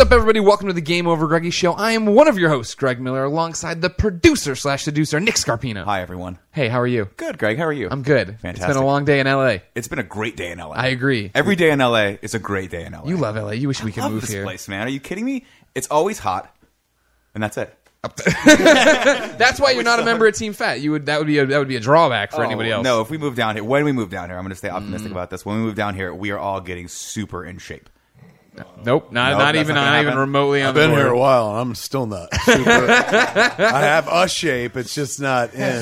What's up, everybody? Welcome to the Game Over Greggy Show. I am one of your hosts, Greg Miller, alongside the producer slash seducer, Nick Scarpino. Hi, everyone. Hey, how are you? Good, Greg. How are you? I'm good. Fantastic. It's been a long day in LA. It's been a great day in LA. I agree. Every day in LA is a great day in LA. You love LA. You wish we could love move this here. place, man. Are you kidding me? It's always hot, and that's it. That's why you're not a member of Team Fat. You would that would be a that would be a drawback for anybody Oh, else. No, if we move down here, when we move down here, I'm going to stay Mm. optimistic about this. When we move down here, we are all getting super in shape. Nope, not No, not that's even not gonna not even happen. remotely on I've the been board. here a while and I'm still not super. I have a shape, it's just not in.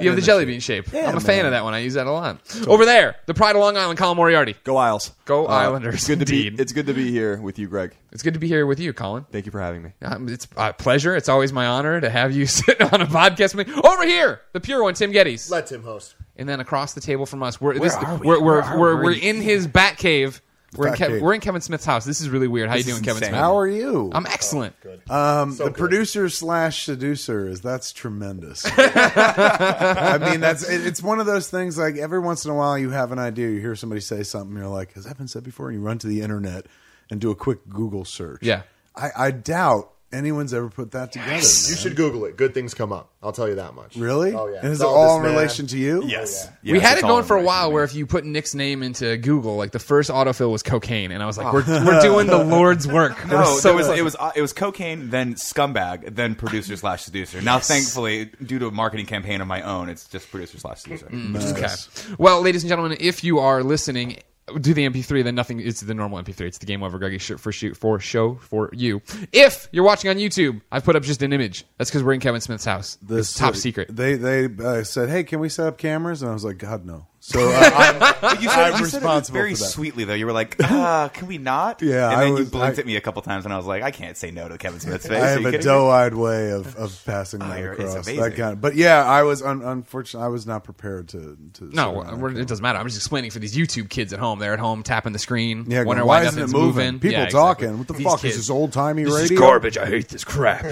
You have the jelly bean shape. I'm a fan of that one. I use that a lot. Over there, the Pride of Long Island, Colin Moriarty. Go Isles. Go Uh, Islanders, It's good to be. It's good to be here with you, Greg. It's good to be here with you, Colin. Thank you for having me. Um, it's a pleasure. It's always my honor to have you sit on a podcast with me. Over here, the pure one, Tim Gettys. Let Tim host. and then across the table from us, we're this, are we? we're we're Where are we're, we? we're in his bat cave. We're in, Bat Kev- we're in Kevin Smith's house. This is really weird. How you doing, Kevin insane. Smith? How are you? I'm excellent. Um, So the good. producer slash seducer is that's tremendous. I mean, that's it, it's one of those things. Like every once in a while, you have an idea, you hear somebody say something, you're like, "Has that been said before?" And you run to the internet and do a quick Google search. Yeah. I, I doubt anyone's ever put that together. You man. should Google it. Good things come up. I'll tell you that much. really. Oh yeah. And is It's it all in man. relation to you? Yes. we Yes, had it going for a while where if you put Nick's name into Google, like the first autofill was cocaine, and I was like, we're, we're doing the Lord's work. No, so there was, it was uh, it was cocaine, then scumbag, then producer slash seducer. Now, thankfully, due to a marketing campaign of my own, it's just producer slash seducer. Okay. Well, ladies and gentlemen, if you are listening to the MP3, then nothing. It's the normal MP3. It's the Game Over Greggy sh- for shoot for show for you. If you're watching on YouTube, I've put up just an image. That's because we're in Kevin Smith's house. This it's top secret. They they uh, said, "Hey, can we set up cameras?" And I was like, "God, no." So uh, I'm, you said, I'm you said it responsible very for that. sweetly, though. You were like, uh, "Can we not?" Yeah, and I then was- you blinked I- at me a couple times, and I was like, "I can't say no to Kevin Smith's face." I Are have you a kidding me? doe-eyed way of, of passing that you're- it's across. amazing. That kind of, but yeah, I was un, unfortunately I was not prepared to. to no, sit down. we're, it doesn't matter. I'm just explaining for these YouTube kids at home. They're at home tapping the screen. yeah, wondering why, why isn't it nothing's moving? People Yeah, talking. exactly. What the These fuck kids. is this old timey radio? This radio? is garbage. I hate this crap.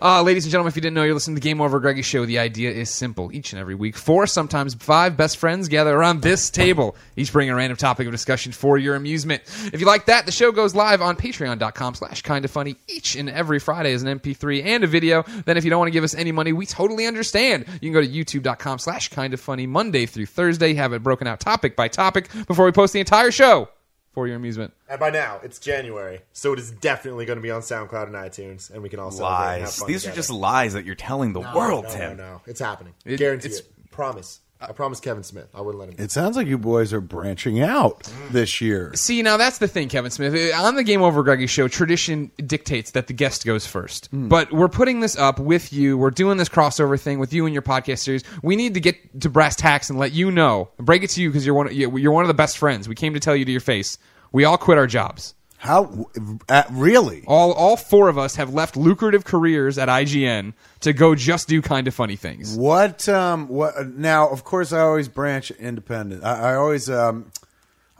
Uh, ladies and gentlemen, if you didn't know, you're listening to the Game Over Greggy Show. The idea is simple. Each and every week, four, sometimes five best friends gather around this table, each bringing a random topic of discussion for your amusement. If you like that, the show goes live on patreon.com slash kind of funny each and every Friday as an MP3 and a video. Then if you don't want to give us any money, we totally understand. You can go to youtube.com slash kind of funny Monday through Thursday, have it broken out topic by topic before we post the entire show for your amusement. And by now, it's January, so it is definitely going to be on SoundCloud and iTunes, and we can all celebrate and have lies. fun These are just lies that you're telling the world, no, Tim. No, no, it's happening. It- Guarantee it's- it. Promise. I promise Kevin Smith. I wouldn't let him. It sounds like you boys are branching out this year. See, now that's the thing, Kevin Smith. Uh, On the Game Over Greggy show, tradition dictates that the guest goes first. But we're putting this up with you. We're doing this crossover thing with you and your podcast series. We need to get to brass tacks and let you know, break it to you because you're one. You're one of the best friends. We came to tell you to your face. We all quit our jobs. How uh, really? All all four of us have left lucrative careers at IGN to go just do kind of funny things. What? Um. What? Now, of course, I always branch independent. I, I always um.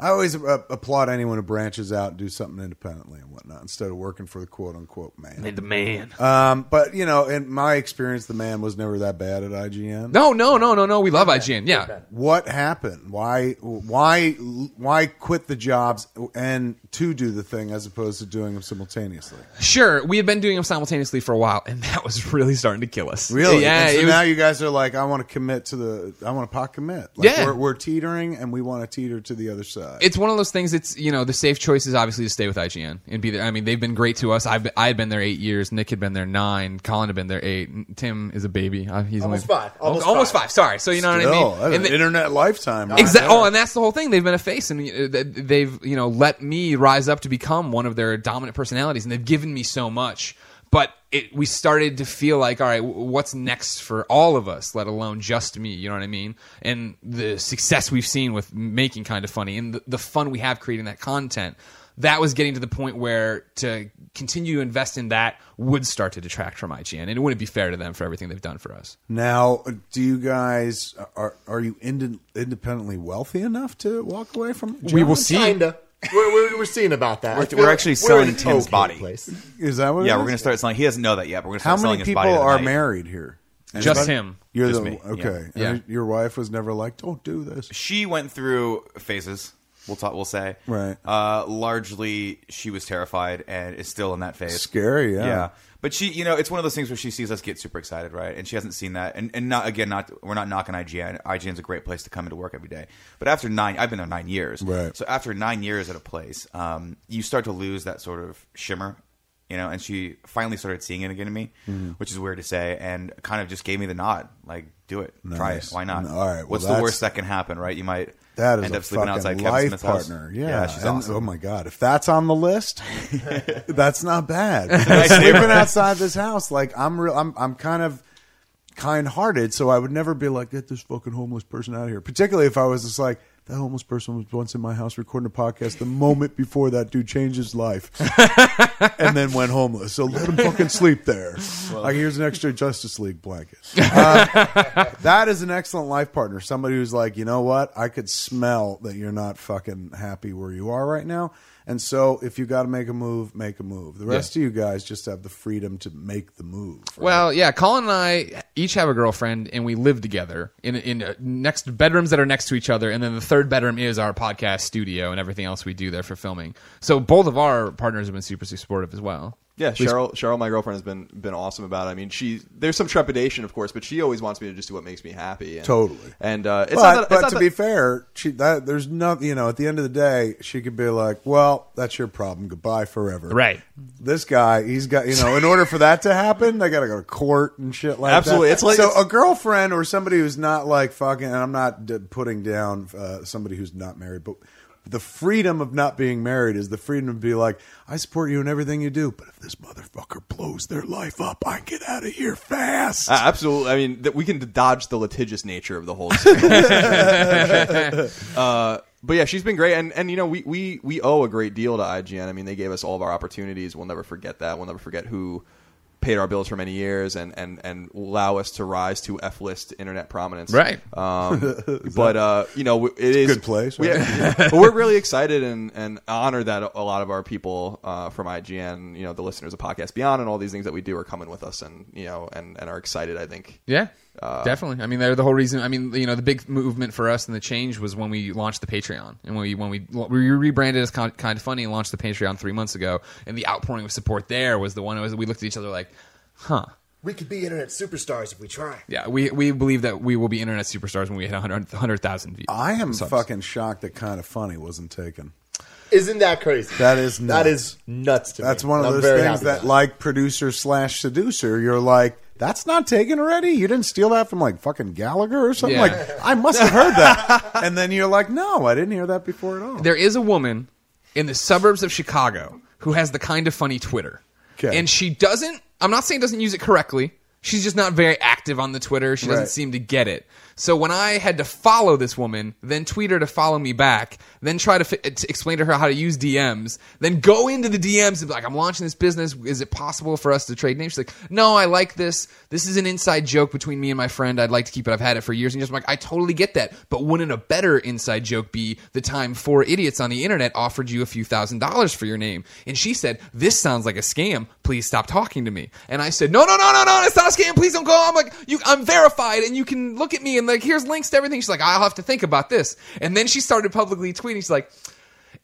I always uh, applaud anyone who branches out and do something independently and whatnot instead of working for the quote unquote man. the man. Um, but you know, in my experience, the man was never that bad at IGN. No, no, no, no, no. We love IGN. Yeah. What happened? Why? Why? Why quit the jobs and to do the thing as opposed to doing them simultaneously? Sure, we had been doing them simultaneously for a while, and that was really starting to kill us. Really? Yeah. And so it was- now you guys are like, I want to commit to the. I want to pot commit. Like Yeah. We're, we're teetering, and we want to teeter to the other side. It's one of those things. It's you know the safe choice is obviously to stay with IGN and be there. I mean they've been great to us. I've been, I had been there eight years. Nick had been there nine. Colin had been there eight. Tim is a baby. Uh, he's Almost only five. Almost almost five. five. Sorry. So you know Still, what I mean. And the- internet lifetime. right Exactly. there. Oh, and that's the whole thing. They've been a face, and uh, th- they've you know let me rise up to become one of their dominant personalities, and they've given me so much. But it, we started to feel like, all right, what's next for all of us, let alone just me? You know what I mean? And the success we've seen with making kind of funny, and the, the fun we have creating that content. That was getting to the point where to continue to invest in that would start to detract from IGN, and it wouldn't be fair to them for everything they've done for us. Now, do you guys are are you ind- independently wealthy enough to walk away from? a We will see. Kinda. We're, we're, we're seeing about that. We're- we're like actually we're selling in Tim's okay body. Place. Is that what? Yeah, it we're going to start selling. He doesn't know that yet, but we're going to How start selling many his people body. the other are night. married here? Just Anybody? him. You're Just the me, okay. yeah. And your wife was never like, "Don't do this." She went through phases. We'll talk. We'll say Right. Uh, largely, she was terrified and is still in that phase. Scary, yeah. But she, you know, it's one of those things where she sees us get super excited, right? And she hasn't seen that. And, and not again, not we're not knocking IGN. IGN's a great place to come into work every day. But after nine, I've been there nine years. Right. So after nine years at a place, um, you start to lose that sort of shimmer, you know. And she finally started seeing it again in me, Mm-hmm. which is weird to say, and kind of just gave me the nod, like, do it, try it, why not? All right, well, What's the worst that can happen, right? You might That is end a up sleeping fucking outside Kevin life Smith's house. partner. Yeah, she's And- awesome. Oh my god, if that's on the list, that's not bad. Sleeping outside this house, like I'm real. I'm I'm kind of kind-hearted, so I would never be like, get this fucking homeless person out of here. Particularly if I was just like. That homeless person was once in my house recording a podcast the moment before that dude changed his life and then went homeless. So let him fucking sleep there. like, here's an extra Justice League blanket. Uh, that is an excellent life partner. Somebody who's like, you know what? I could smell that you're not fucking happy where you are right now. And so if you got to make a move, make a move. The rest of you guys just have the freedom to make the move. right? Well, yeah, Colin and I each have a girlfriend, and we live together in in uh, next bedrooms that are next to each other, and then the third bedroom is our podcast studio and everything else we do there for filming. So both of our partners have been super, super supportive as well. Yeah, Cheryl, Cheryl, my girlfriend, has been been awesome about it. I mean, she there's some trepidation, of course, but she always wants me to just do what makes me happy. And, Totally. And uh, it's but not that, it's but not to that- be fair, she that there's no you know at the end of the day she could be like, well, that's your problem. Goodbye forever. Right. This guy, he's got you know. In order for that to happen, they got to go to court and shit like Absolutely. that. Absolutely. It's like- so it's- a girlfriend or somebody who's not like fucking. And I'm not d- putting down uh, somebody who's not married, but. The freedom of not being married is the freedom to be like, I support you in everything you do, but if this motherfucker blows their life up, I get out of here fast. Uh, absolutely. I mean, that we can dodge the litigious nature of the whole. uh, but yeah, she's been great, and and you know we we we owe a great deal to IGN. I mean, they gave us all of our opportunities. We'll never forget that. We'll never forget who paid our bills for many years and and and allow us to rise to F list internet prominence. Right. Um, but uh, you know, it is good place, we- right? but we're really excited and, and honored that a lot of our people uh, from IGN, you know, the listeners of Podcast Beyond and all these things that we do are coming with us and you know and, and are excited. I think. Yeah, Uh, definitely. I mean, they're the whole reason. I mean, you know, the big movement for us and the change was when we launched the Patreon, and when we when we, we rebranded as kind of funny and launched the Patreon three months ago, and the outpouring of support there was the one. Was we looked at each other like, huh. We could be internet superstars if we try. Yeah, we we believe that we will be internet superstars when we hit 100 100,000 views. I am subs. fucking shocked that kind of funny wasn't taken. Isn't that crazy? That is that nuts. is nuts to me. That's one of I'm those things happy that, like producer slash seducer, you're like, that's not taken already. You didn't steal that from like fucking Gallagher or something. Yeah. Like, I must have heard that. and then you're like, no, I didn't hear that before at all. There is a woman in the suburbs of Chicago who has the kind of funny Twitter. Okay. And she doesn't, I'm not saying doesn't use it correctly. She's just not very active on the Twitter. She doesn't Right. seem to get it. So when I had to follow this woman, then tweet her to follow me back, then try to, fi- to explain to her how to use DMs, then go into the DMs and be like, I'm launching this business. Is it possible for us to trade names? She's like, no, I like this. This is an inside joke between me and my friend. I'd like to keep it. I've had it for years. And I'm like, I totally get that. But wouldn't a better inside joke be the time four idiots on the internet offered you a few thousand dollars for your name? And she said, this sounds like a scam. Please stop talking to me. And I said, no, no, no, no, no, it's not a scam. Please don't go. I'm like, you, I'm verified and you can look at me and like, here's links to everything. She's like, I'll have to think about this. And then she started publicly tweeting. She's like,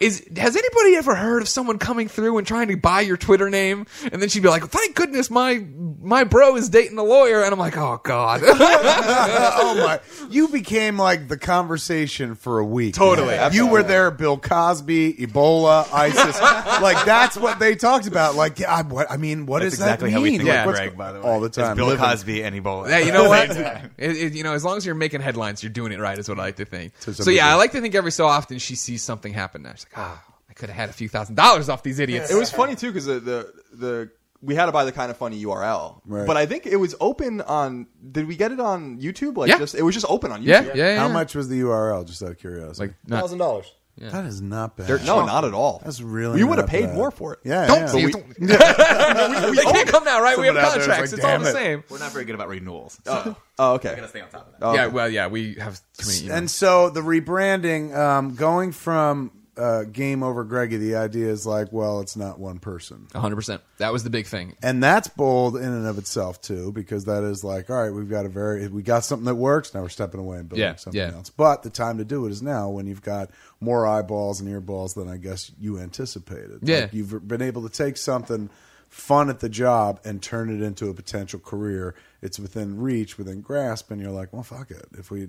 is has anybody ever heard of someone coming through and trying to buy your Twitter name? And then she'd be like, "Thank goodness my my bro is dating a lawyer." And I'm like, "Oh God." oh my! You became like the conversation for a week. Totally. You were there, Bill Cosby, Ebola, ISIS. like that's what they talked about. Like, I, what, I mean, what That's does exactly that how we mean? think Like, Yeah. what's Greg, by the way. all the It's time. Bill living. Cosby and Ebola. Yeah, you know what? At the same time. It- it- you know, as long as you're making headlines, you're doing it right. Is what I like to think. To So yeah, I like to think every so often she sees something happen. Now she's like, "Ah, I could have had a few thousand dollars off these idiots." It was funny too because the, the the we had to buy the kind of funny URL, Right. but I think it was open on. Did we get it on YouTube? Like, Yeah. just it was just open on YouTube. yeah, yeah, yeah. How much was the URL? Just out of curiosity. Like, not, thousand dollars. that is not bad. No, not at all. That's really. We would have not paid bad. more for it. Yeah, don't yeah. see. we- don't- they can't come now, right? We have Someone out there is contracts. like, it's all "Damn the it." same. We're not very good about renewals. So Oh, we okay. gotta stay on top of that. Oh, Yeah, well, yeah, we have too many. emails. And so the rebranding, um, going from uh, game over Greggy, the idea is like, well, it's not one person. 100%. That was the big thing. And that's bold in and of itself too, because that is like, all right, we've got a very, we got something that works. Now we're stepping away and building Yeah, something yeah. else. But the time to do it is now, when you've got more eyeballs and earballs than I guess you anticipated. Yeah. Like, you've been able to take something fun at the job and turn it into a potential career. It's within reach, within grasp, and you're like, well, fuck it. If we,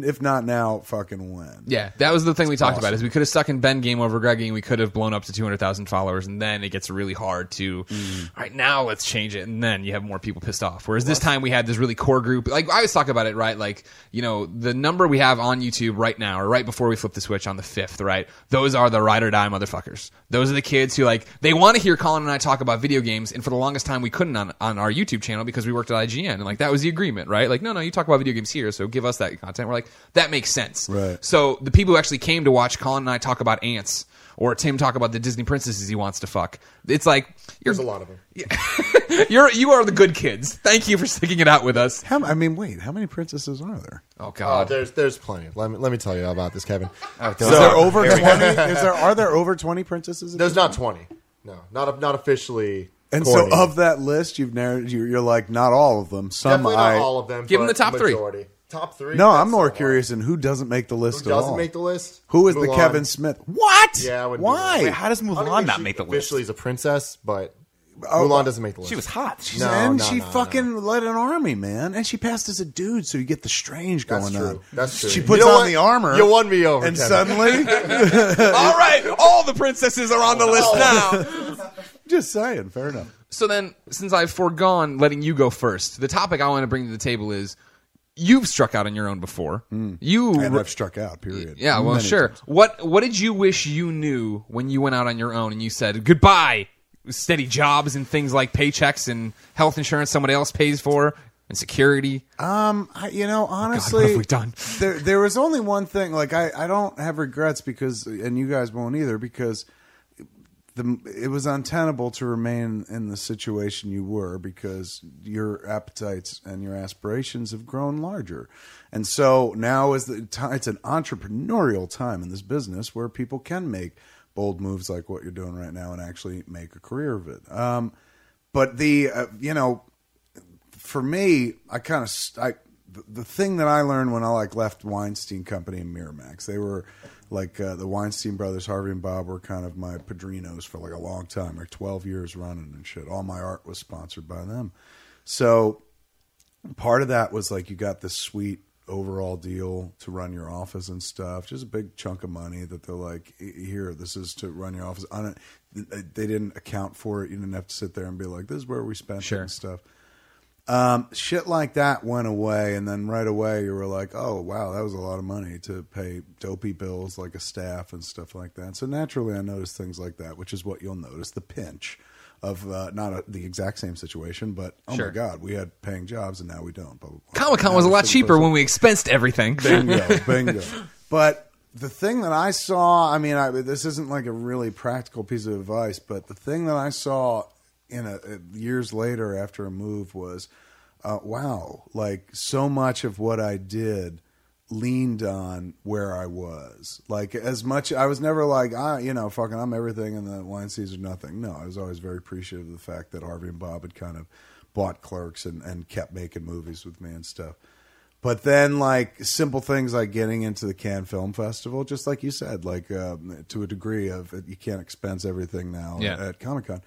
if, not now, fucking when? Yeah, that was the thing we talked about. Is we could have stuck in Ben game over Greggy, and we could have blown up to two hundred thousand followers, and then it gets really hard to. Mm. All right, now let's change it, and then you have more people pissed off. Whereas this time we had this really core group. Like I always talk about it, right? Like you know the number we have on YouTube right now, or right before we flip the switch on the fifth, right? Those are the ride or die motherfuckers. Those are the kids who like they want to hear Colin and I talk about video games, and for the longest time we couldn't on on our YouTube channel because we worked at IGN, and like that was the agreement, right? Like no, no, you talk about video games here, so give us that content. We're like that makes sense, Right. so the people who actually came to watch Colin and I talk about ants, or Tim talk about the Disney princesses he wants to fuck, it's like you're There's a lot of them. you're you are the good kids. Thank you for sticking it out with us. How, I mean, wait, how many princesses are there? Oh Uh, God, there's there's plenty. Let me let me tell you about this, Kevin. Oh, Is there over twenty? Is there are there over twenty princesses? There's not 20. No, not not officially. And so, of that list, you've narrowed. You're, you're like not all of them. Some definitely I. not all of them. Give 'em but the top three. majority. Top three. no, I'm more so hard. curious in who doesn't make the list Who at doesn't all. make the list? Who is the Mulan. Kevin Smith? What? Yeah, I would. Why? Wait, how does I don't Mulan think not she make the list? Officially, is a princess, but Oh, Mulan doesn't make the list. She was hot. She's No, and no, she no, fucking led an army, man. And she passed as a dude, so you get the strange That's going true. on. That's true. She You puts know on what? the armor. You won me over, and Kevin. suddenly, all right, all the princesses are on the oh, list now. just saying, fair enough. So then, since I've foregone letting you go first, the topic I want to bring to the table is you've struck out on your own before. You And I've struck out. Period. Yeah, well, Many sure. times. What What did you wish you knew when you went out on your own and you said goodbye, steady jobs and things like paychecks and health insurance somebody else pays for and security? Um, I, you know, what honestly, have we done? There, there was only one thing. Like, I, I don't have regrets because, and you guys won't either, because the it was untenable to remain in the situation you were because your appetites and your aspirations have grown larger, and so now is the time. It's an entrepreneurial time in this business where people can make bold moves like what you're doing right now and actually make a career of it. Um, but the uh, you know for me, I kind of I the, thing that I learned when I like left Weinstein Company and Miramax, they were like uh, the Weinstein brothers, Harvey and Bob were kind of my padrinos for like a long time, like twelve years running and shit. All my art was sponsored by them, so part of that was like you got this sweet overall deal to run your office and stuff. Just a big chunk of money that they're like here this is to run your office. On it they didn't account for it. You didn't have to sit there and be like this is where we spent Sure. and stuff um, shit like that went away, and then right away you were like, "Oh wow, that was a lot of money to pay dopey bills like a staff and stuff like that." So naturally, I noticed things like that, which is what you'll notice the pinch of uh, not a, the exact same situation, but oh Sure. my god, we had paying jobs and now we don't. Comic Con was a lot cheaper when we expensed everything. bingo, bingo. But the thing that I saw, I mean, I, this isn't like a really practical piece of advice, but the thing that I saw in a, years later after a move was, uh, wow, like so much of what I did leaned on where I was. Like as much, I was never like, ah, you know, fucking, I'm everything, and the Weinsteins are nothing. No, I was always very appreciative of the fact that Harvey and Bob had kind of bought Clerks and, and kept making movies with me and stuff. But then, like simple things like getting into the Cannes Film Festival, just like you said, like um, to a degree of you can't expense everything now Yeah. at Comic Con.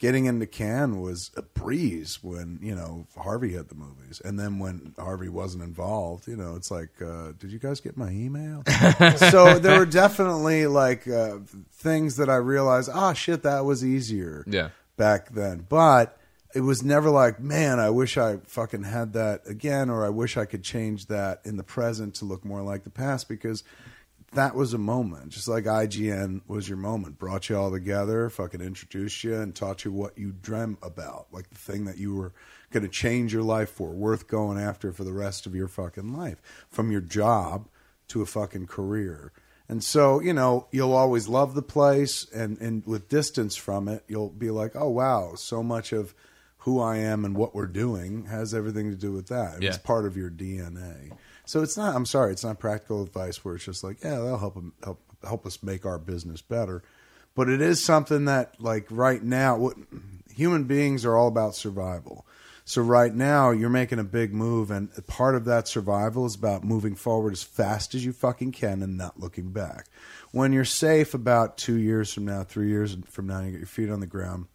Getting into Cannes was a breeze when you know Harvey had the movies, and then when Harvey wasn't involved, you know, it's like, uh, did you guys get my email? so there were definitely like uh, things that I realized, ah, shit, that was easier Yeah. back then. But it was never like, man, I wish I fucking had that again, or I wish I could change that in the present to look more like the past because that was a moment. Just like IGN was your moment, brought you all together, fucking introduced you, and taught you what you dream about, like the thing that you were going to change your life for, worth going after for the rest of your fucking life, from your job to a fucking career. And so, you know, you'll always love the place, and, and with distance from it, you'll be like, oh, wow, so much of who I am and what we're doing has everything to do with that. Yeah. It's part of your DNA. So it's not. I'm sorry, it's not practical advice where it's just like, yeah, that'll help help help us make our business better. But it is something that, like right now, what human beings are all about survival. So right now, you're making a big move, and part of that survival is about moving forward as fast as you fucking can and not looking back. When you're safe, about two years from now, three years from now, you get your feet on the ground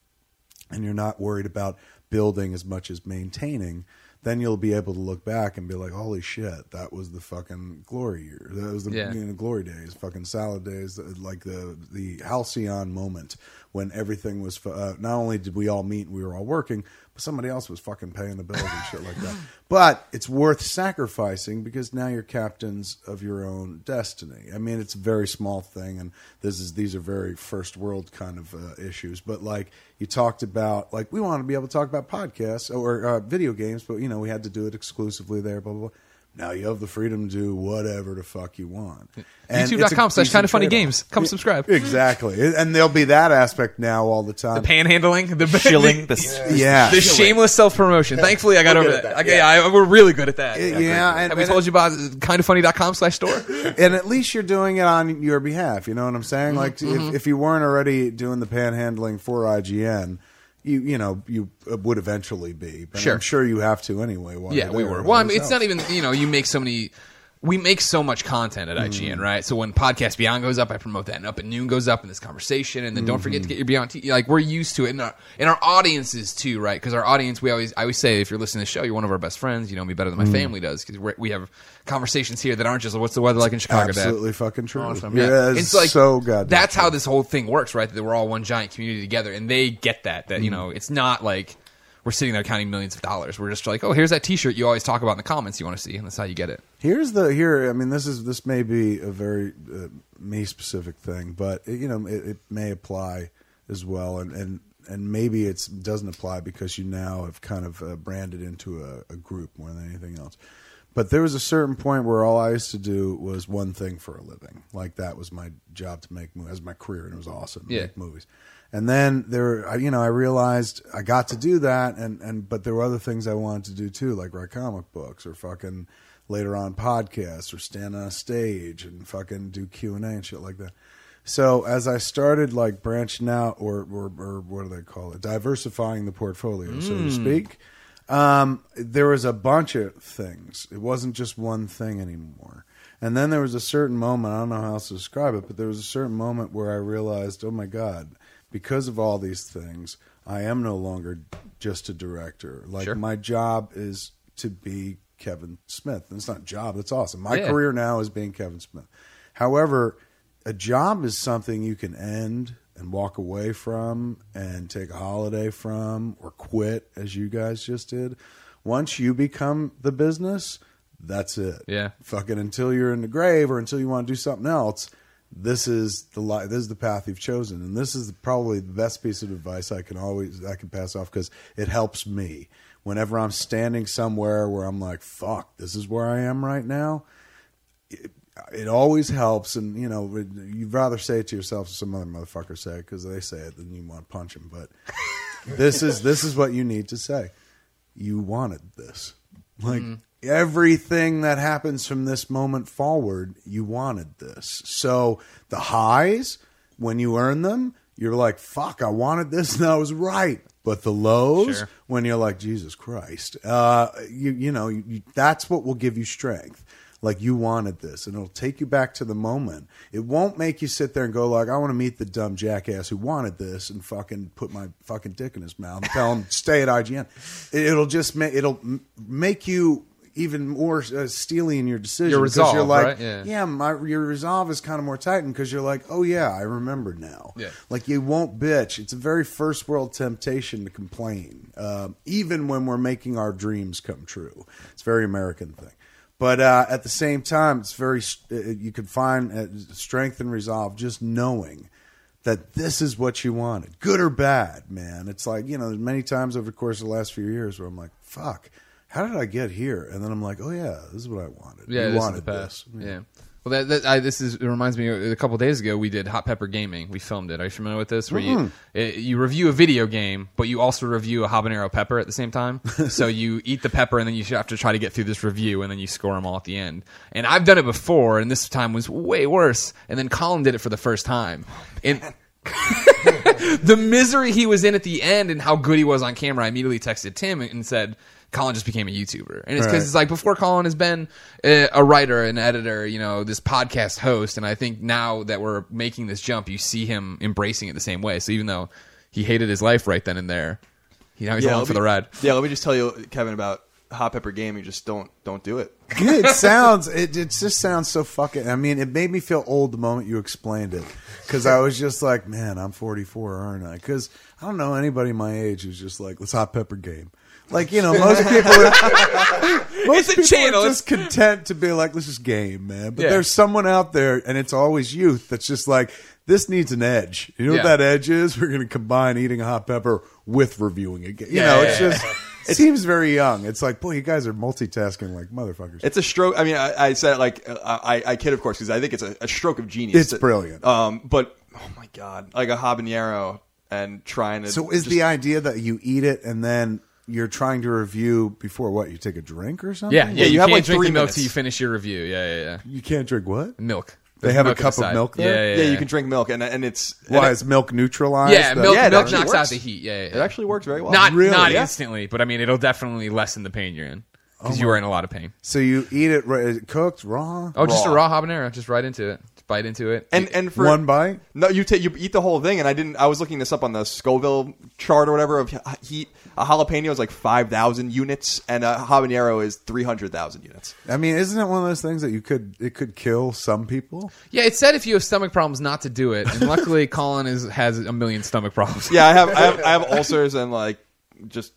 and you're not worried about building as much as maintaining, then you'll be able to look back and be like, "Holy shit, that was the fucking glory year. That was the Yeah. you know, glory days, fucking salad days, like the the halcyon moment when everything was. Uh, not only did we all meet, and we were all working, but somebody else was fucking paying the bills and shit like that. But it's worth sacrificing because now you're captains of your own destiny. I mean, it's a very small thing, and this is these are very first world kind of uh, issues. But like you talked about, like we want to be able to talk about podcasts or uh, video games, but you know we had to do it exclusively there. Blah blah. blah. Now you have the freedom to do whatever the fuck you want. And it's a YouTube.com slash kind of funny games. Come subscribe. Exactly, and there'll be that aspect now all the time. The panhandling, the Shilling the, yeah, the shameless self promotion. Thankfully, I got We're over good that. that, Okay. I, we're really good at that. yeah, and, Have we and- told you about kindoffunny.com slash store? and at least you're doing it on your behalf. You know what I'm saying? Mm-hmm, like if, if you weren't already doing the panhandling for IGN, you you know you uh, would eventually be. But Sure. I'm sure you have to anyway. while Yeah, we were. Well, I mean, it's not even you know you make so many. We make so much content at IGN, mm. right? So when Podcast Beyond goes up, I promote that, and Up at Noon goes up in this conversation, and then don't forget to mm-hmm. get your Beyond. T- like we're used to it, and our, and our audiences too, right? Because our audience, we always, I always say, if you're listening to the show, you're one of our best friends. You know me better than my mm. family does because we have conversations here that aren't just what's the weather like in Chicago, Dad? absolutely fucking true. Awesome. Yeah, Yeah. it's like so goddamn. That's how this whole thing works, right? That we're all one giant community together, and they get that. That you mm. know, it's not like we're sitting there counting millions of dollars. We're just like, oh, here's that T-shirt you always talk about in the comments you want to see, and that's how you get it. Here's the here. I mean, this is this may be a very uh, me specific thing, but it, you know, it, it may apply as well, and and and maybe it doesn't apply because you now have kind of uh, branded into a, a group more than anything else. But there was a certain point where all I used to do was one thing for a living. Like that was my job to make movies, as my career, and it was awesome. Yeah. make movies. And then there, I- you know, I realized I got to do that, and and but there were other things I wanted to do too, like write comic books or fucking later on podcasts or stand on a stage and fucking do Q and A and shit like that. So as I started like branching out, or or, or what do they call it, diversifying the portfolio, so to speak, um, there was a bunch of things. It wasn't just one thing anymore. And then there was a certain moment, I don't know how else to describe it, but there was a certain moment where I realized, oh my God, because of all these things, I am no longer just a director. Like Sure. my job is to be Kevin Smith. And it's not a job, that's awesome. My Yeah. career now is being Kevin Smith. However, a job is something you can end and walk away from and take a holiday from or quit as you guys just did. Once you become the business, that's it. Yeah. Fucking until you're in the grave or until you want to do something else, this is the li- this is the path you've chosen and this is probably the best piece of advice I can always I can pass off cuz it helps me whenever I'm standing somewhere where I'm like fuck this is where I am right now it always helps, and you know you'd rather say it to yourself, or some other motherfucker say it because they say it, then you want to punch them. But this is this is what you need to say. You wanted this, like mm-hmm. Everything that happens from this moment forward. You wanted this, so the highs when you earn them, you're like, "Fuck, I wanted this, and I was right." But the lows, Sure. when you're like, "Jesus Christ," uh, you you know you, you, that's what will give you strength like you wanted this and it'll take you back to the moment it won't make you sit there and go like i want to meet the dumb jackass who wanted this and fucking put my fucking dick in his mouth and tell him stay at ign It- it'll just make it'll make you even more uh, steely in your decision Your 'cause you're resolve, like right? Yeah. yeah my your resolve is kind of more tightened because you're like oh yeah i remember now Yeah. like you won't bitch it's a very first world temptation to complain um, even when we're making our dreams come true it's a very american thing but uh, at the same time, it's very uh, you can find uh, strength and resolve just knowing that this is what you wanted, good or bad, man. It's like you know, there's many times over the course of the last few years where I'm like, "Fuck, how did I get here?" And then I'm like, "Oh yeah, this is what I wanted. Yeah, you this wanted is the this." Yeah. Well, that, that I, this is it reminds me. A couple days ago, we did Hot Pepper Gaming. We filmed it. Are you familiar with this? Where you mm-hmm. it, you review a video game, but you also review a habanero pepper at the same time. so you eat the pepper, and then you have to try to get through this review, and then you score them all at the end. And I've done it before, and this time was way worse. And then Colin did it for the first time. And the misery he was in at the end and how good he was on camera, I immediately texted Tim and said, Colin just became a YouTuber. And it's because Right. it's like before Colin has been a, a writer, an editor, you know, this podcast host. And I think now that we're making this jump, you see him embracing it the same way. So even though he hated his life right then and there, you know, he's along for me- the ride. Yeah, let me just tell you, Kevin, about hot pepper gaming. Just don't don't do it. it sounds it, it just sounds so fucking i mean it made me feel old the moment you explained it because i was just like man i'm 44 aren't i because i don't know anybody my age who's just like let's hot pepper game like you know most people are, most It's a people channel, are just content to be like "This is game man but Yeah. there's someone out there and it's always youth that's just like this needs an edge you know Yeah. what that edge is we're going to combine eating a hot pepper with reviewing a game you Yeah, know yeah, it's yeah. just it seems very young it's like boy you guys are multitasking like motherfuckers It's a stroke. I mean, I, I said it like uh, I, I kid, of course, because I think it's a, a stroke of genius. It's brilliant. Um, but oh my god, like a habanero and trying to. So is just- the idea that you eat it and then you're trying to review before what? You take a drink or something? Yeah, yeah. you You, have, can't like, drink three the milk minutes. till you finish your review. Yeah, yeah, yeah. You can't drink what? Milk. They There's have a milk cup of inside. milk Yeah, there? yeah, Yeah, yeah. you can drink milk, and and it's and Why it- is milk neutralized? Yeah, The- milk, Yeah, it milk actually knocks out works. the heat. Yeah, yeah, it yeah. actually works very well. not Really? not Yeah. instantly, but I mean, it'll definitely lessen the pain you're in Oh because you are in a lot of pain. So you eat it right, is it cooked, raw? Oh, just a Raw. raw habanero, just right into it, just bite into it. and and for One bite? No, you take you eat the whole thing, and I didn't. I was looking this up on the Scoville chart or whatever of heat. A jalapeno is like five thousand units, and a habanero is three hundred thousand units. I mean, isn't it one of those things that you could it could kill some people? yeah, it said if you have stomach problems, not to do it. And luckily, Colin is has a million stomach problems. Yeah, I have I have, I have ulcers and like just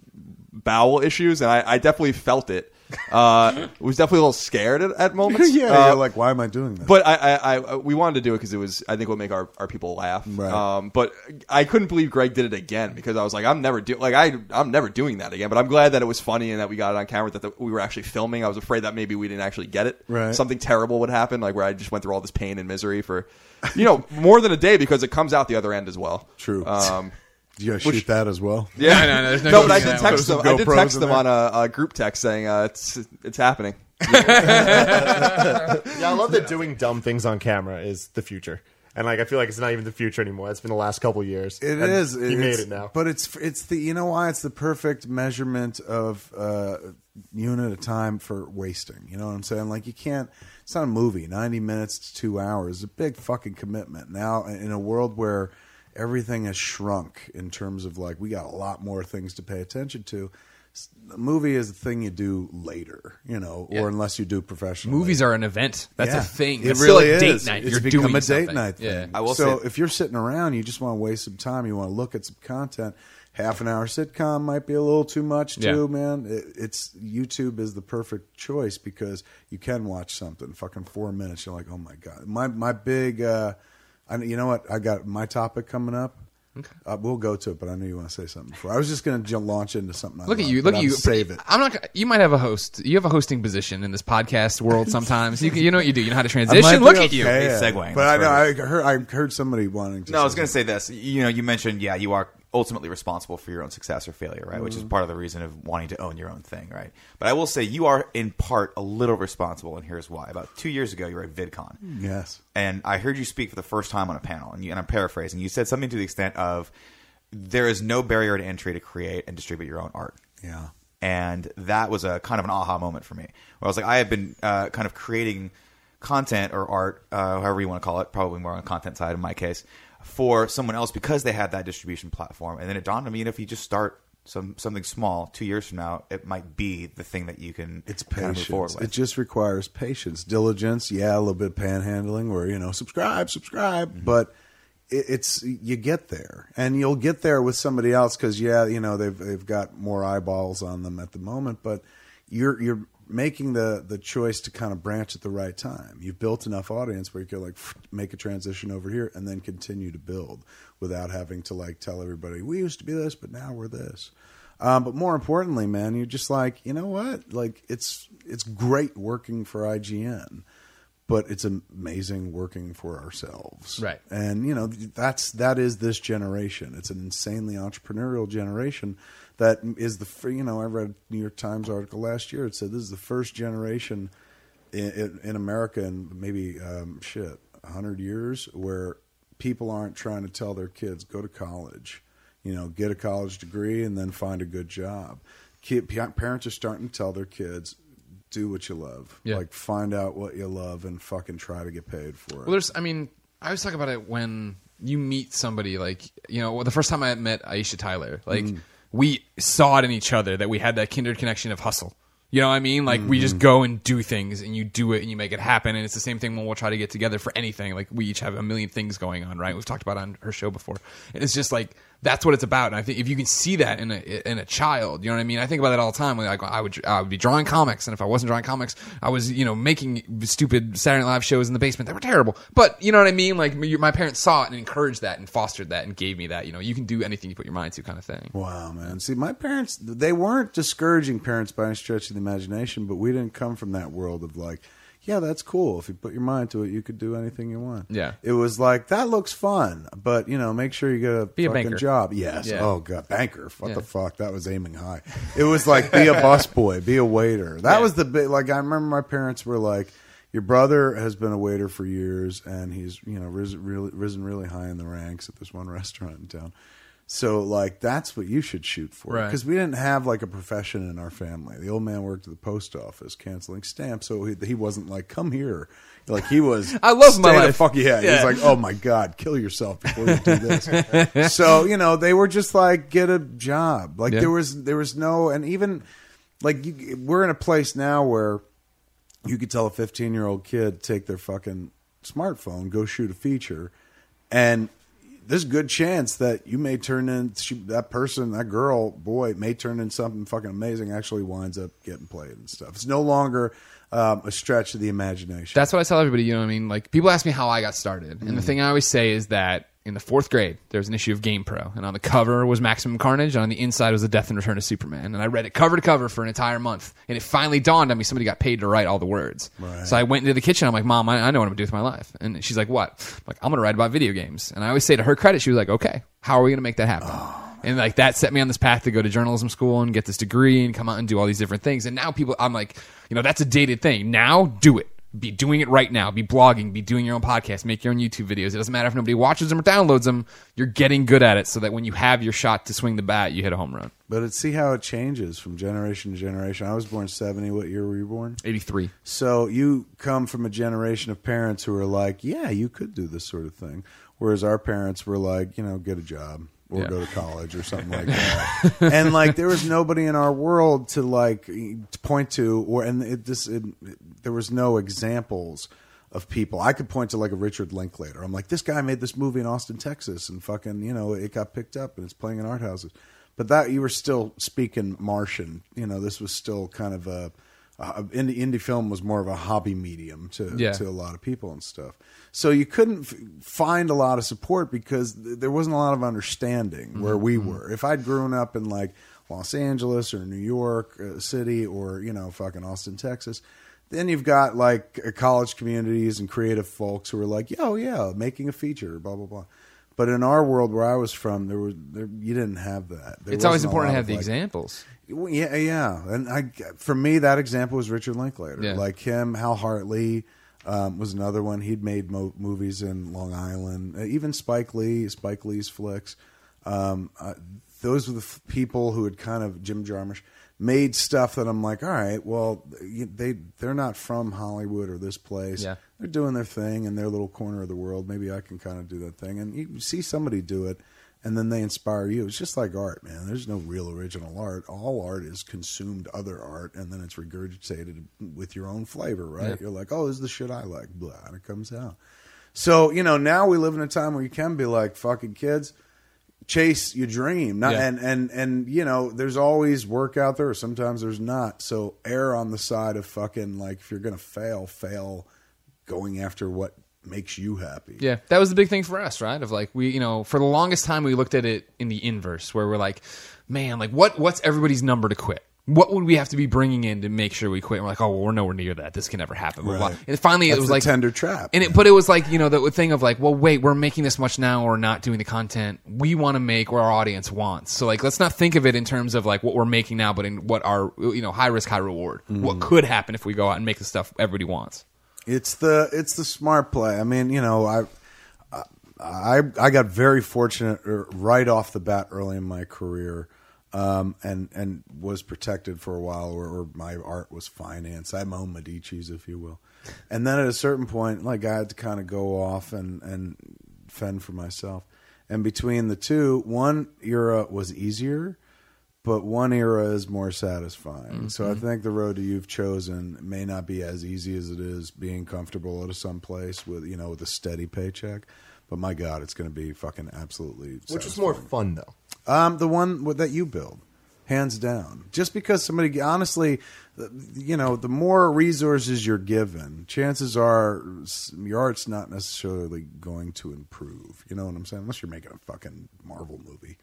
bowel issues, and I, I definitely felt it. Uh, was definitely a little scared at, at moments. yeah, Uh, you're like, why am I doing this? But I, I, I, we wanted to do it because it was, I think, it would make our, our people laugh. Right. Um, but I couldn't believe Greg did it again because I was like, I'm never do, like, I, I'm never doing that again. But I'm glad that it was funny and that we got it on camera that the, we were actually filming. I was afraid that maybe we didn't actually get it. Right. Something terrible would happen, like where I just went through all this pain and misery for, you know, more than a day because it comes out the other end as well. True. Um, you gotta shoot that as well. Yeah, no, no, there's no. no, but I did text them. I did GoPros text in them there. on a, a group text saying uh, it's it's happening. Yeah, I love that doing dumb things on camera is the future. And like I feel like it's not even the future anymore. It's been the last couple years. It And is. He It's- made it now. But it's it's the you know why it's the perfect measurement of uh, unit of time for wasting. You know what I'm saying? Like you can't. It's not a movie. Ninety minutes to two hours is a big fucking commitment. Now in a world where everything has shrunk in terms of like we got a lot more things to pay attention to. s- A movie is a thing you do later, you know, Yeah. or unless you do professional. Movies are an event. That's Yeah. a thing. It really still a date night. It's You're become doing a date something. night Yeah. I will so say- if you're sitting around, you just want to waste some time. You want to look at some content. Half an hour sitcom might be a little too much too, Yeah. man. It, it's YouTube is the perfect choice because you can watch something. Fucking four minutes, you're like, oh my god. My my big, uh, I, you know what? I got my topic coming up. Uh, we'll go to it, but I knew you want to say something before. I was just going to launch into something. I Look at love, you! Look at you! Save it. I'm not. You might have a host. You have a hosting position in this podcast world. Sometimes you you know what you do. You know how to transition. be Look at you. okay, He's yeah. segueing. But I That's know I heard I heard somebody wanting to. No, I was going to say this. You know, you mentioned, yeah, you are ultimately responsible for your own success or failure, right? Which is part of the reason of wanting to own your own thing, right? But I will say you are in part a little responsible, and here's why. About two years ago, you were at VidCon. Yes. and I heard you speak for the first time on a panel, and, you, and I'm paraphrasing. You said something to the extent of, "There is no barrier to entry to create and distribute your own art." Yeah. and that was a kind of an aha moment for me. Where I was like, I have been uh, kind of creating content or art, uh, however you want to call it, probably more on the content side in my case, for someone else because they had that distribution platform. And then it dawned on me, if you just start some something small, two years from now, it might be the thing that you can It's kind of move patience. with. It just requires patience, diligence. Yeah, a little bit of panhandling, where you know, subscribe, subscribe. Mm-hmm. But it's you get there, and you'll get there with somebody else because yeah, you know they've they've got more eyeballs on them at the moment. But you're you're making the the choice to kind of branch at the right time. You've built enough audience where you can like make a transition over here and then continue to build without having to like tell everybody we used to be this, but now we're this. Um, but more importantly, man, you're just like, you know what? Like it's it's great working for IGN, but it's amazing working for ourselves. Right. And you know that's that is this generation. It's an insanely entrepreneurial generation that is the you know I read a New York Times article last year. It said this is the first generation in, in, in America in maybe um, shit hundred years where people aren't trying to tell their kids go to college, you know, get a college degree and then find a good job. Kid, parents are starting to tell their kids do what you love, Yeah. like find out what you love and fucking try to get paid for it. Well, there's, I mean, I always talk about it when you meet somebody like, you know, well, the first time I met Aisha Tyler, like, Mm. We saw it in each other that we had that kindred connection of hustle. You know what I mean? Like, we Mm-hmm. just go and do things and you do it and you make it happen. And it's the same thing when we'll try to get together for anything. Like, we each have a million things going on, right? We've talked about it on her show before. And it's just like, that's what it's about. And I think if you can see that in a in a child, you know what I mean. I think about that all the time. Like I would I would be drawing comics, and if I wasn't drawing comics, I was you know making stupid Saturday Night Live shows in the basement that were terrible. But you know what I mean. Like my parents saw it and encouraged that and fostered that and gave me that. You know, you can do anything you put your mind to, kind of thing. Wow, man. See, my parents, they weren't discouraging parents by any stretch of the imagination, but we didn't come from that world of like, yeah, that's cool. If you put your mind to it, you could do anything you want. Yeah. It was like, that looks fun, but, you know, make sure you get a Be a fucking banker. job. Yes. Yeah. Oh, God. Banker. What Yeah. the fuck? That was aiming high. It was like, be a busboy, be a waiter. That Yeah. was the big, like, I remember my parents were like, your brother has been a waiter for years, and he's you know risen really, risen really high in the ranks at this one restaurant in town. So like that's what you should shoot for Right. because we didn't have like a profession in our family. The old man worked at the post office canceling stamps, so he, he wasn't like come here. Like he was. I love my "Stay life." fuck yeah. He Yeah. was like, oh my god, kill yourself before you do this. so you know they were just like get a job. Like Yeah. there was there was no and even like you, we're in a place now where you could tell a 15 year old kid take their fucking smartphone, go shoot a feature, and there's a good chance that you may turn in she, that person, that girl, boy, may turn in something fucking amazing. Actually, winds up getting played and stuff. It's no longer um, a stretch of the imagination. That's what I tell everybody. You know what I mean? Like people ask me how I got started, and the thing I always say is that in the fourth grade there was an issue of Game Pro, and on the cover was Maximum Carnage, and on the inside was the Death and Return of Superman. And I read it cover to cover for an entire month, and it finally dawned on me somebody got paid to write all the words. Right. So I went into the kitchen. I'm like, Mom, I, I know what I'm gonna do with my life. And she's like, What? I'm like I'm gonna write about video games. And I always say to her credit, she was like, Okay, how are we gonna make that happen? Oh. And like that set me on this path to go to journalism school and get this degree and come out and do all these different things. And now people, I'm like, you know, that's a dated thing. Now do it. Be doing it right now. Be blogging. Be doing your own podcast. Make your own YouTube videos. It doesn't matter if nobody watches them or downloads them. You're getting good at it, so that when you have your shot to swing the bat, you hit a home run. but it's see how it changes from generation to generation. I was born 70. What year were you born? 83. So you come from a generation of parents who are like, yeah, you could do this sort of thing. Whereas our parents were like, you know, get a job or Yeah. go to college or something like that. and like there was nobody in our world to like to point to or and it this it, there was no examples of people. I could point to like a Richard Linklater. I'm like, this guy made this movie in Austin, Texas, and fucking, you know, it got picked up and it's playing in art houses. But that you were still speaking Martian. You know, this was still kind of a, a indie indie film was more of a hobby medium to Yeah. to a lot of people and stuff. So you couldn't f- find a lot of support because th- there wasn't a lot of understanding where we were. If I'd grown up in like Los Angeles or New York uh, City or you know fucking Austin, Texas, then you've got like uh, college communities and creative folks who are like, "Yo, yeah, making a feature, blah blah blah." But in our world, where I was from, there was there, you didn't have that. There It's always important to have the like, examples. Well, yeah, yeah, and I for me that example was Richard Linklater. Yeah. Like him, Hal Hartley um, was another one. He'd made mo- movies in Long Island, uh, even Spike Lee, Spike Lee's flicks. Um, uh, those were the f- people who had kind of Jim Jarmusch made stuff that I'm like, all right, well, they they're not from Hollywood or this place. Yeah. They're doing their thing in their little corner of the world. Maybe I can kind of do that thing, and you see somebody do it and then they inspire you. It's just like art, man. There's no real original art. All art is consumed other art, and then it's regurgitated with your own flavor, right? Yeah. You're like, oh, this is the shit I like, blah, and it comes out. So you know, now we live in a time where you can be like, fucking kids, chase your dream, not, Yeah. and and and you know, there's always work out there, or sometimes there's not. So err on the side of fucking like, if you're gonna fail, fail going after what makes you happy. Yeah, that was the big thing for us, right? Of like we, you know, for the longest time we looked at it in the inverse, where we're like, man, like what what's everybody's number to quit? what would we have to be bringing in to make sure we quit? And we're like, oh, well, we're nowhere near that. This can never happen. Blah, blah. Right. And finally, That's it was the like tender trap. And it, but it was like you know the thing of like, well, wait, we're making this much now, or not doing the content we want to make, or our audience wants. So like, let's not think of it in terms of like what we're making now, but in what our you know high risk, high reward. Mm-hmm. What could happen if we go out and make the stuff everybody wants? It's the it's the smart play. I mean, you know, I I I got very fortunate er, right off the bat early in my career, um, and and was protected for a while, or, where my art was financed. I had my own Medici's, if you will, and then at a certain point, like I had to kind of go off and and fend for myself. And between the two, one era was easier, but one era is more satisfying. So I think the road that you've chosen may not be as easy as it is being comfortable at some place with you know with a steady paycheck. But my God, it's going to be fucking absolutely. Which was more fun though. Um, the one that you build, hands down. Just because somebody, honestly, you know, the more resources you're given, chances are your art's not necessarily going to improve. You know what I'm saying? Unless you're making a fucking Marvel movie,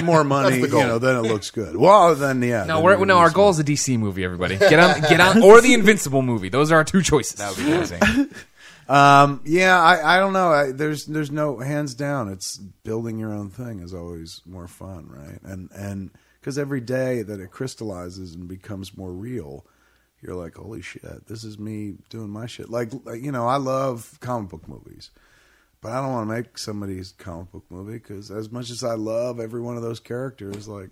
more money, you know, then it looks good. Well, then yeah. No, then we're, no, our goal is a DC movie. Everybody, get on, get on, or the Invincible movie. Those are our two choices. That would be amazing. Um, yeah, I, I don't know. I, there's there's no hands down. It's building your own thing is always more fun, right? And and because every day that it crystallizes and becomes more real, you're like, holy shit, this is me doing my shit. Like, like you know, I love comic book movies, but I don't want to make somebody's comic book movie because as much as I love every one of those characters, like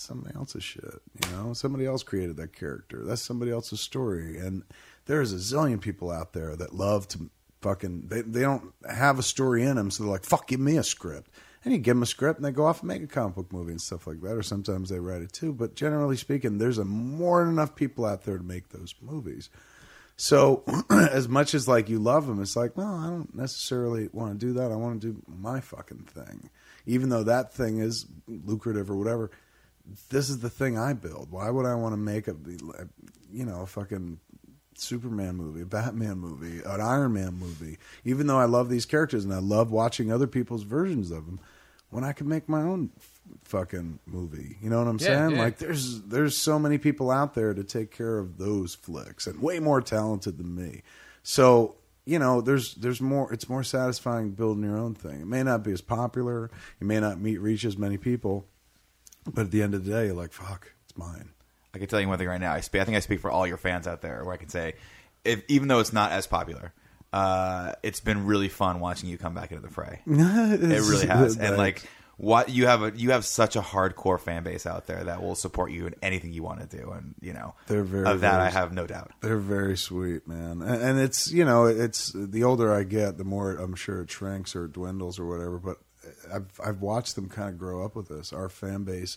somebody else's shit. You know, somebody else created that character. That's somebody else's story, and there's a zillion people out there that love to fucking. They they don't have a story in them, so they're like, "Fuck, give me a script." And you give them a script, and they go off and make a comic book movie and stuff like that. Or sometimes they write it too. But generally speaking, there's a more than enough people out there to make those movies. So, as much as like you love them, it's like, well, I don't necessarily want to do that. I want to do my fucking thing, even though that thing is lucrative or whatever. This is the thing I build. Why would I want to make a, you know, a fucking Superman movie, a Batman movie, an Iron Man movie? Even though I love these characters and I love watching other people's versions of them, when I can make my own f- fucking movie, you know what I'm Yeah, saying? yeah. Like, there's there's so many people out there to take care of those flicks and way more talented than me. So you know, there's there's more. It's more satisfying building your own thing. It may not be as popular. You may not meet reach as many people, but at the end of the day, you're like, fuck, it's mine. I can tell you one thing right now. I, spe- I think I speak for all your fans out there, where I can say, if, even though it's not as popular, uh, it's been really fun watching you come back into the fray. it really has, and like what you have a you have such a hardcore fan base out there that will support you in anything you want to do, and you know They're very, of that very- I have no doubt. They're very sweet, man. And, and it's you know, it's the older I get, the more I'm sure it shrinks or dwindles or whatever. But I've I've watched them kind of grow up with us. Our fan base,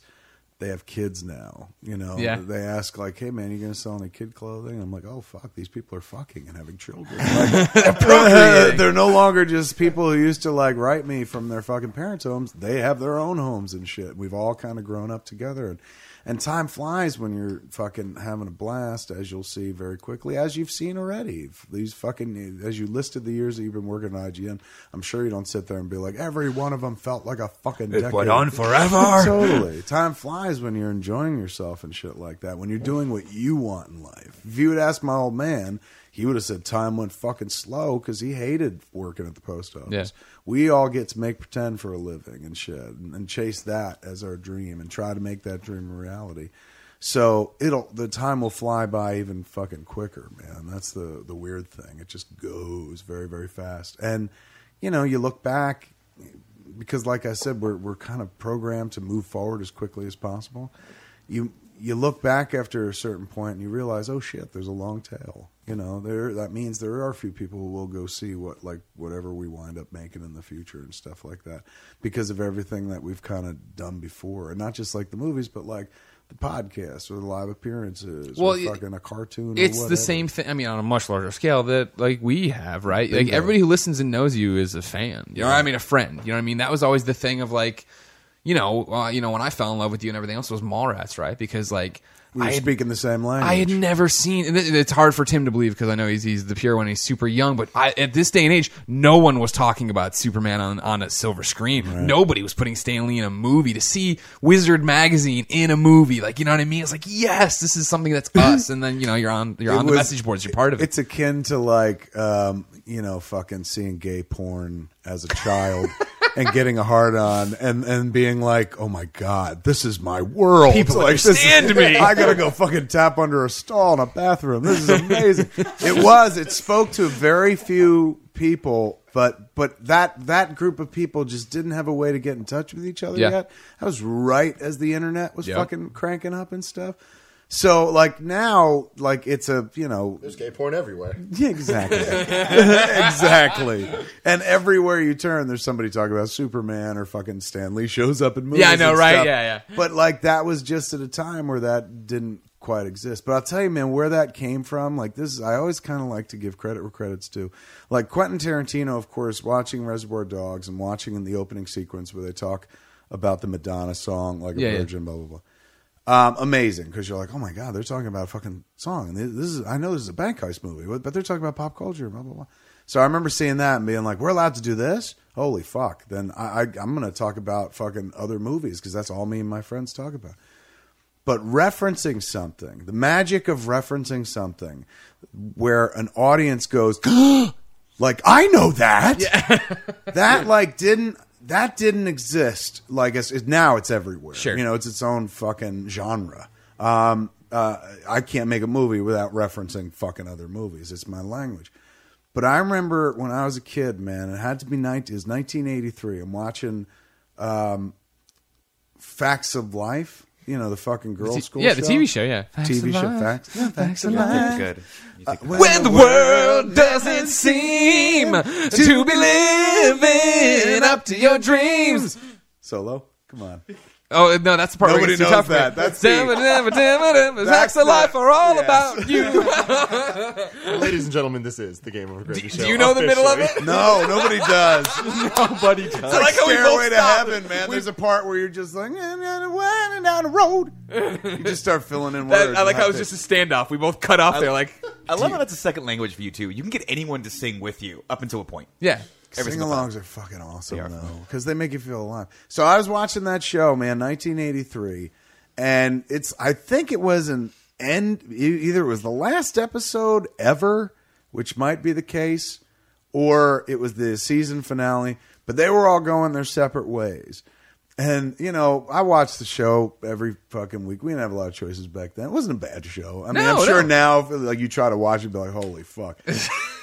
they have kids now. You know, Yeah. they ask like, "Hey, man, you gonna sell any kid clothing?" I'm like, "Oh fuck, these people are fucking and having children." Like, they're no longer just people who used to like write me from their fucking parents' homes. They have their own homes and shit. We've all kind of grown up together, and and time flies when you're fucking having a blast, as you'll see very quickly, as you've seen already. These fucking as you listed the years that you've been working on IGN, I'm sure you don't sit there and be like every one of them felt like a fucking decade. forever. totally. Time flies when you're enjoying yourself and shit like that. When you're doing what you want in life. If you would ask my old man, he would have said time went fucking slow because he hated working at the post office. Yeah. We all get to make pretend for a living and shit, and, and chase that as our dream, and try to make that dream a reality. So it'll the time will fly by even fucking quicker, man. That's the the weird thing. It just goes very very fast, and you know you look back because like I said, we're we're kind of programmed to move forward as quickly as possible. You you look back after a certain point and you realize, oh shit, there's a long tail. You know, there that means there are a few people who will go see what like whatever we wind up making in the future and stuff like that because of everything that we've kind of done before, and not just like the movies, but like the podcast or the live appearances Well, or fucking a cartoon. It's the same thing. I mean, on a much larger scale that like we have, right? Like everybody who listens and knows you is a fan. You know, what I mean, a friend. You know what I mean? That was always the thing of like, you know, uh, you know, when I fell in love with you and everything else was Mallrats, right? Because like We were I had, speaking the same language. I had never seen. It's hard for Tim to believe because I know he's he's the pure one. He's super young, but I, at this day and age, no one was talking about Superman on on a silver screen. Nobody was putting Stan Lee in a movie. To see Wizard magazine in a movie, like you know what I mean? It's like yes, this is something that's us. and then you know you're on you're It on the message boards. You're part of it. It's akin to like, um, you know, fucking seeing gay porn as a child and getting a hard on and, and being like, oh my God, this is my world. People like, this understand is- me. I gotta go fucking tap under a stall in a bathroom. This is amazing. it was. It spoke to very few people, but but that that group of people just didn't have a way to get in touch with each other Yeah. yet. That was right as the internet was Yep. fucking cranking up and stuff. So like now, like it's a you know There's gay porn everywhere. yeah, exactly. exactly. And everywhere you turn, there's somebody talking about Superman or fucking Stan Lee shows up in movies. Yeah, I know, and right? stuff. Yeah, yeah. But like that was just at a time where that didn't quite exist. But I'll tell you, man, where that came from, like this is I always kind of like to give credit where credit's due. Like Quentin Tarantino, of course, watching Reservoir Dogs and watching in the opening sequence where they talk about the Madonna song, like a Yeah, yeah. virgin, blah blah blah. Um, amazing because you're like, oh my god, they're talking about a fucking song, and this is I know this is a bank heist movie, but they're talking about pop culture, blah blah blah. So I remember seeing that and being like, we're allowed to do this. Holy fuck! Then I, I I'm gonna talk about fucking other movies because that's all me and my friends talk about. But referencing something, the magic of referencing something, where an audience goes, like I know that, that like didn't that didn't exist. Like it's, it, now it's everywhere. Sure. you know, it's its own fucking genre. Um, uh, I can't make a movie without referencing fucking other movies. It's my language. But I remember when I was a kid, man, it had to be 19, it was 1983. I'm watching um, Facts of Life, you know, the fucking girls' school yeah, show. the TV show. Yeah, TV show, Facts, yeah, Facts of Life. Good. You think uh, When the world doesn't seem to be living up to your dreams. Solo, come on. Oh no, that's the part Nobody where it gets too knows that. That's the- of the- life are all yes. about you. Ladies and gentlemen, this is the GameOverGreggy Show. Do you know the middle of it? No, nobody does. Nobody does. It's like we both Stairway to. Heaven, man. There's a part where you're just like, "Eh, eh, winding down the road. You just start filling in That- words. I like how it was just a standoff. We both cut off there, like I love how that's a second language for you too. You can get anyone to sing with you up until a point. yeah. Every single Sing-alongs are fucking awesome, They are though, because they make you feel alive. So I was watching that show, man, 1983, and it's. I think it was an end. e- Either it was the last episode ever, which might be the case, or it was the season finale. But they were all going their separate ways. And you know, I watched the show every fucking week. We didn't have a lot of choices back then. It wasn't a bad show. I mean, No, I'm sure no. now, if, like you try to watch it, be like, "Holy fuck!"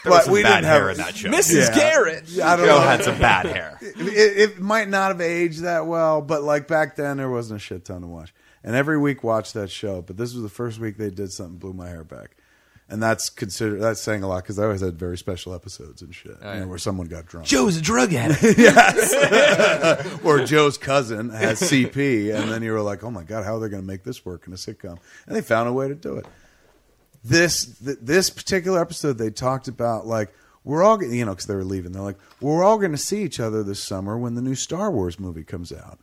There was but some we bad didn't have hair in that show. Mrs. Yeah. Garrett. I don't Joe know. had some bad hair. it, it might not have aged that well, but like back then, there wasn't a shit ton to watch. And every week, watched that show. But this was the first week they did something blew my hair back, and that's considered that's saying a lot because I always had very special episodes and shit, oh, you know, where someone got drunk, Joe's a drug addict. Yes. or Joe's cousin has CP, and then you were like, oh my god, how are they going to make this work in a sitcom? And they found a way to do it. This th- this particular episode, they talked about like we're all you know because they were leaving. They're like, we're all going to see each other this summer when the new Star Wars movie comes out,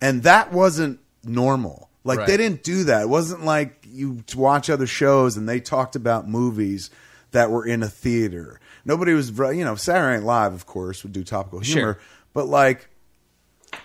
and that wasn't normal. Like Right. they didn't do that. It wasn't like you watch other shows and they talked about movies that were in a theater. Nobody was, you know, Saturday Night Live, of course, would do topical humor, Sure. but like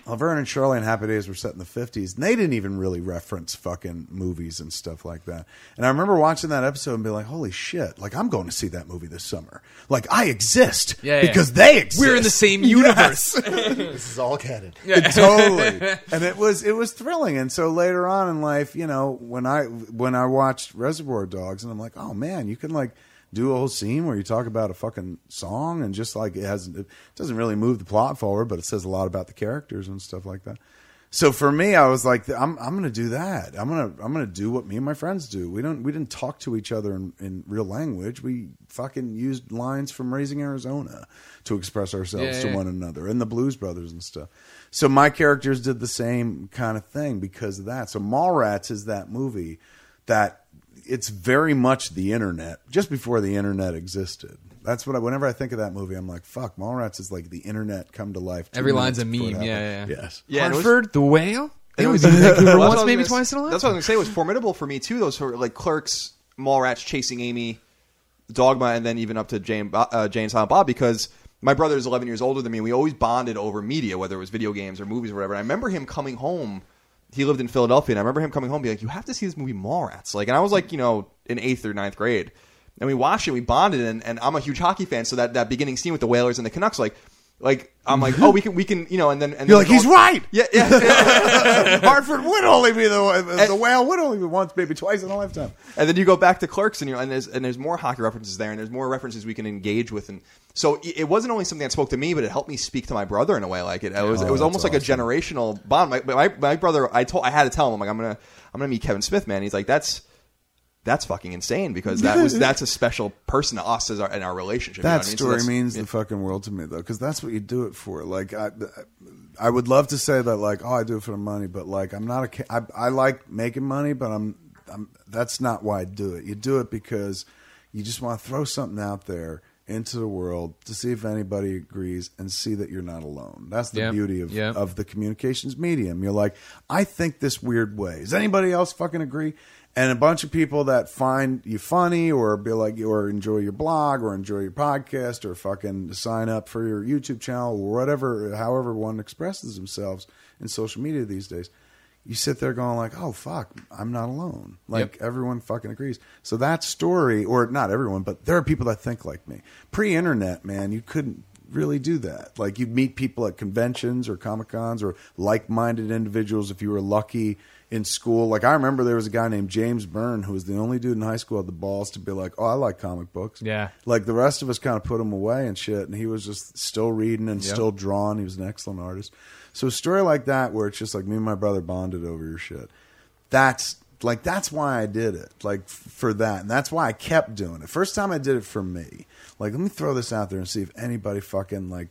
Laverne and Shirley and Happy Days were set in the 50s, and they didn't even really reference fucking movies and stuff like that. And I remember watching that episode and being like, holy shit, like I'm going to see that movie this summer. Like I exist Yeah, yeah. because they exist. We're in the same universe. This is all canon. totally. And it was it was thrilling. And so later on in life, you know, when I when I watched Reservoir Dogs, and I'm like, oh man, you can like do a whole scene where you talk about a fucking song and just like it has it doesn't really move the plot forward, but it says a lot about the characters and stuff like that. So for me, I was like, I'm I'm gonna do that. I'm gonna I'm gonna do what me and my friends do. We don't we didn't talk to each other in, in real language. We fucking used lines from Raising Arizona to express ourselves Yeah, to yeah. one another, and the Blues Brothers and stuff. So my characters did the same kind of thing because of that. So Mallrats is that movie that it's very much the internet, just before the internet existed. That's what I, whenever I think of that movie, I'm like, fuck, Mallrats is like the internet come to life. Every line's a meme. Yeah, yeah, yeah. Yes. Yeah, and it was- Hartford, the whale. It it was was- in Vancouver that's once, what I was maybe gonna- twice in a life. That's what I was going to say. It was formidable for me too. Those sort of like Clerks, Mallrats chasing Amy, Dogma, and then even up to Jane, Bo- uh, Jay and Silent Bob because my brother is 11 years older than me. We always bonded over media, whether it was video games or movies or whatever. And I remember him coming home. He lived in Philadelphia, and I remember him coming home, being like, "You have to see this movie, Mallrats." Like, and I was like, you know, in eighth or ninth grade, and we watched it. We bonded, and, and I'm a huge hockey fan, so that, that beginning scene with the Whalers and the Canucks, like. Like I'm like oh we can we can you know and then and You're then like, he's all- right. yeah yeah Hartford would only be the the And- whale would only be once, maybe twice in a lifetime. And then you go back to Clerks, and you and there's and there's more hockey references there, and there's more references we can engage with, and so it wasn't only something that spoke to me, but it helped me speak to my brother in a way. Like it, it was Oh, it was oh, that's almost like a generational bond. My, my my brother, I told I had to tell him, I'm like I'm gonna I'm gonna meet Kevin Smith, man. He's like that's that's fucking insane because that was that's a special person to us as our in our relationship. you know That what I mean? So story means yeah. the fucking world to me, though, because that's what you do it for. Like, I, I would love to say that, like, oh, I do it for the money, but like, I'm not a. ca- I, I like making money, but I'm, I'm. That's not why I do it. You do it because you just want to throw something out there into the world to see if anybody agrees and see that you're not alone. That's the Yeah. beauty of Yeah. of the communications medium. You're like, I think this weird way. Does anybody else fucking agree? And a bunch of people that find you funny or be like or enjoy your blog or enjoy your podcast or fucking sign up for your YouTube channel or whatever however one expresses themselves in social media these days. You sit there going like, "Oh fuck, I'm not alone." Like Yep. everyone fucking agrees. So that story or not everyone, but there are people that think like me. Pre-internet, man, you couldn't really do that. Like you'd meet people at conventions or comic cons or like-minded individuals if you were lucky in school. Like I remember there was a guy named James Byrne who was the only dude in high school had the balls to be like, "Oh, I like comic books." Yeah. Like the rest of us kind of put him away and shit, and he was just still reading and Yep. still drawing. He was an excellent artist. So a story like that where it's just like me and my brother bonded over your shit. That's like that's why I did it. Like f- for that, and that's why I kept doing it. First time I did it for me. Like let me throw this out there and see if anybody fucking like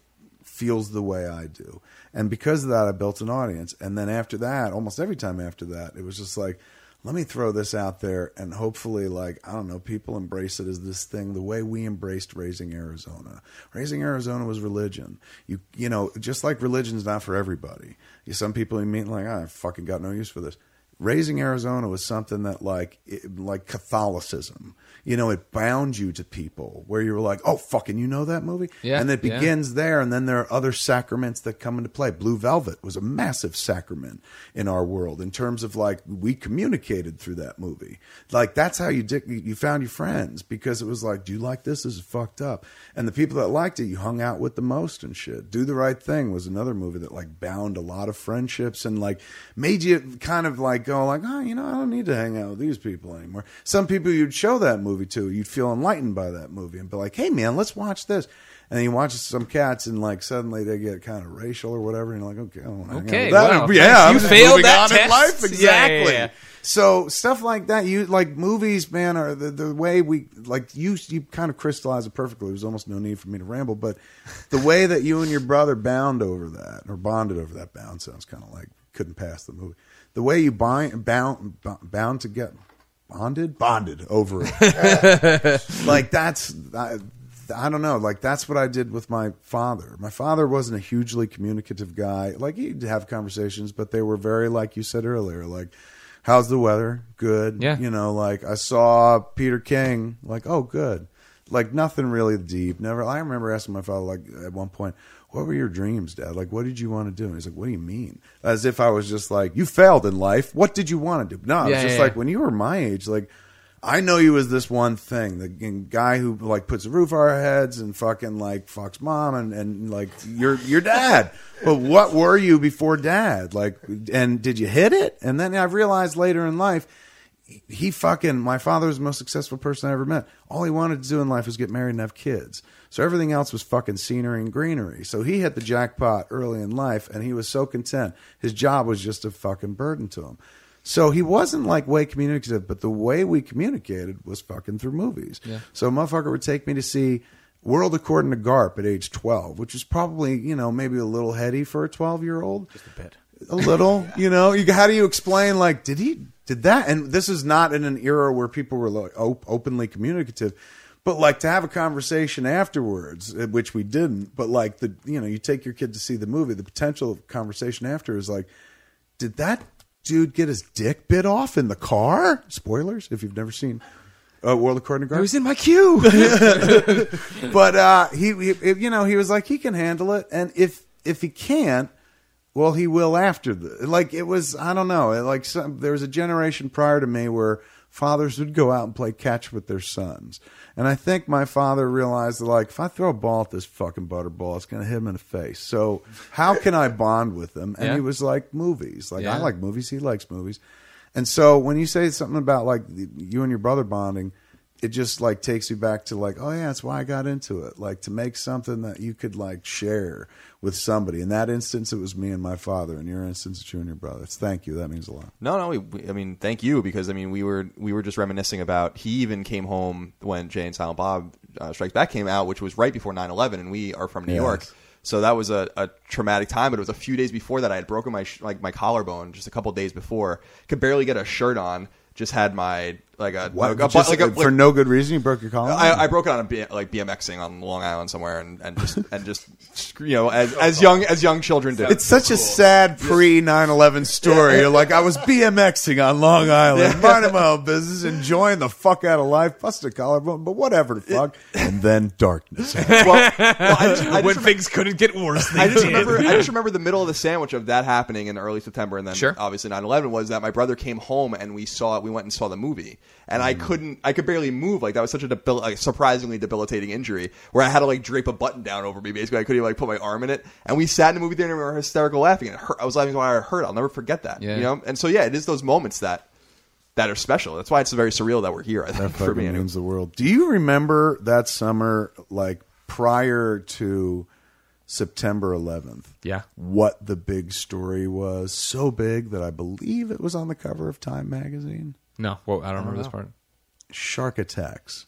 feels the way I do. And because of that, I built an audience. And then after that, almost every time after that, it was just like, let me throw this out there and hopefully, like, I don't know, people embrace it as this thing the way we embraced Raising Arizona. Raising Arizona was religion. You, you know, just like religion's not for everybody. Some people you meet like, "Ah, I fucking got no use for this. Raising Arizona was something that like it, like Catholicism. You know, it bound you to people where you were like, "Oh, fucking, you know that movie?" Yeah, and it yeah. begins there, and then there are other sacraments that come into play. Blue Velvet was a massive sacrament in our world in terms of like we communicated through that movie. Like that's how you did, you found your friends because it was like, "Do you like this? This is fucked up." And the people that liked it, you hung out with the most and shit. Do the Right Thing was another movie that like bound a lot of friendships and like made you kind of like go like, "Oh, you know, I don't need to hang out with these people anymore." Some people you'd show that movie to, you'd feel enlightened by that movie and be like, "Hey, man, let's watch this." And then you watch some cats, and like suddenly they get kind of racial or whatever, and you're like, "Okay, I don't wanna hang out Okay, with that." wow. yeah, You failed that test. life Yeah, yeah, exactly. yeah. So stuff like that, you like movies, man, are the, the way we like you. You kind of crystallize it perfectly. There's almost no need for me to ramble, but the way that you and your brother bound over that, or bonded over that, bound sounds kind of like couldn't pass the movie. The way you bind, bound, bound to get bonded, bonded over it. like that's. I, I don't know. Like that's what I did with my father. My father wasn't a hugely communicative guy. Like he'd have conversations, but they were very, like you said earlier, like, "How's the weather? Good." Yeah. You know, like I saw Peter King. Like, oh, good. Like nothing really deep. Never. I remember asking my father, like at one point, "What were your dreams, Dad? Like, what did you want to do?" And he's like, "What do you mean?" As if I was just like, "You failed in life. What did you want to do?" No, it was Yeah, just yeah, like yeah. when you were my age, like. I know you as this one thing, the guy who like puts a roof over our heads and fucking like fucks mom and, and like your your dad. But what were you before dad? Like, and did you hit it? And then I've realized later in life, he fucking my father was the most successful person I ever met. All he wanted to do in life was get married and have kids. So everything else was fucking scenery and greenery. So he hit the jackpot early in life and he was so content. His job was just a fucking burden to him. So he wasn't like way communicative, but the way we communicated was fucking through movies. Yeah. So a motherfucker would take me to see World According to Garp at age 12, which is probably, you know, maybe a little heady for a 12 year old. Just a bit. A little, you know, you, how do you explain like, did he, did that? And this is not in an era where people were like op- openly communicative, But like to have a conversation afterwards, uh, which we didn't. But like the you know you take your kid to see the movie, the potential conversation after is like, did that dude get his dick bit off in the car? Spoilers if you've never seen. Uh, World According to Garth. was in my queue. but uh, he, he, you know, he was like, he can handle it, and if if he can't, well, he will after the. Like it was, I don't know. Like some, there was a generation prior to me where fathers would go out and play catch with their sons, and I think my father realized that, like, if I throw a ball at this fucking butterball, it's going to hit him in the face. So how can I bond with him? And Yeah. he was like, movies. Like Yeah. I like movies. He likes movies. And so when you say something about like you and your brother bonding, it just like takes you back to like, oh yeah, that's why I got into it. Like to make something that you could like share with somebody. In that instance, it was me and my father. In your instance, it's you and your brother. It's thank you. That means a lot. No, no. We, we, I mean, thank you because I mean, we were we were just reminiscing about. He even came home when Jay and Silent Bob uh, Strikes Back came out, which was right before 9-11, and we are from New Yes. York. So that was a, a traumatic time, but it was a few days before that I had broken my sh- like my collarbone just a couple days before. Could barely get a shirt on. Just had my like a, What? a- a- Just like a- for like- no good reason, you broke your collar. I, I broke it on a B, like BMXing on Long Island somewhere, and, and just and just you know as, as young as young children do. It's such a sad pre 9 11 story. You're like, I was BMXing on Long Island, minding my own business, enjoying the fuck out of life, busted a collarbone, but whatever the fuck. And then darkness. well, well, I just, I just when remember- things couldn't get worse, they I just did. remember I just remember the middle of the sandwich of that happening in early September and then Sure. obviously 9/11 was that my brother came home and we saw we went and saw the movie and I mm. couldn't I could barely move like that was such a debil- like, surprisingly debilitating injury where I had to like drape a button down over me basically I couldn't even like put my arm in it and we sat in the movie theater and we were hysterical laughing and it hurt, I was laughing while I hurt I'll never forget that Yeah. you know and so yeah it is those moments that that are special that's why it's very surreal that we're here I That think for fucking me anyway. means the world. Do you remember that summer, like prior to September 11th? Yeah. What the big story was? So big that I believe it was on the cover of Time magazine. No, well, I don't remember this part. Shark attacks.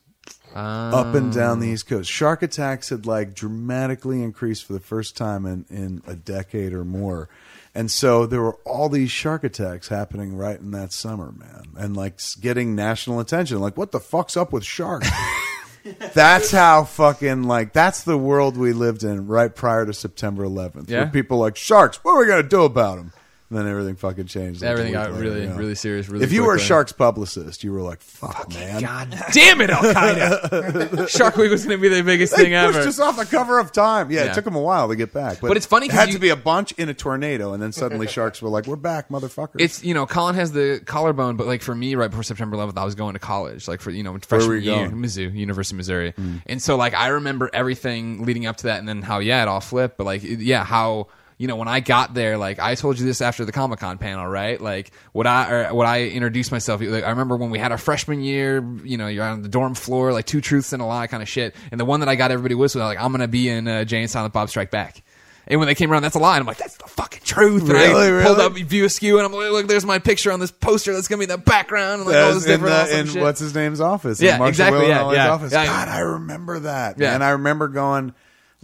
Up and um, down the East Coast. Shark attacks had like dramatically increased for the first time in, in a decade or more. And so there were all these shark attacks happening right in that summer, man. And like s- getting national attention. Like, what the fuck's up with sharks? that's how fucking like that's the world we lived in right prior to September 11th. Yeah. Where people like sharks. What are we gonna do about them? Then everything fucking changed. like, a Everything week got later, really, yeah. really serious. Really if you were a quickly. sharks publicist, you were like, "Fuck, man." God damn it, Al Qaeda! Shark Week was going to be the biggest thing pushed ever. us off the cover of Time. Yeah, Yeah. it took them a while to get back. But, But it's funny It 'cause had you- to be a bunch in a tornado, and then suddenly sharks were like, "We're back, motherfuckers." It's you know, Colin has the collarbone, but like for me, right before September 11th, I was going to college, like for you know freshman were you year, going? Hmm. Mizzou, University of Missouri, and so like I remember everything leading up to that, and then how yeah, it all flipped, but like it- yeah, how you know when I got there, like I told you this after the Comic Con panel, right? Like what I or what I introduced myself. Like I remember when we had our freshman year, you know, you're on the dorm floor, like two truths and a lie kind of shit, and the one that I got everybody was like I'm gonna be in uh, Jay and Silent Bob Strike Back. And when they came around, that's a lie. And I'm like, that's the fucking truth. And Really? I pulled up View Askew, and I'm like, look, there's my picture on this poster that's gonna be in the background, and like all this in, different the, awesome in shit. what's his name's office. Yeah, in exactly, Will yeah, yeah. office. Yeah. God, I remember that. Yeah. and I remember going.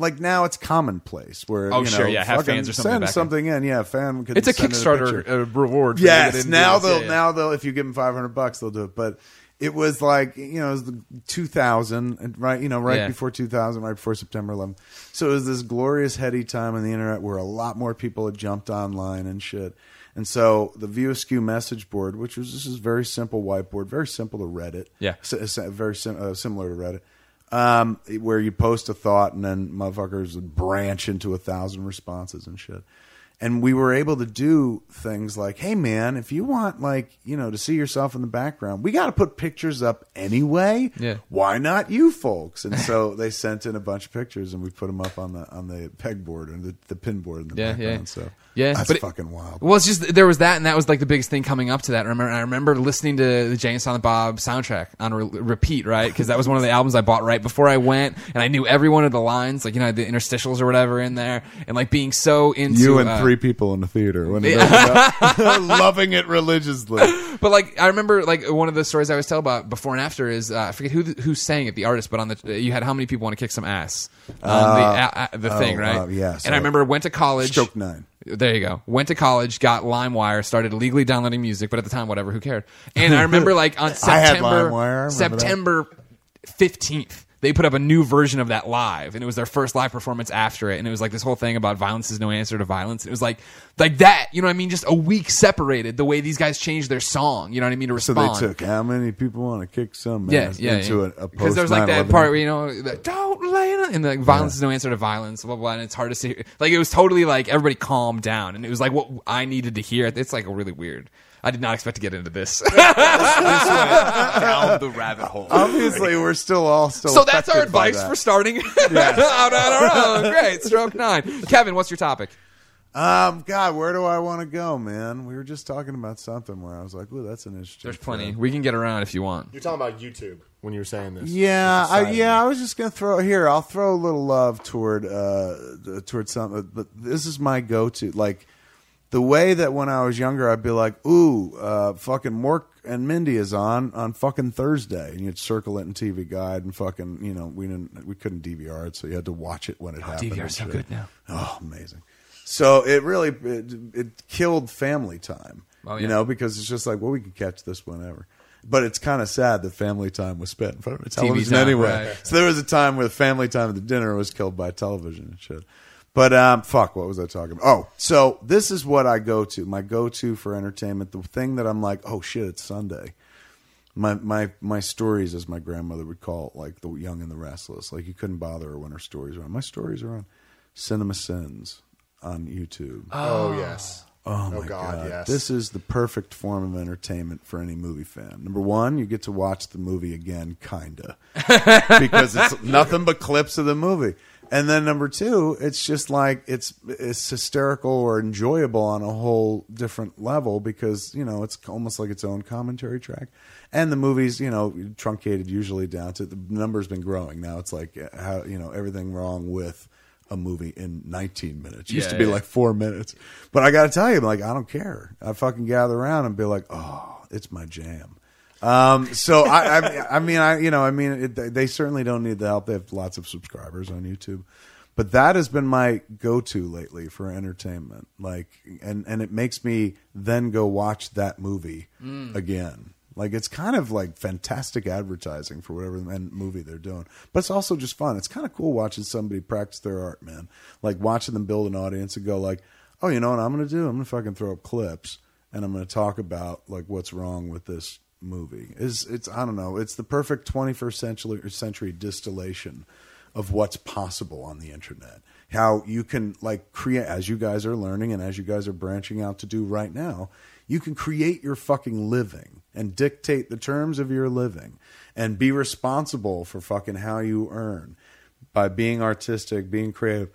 Like now, it's commonplace where Oh, you know, sure, yeah, have fans or something send back in. something in. Yeah, fan could. it's a Kickstarter picture. uh, reward. For Yes, now they'll Yeah, yeah. now they'll if you give them five hundred bucks they'll do it. But it was like you know it was the two thousand right you know right Yeah. before two thousand right before September 11th. So it was this glorious heady time on the internet where a lot more people had jumped online and shit. And so the View Askew message board, which was this is very simple whiteboard, very simple to Reddit. Yeah. S- s- very sim- uh, similar to Reddit. Um, where you post a thought and then motherfuckers would branch into a thousand responses and shit. And we were able to do things like, hey man, if you want like, you know, to see yourself in the background, we got to put pictures up anyway. Yeah. Why not you folks? And so they sent in a bunch of pictures and we put them up on the on the pegboard and the, the pin board in the Yeah, background. yeah. So Yeah, that's but fucking wild. Well, it's just there was that, and that was like the biggest thing coming up to that. Remember, I remember listening to the and Silent Bob soundtrack on re- repeat, right? Because that was one of the albums I bought right before I went, and I knew every one of the lines, like you know, the interstitials or whatever in there, and like being so into you and uh, three people in the theater when it up, loving it religiously. But like I remember, like one of the stories I always tell about before and after is uh, I forget who who sang it, the artist, but on the you had how many people want to kick some ass the uh, uh, the thing, oh, right? uh, yes. And I remember went to college. Stroke nine. There you go. Went to college, got LimeWire, started illegally downloading music, but at the time, whatever, who cared? And I remember like on I had September LimeWire, I remember that. September 15th they put up a new version of that live and it was their first live performance after it and it was like this whole thing about violence is no answer to violence it was like like that you know what i mean just a week separated the way these guys changed their song you know what i mean to So they took how many people want to kick some yeah, yeah, into yeah. a, a because there's like that part where you know, that, don't lay it, on-" and like violence is no answer to violence, blah, blah blah, and it's hard to see. Like it was totally like everybody calmed down, and it was like what I needed to hear. It's like really weird. I did not expect to get into this. down the rabbit hole. Obviously, we're still all still. so that's our advice that. for starting out on our own. Great, stroke nine. Kevin, what's your topic? Um, God, where do I want to go, man? We were just talking about something where I was like, "Ooh, that's an interesting." There's plenty. thread. We can get around if you want. You're talking about YouTube when you were saying this. Yeah, I, yeah. I was just gonna throw here. I'll throw a little love toward uh toward something, but this is my go-to. Like the way that when I was younger, I'd be like, "Ooh, uh, fucking Mork and Mindy is on on fucking Thursday," and you'd circle it in TV Guide and fucking, you know, we didn't we couldn't DVR it, so you had to watch it when it happened. DVR and so good now. Oh, amazing. So it really it, it killed family time. Oh, yeah. You know, because it's just like, well, we can catch this whenever. But it's kind of sad that family time was spent in front of a television time, anyway. right. So there was a time where family time at the dinner was killed by television and shit. But um, fuck, what was I talking about? Oh, so this is what I go to. My go to for entertainment. The thing that I'm like, oh shit, it's Sunday. My my my stories, as my grandmother would call it, like the young and the restless. Like you couldn't bother her when her stories were on. My stories are on Cinema Sins on YouTube. Oh yes. Oh, Oh, my God, god! yes. This is the perfect form of entertainment for any movie fan. Number one, you get to watch the movie again, kinda, because it's nothing but clips of the movie. And then number two, it's just like it's it's hysterical or enjoyable on a whole different level because you know it's almost like its own commentary track. And the movie's you know truncated usually down to the number's been growing now. It's like how you know everything wrong with a movie in 19 minutes. It used Yeah, to be yeah. like four minutes. But I got to tell you, like, I don't care. I fucking gather around and be like, oh, it's my jam. Um, so I, I, I mean, I, you know, I mean, it, they certainly don't need the help. They have lots of subscribers on YouTube, but that has been my go-to lately for entertainment. Like, and and it makes me then go watch that movie again. Like it's kind of like fantastic advertising for whatever movie they're doing, but it's also just fun. It's kind of cool watching somebody practice their art, man. Like watching them build an audience and go like, oh, you know what I'm going to do? I'm going to fucking throw up clips and I'm going to talk about like what's wrong with this movie. Is it's I don't know. It's the perfect 21st century century distillation of what's possible on the internet. How you can like create as you guys are learning and as you guys are branching out to do right now, you can create your fucking living and dictate the terms of your living and be responsible for fucking how you earn by being artistic, being creative,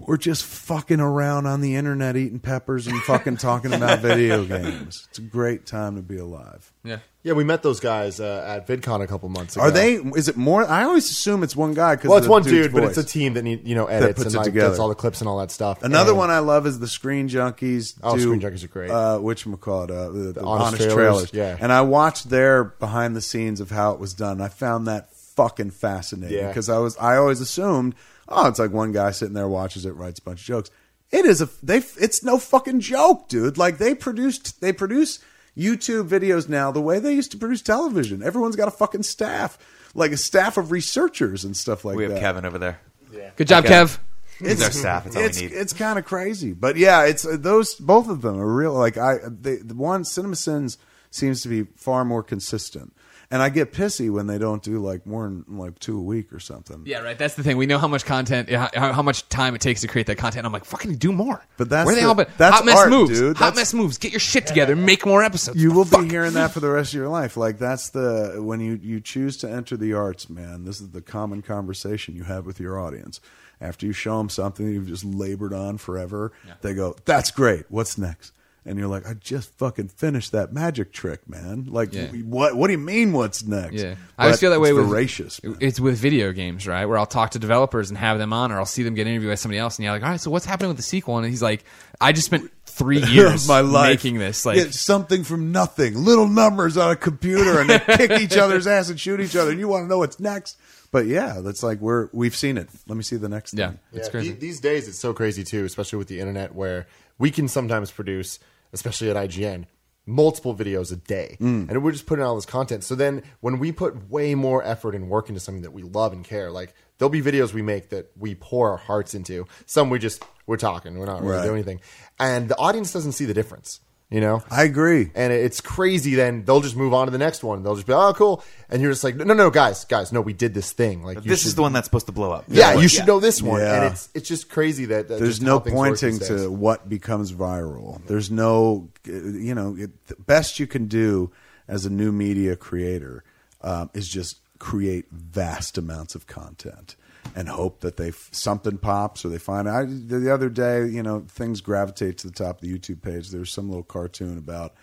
or just fucking around on the internet eating peppers and fucking talking about video games. It's a great time to be alive. Yeah. Yeah, we met those guys uh, at VidCon a couple months ago. Are they? Is it more? I always assume it's one guy because Well, it's one dude, but it's a team that need, you know edits puts and it like together. gets all the clips and all that stuff. Another And- one I love is the Screen Junkies. Oh, do, Screen Junkies are great. Uh, which call it? Uh, the, the Honest Honest, Trailers, Trailers. yeah. And I watched their behind the scenes of how it was done. I found that fucking fascinating Yeah. because I was I always assumed oh it's like one guy sitting there watches it writes a bunch of jokes. It is a they it's no fucking joke, dude. Like they produced they produce YouTube videos now the way they used to produce television. Everyone's got a fucking staff, like a staff of researchers and stuff like that. we have that. Kevin over there. Yeah. Good job, Okay. Kev. He's our staff. It's it's it's kind of crazy, but yeah, it's uh, those both of them are real. Like I, they, the one Cinema Sins seems to be far more consistent, and I get pissy when they don't do like more than like two a week or something. Yeah, right. That's the thing. We know how much content, how, how much time it takes to create that content. I'm like, fucking do more. But that's where they the- all? But that's hot mess art, moves, dude. hot That's- mess moves. Get your shit together. Make more episodes. You will fuck? be hearing that for the rest of your life. Like that's the when you you choose to enter the arts, man. This is the common conversation you have with your audience. After you show them something you've just labored on forever, they go, "That's great. What's next?" And you're like, "I just fucking finished that magic trick, man. Like, Yeah. what? What do you mean? What's next?" Yeah, I always feel that way it's with voracious. man. It's with video games, right? Where I'll talk to developers and have them on, or I'll see them get interviewed by somebody else, and you're like, "All right, so what's happening with the sequel?" And he's like, "I just spent three years my life making this. Like, It's something from nothing, little numbers on a computer, and they kick each other's ass and shoot each other. And you want to know what's next? But yeah, that's like we're we've seen it. Let me see the next yeah, thing. it's Yeah, crazy. these days, it's so crazy too, especially with the internet, where we can sometimes produce, especially at IGN, multiple videos a day, mm. and we're just putting out all this content. So then, when we put way more effort and work into something that we love and care, like there'll be videos we make that we pour our hearts into. Some we just we're talking, we're not really Right. doing anything, and the audience doesn't see the difference. You know, I agree. and it's crazy. Then they'll just move on to the next one. They'll just be, oh, cool. And you're just like, no, no, no, guys, guys, no, we did this thing. Like, This should- is the one that's supposed to blow up. Yeah, you should know this one. Yeah. And it's it's just crazy that, that There's no how things pointing to what becomes viral. There's no, you know, it, the best you can do as a new media creator um, is just create vast amounts of content and hope that they something pops or they find. I the other day, you know, things gravitate to the top of the YouTube page. There's some little cartoon about.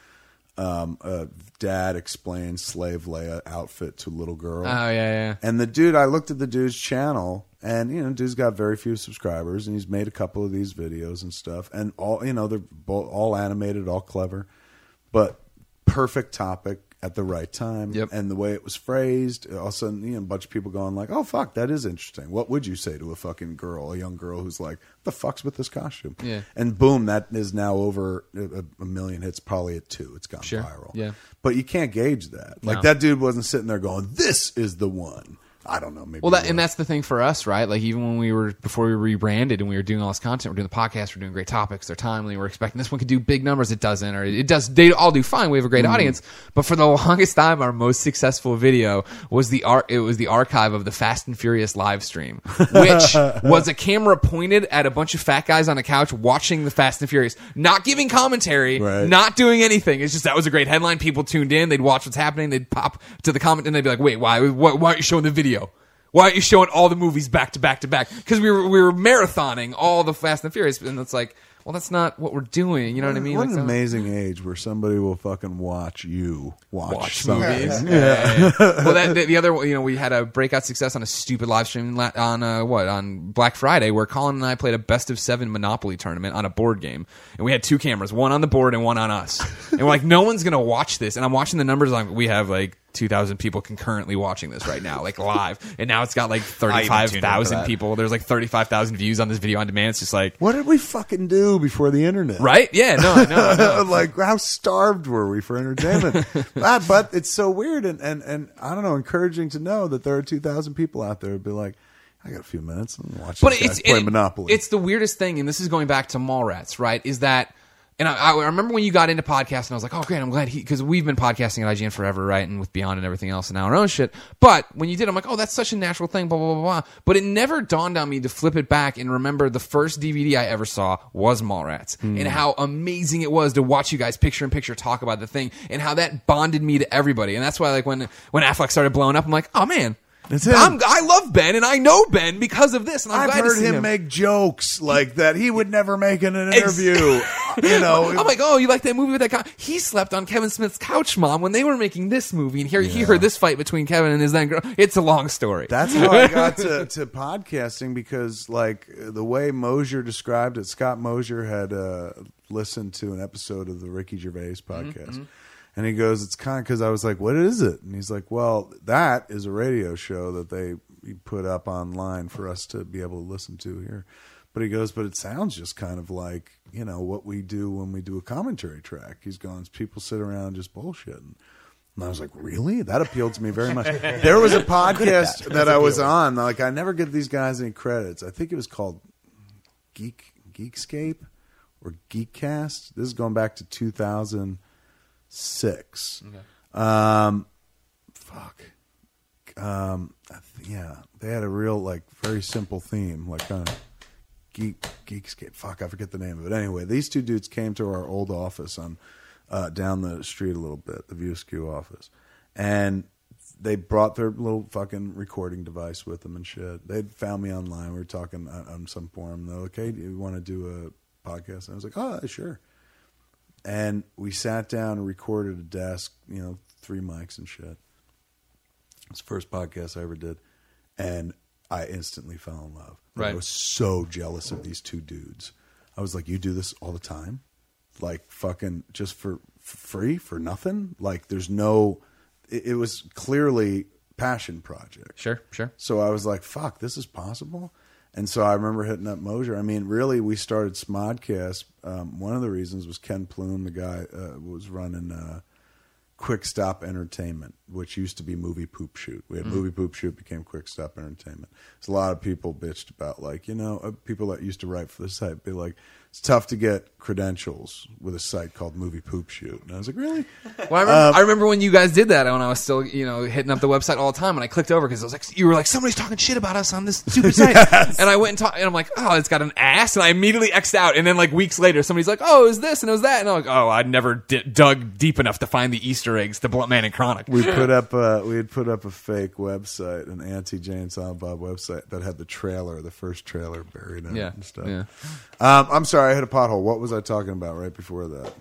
Um, a dad explains slave Leia outfit to little girl. Oh yeah, yeah. And the dude, I looked at the dude's channel, and you know, dude's got very few subscribers, and he's made a couple of these videos and stuff, and all you know, they're all animated, all clever, but perfect topic at the right time. Yep. And the way it was phrased, all of a sudden, you know, a bunch of people going like, "Oh fuck, that is interesting." What would you say to a fucking girl, a young girl who's like, "The fuck's with this costume?" Yeah. And boom, that is now over a, a million hits, probably at two. It's gone Sure. viral. Yeah. But you can't gauge that. Like No. that dude wasn't sitting there going, "This is the one." I don't know. Maybe. Well, that, and that's the thing for us, right? Like even when we were before we rebranded and we were doing all this content, we're doing the podcast, we're doing great topics, they're timely. We're expecting this one could do big numbers. It doesn't, or it does. They all do fine. We have a Mm. great audience, but for the longest time, our most successful video was the ar- It was the archive of the Fast and Furious live stream, which was a camera pointed at a bunch of fat guys on a couch watching the Fast and Furious, not giving commentary, Right. not doing anything. It's just that was a great headline. People tuned in, they'd watch what's happening, they'd pop to the comment, and they'd be like, "Wait, why? Why, why aren't you showing the video?" Why aren't you showing all the movies back to back to back? Because we were we were marathoning all the Fast and the Furious, and it's like, well, that's not what we're doing. You know what I mean? What Like, an so- amazing age where somebody will fucking watch you watch, watch movies. Yeah. yeah, yeah. well, that, the, the other, one, you know, we had a breakout success on a stupid live stream la- on uh, what on Black Friday, where Colin and I played a best of seven Monopoly tournament on a board game, and we had two cameras, one on the board and one on us, and we're like, no one's gonna watch this, and I'm watching the numbers, like we have like. 2,000 people concurrently watching this right now, like live. And now it's got like tuned in for 35,000 people. There's like 35,000 views on this video on demand. It's just like, What did we fucking do before the internet? right? Yeah, no, I know. I know. like how starved were we for entertainment? Ah, but it's so weird and, and, and I don't know, encouraging to know that there are two thousand people out there who'd be like, I got a few minutes and watch but this guy it's play it- Monopoly. It's the weirdest thing, and this is going back to Mallrats, right? Is that, and I, I remember when you got into podcasting, I was like, oh, great, I'm glad he, because we've been podcasting at IGN forever, right, and with Beyond and everything else, and now our own shit. But when you did, I'm like, oh, that's such a natural thing, blah blah blah blah. But it never dawned on me to flip it back and remember the first DVD I ever saw was Mallrats, Hmm. and how amazing it was to watch you guys picture in picture talk about the thing, and how that bonded me to everybody. And that's why, like, when when Affleck started blowing up, I'm like, oh man. Him. I love Ben, and I know Ben because of this, and glad to heard see him, make jokes like that he would never make in an interview. you know, I'm like, oh, you like that movie with that guy? He slept on Kevin Smith's couch, mom, when they were making this movie, and here he heard this fight between Kevin and his then girl. It's a long story. That's how I got to, to podcasting because, like, the way Mosier described it, Scott Mosier had uh, listened to an episode of the Ricky Gervais podcast. And he goes, It's kind of because I was like, What is it? And he's like, Well, that is a radio show that they put up online for us to be able to listen to here. But he goes, But it sounds just kind of like, you know, what we do when we do a commentary track. He's going, People sit around just bullshitting. And I was like, really? That appealed to me very much. There was a podcast that I was on. Like, I never give these guys any credits. I think it was called Geek Geekscape or Geekcast. This is going back to 2006. Um, fuck. Um, yeah, they had a real like very simple theme, like kind of geek geekscape. Fuck, I forget the name of it. Anyway, these two dudes came to our old office on uh, down the street a little bit, the View Askew office, and they brought their little fucking recording device with them and shit. They found me online. We were talking on, on some forum. They're like, "Hey, do you want to do a podcast?" And I was like, "Oh, sure." And we sat down and recorded a desk, you know, three mics and shit. It's the first podcast I ever did, and I instantly fell in love. Like, I was so jealous of these two dudes. I was like, "You do this all the time, like fucking just for, for free for nothing? Like, there's no." It, it was clearly passion project. sure, sure. So I was like, "Fuck, this is possible." And so I remember hitting up Mosier. I mean, really, we started Smodcast. Um, one of the reasons was Ken Plume, the guy uh, was running uh, Quick Stop Entertainment, which used to be Movie Poop Shoot. We had Movie Poop Shoot became Quick Stop Entertainment. There's a lot of people bitched about like you know uh, people that used to write for the site be like it's tough to get credentials with a site called Movie Poop Shoot. And I was like, really? Well, I remember, I remember when you guys did that when I was still, you know, hitting up the website all the time, and I clicked over because I was like, you were like, somebody's talking shit about us on this stupid site, and I went and talked, and I'm like, oh, it's got an ass, and I immediately xed out, and then like weeks later, somebody's like, oh, it was this and it was that, and I'm like, oh, I never di- dug deep enough to find the Easter eggs to Blunt Man and Chronic. we put up uh, we had put up a fake website, an anti Jay and Silent Bob website that had the trailer, the first trailer buried in Yeah, it and stuff. yeah. Um, I'm sorry, I hit a pothole. What was I talking about right before that?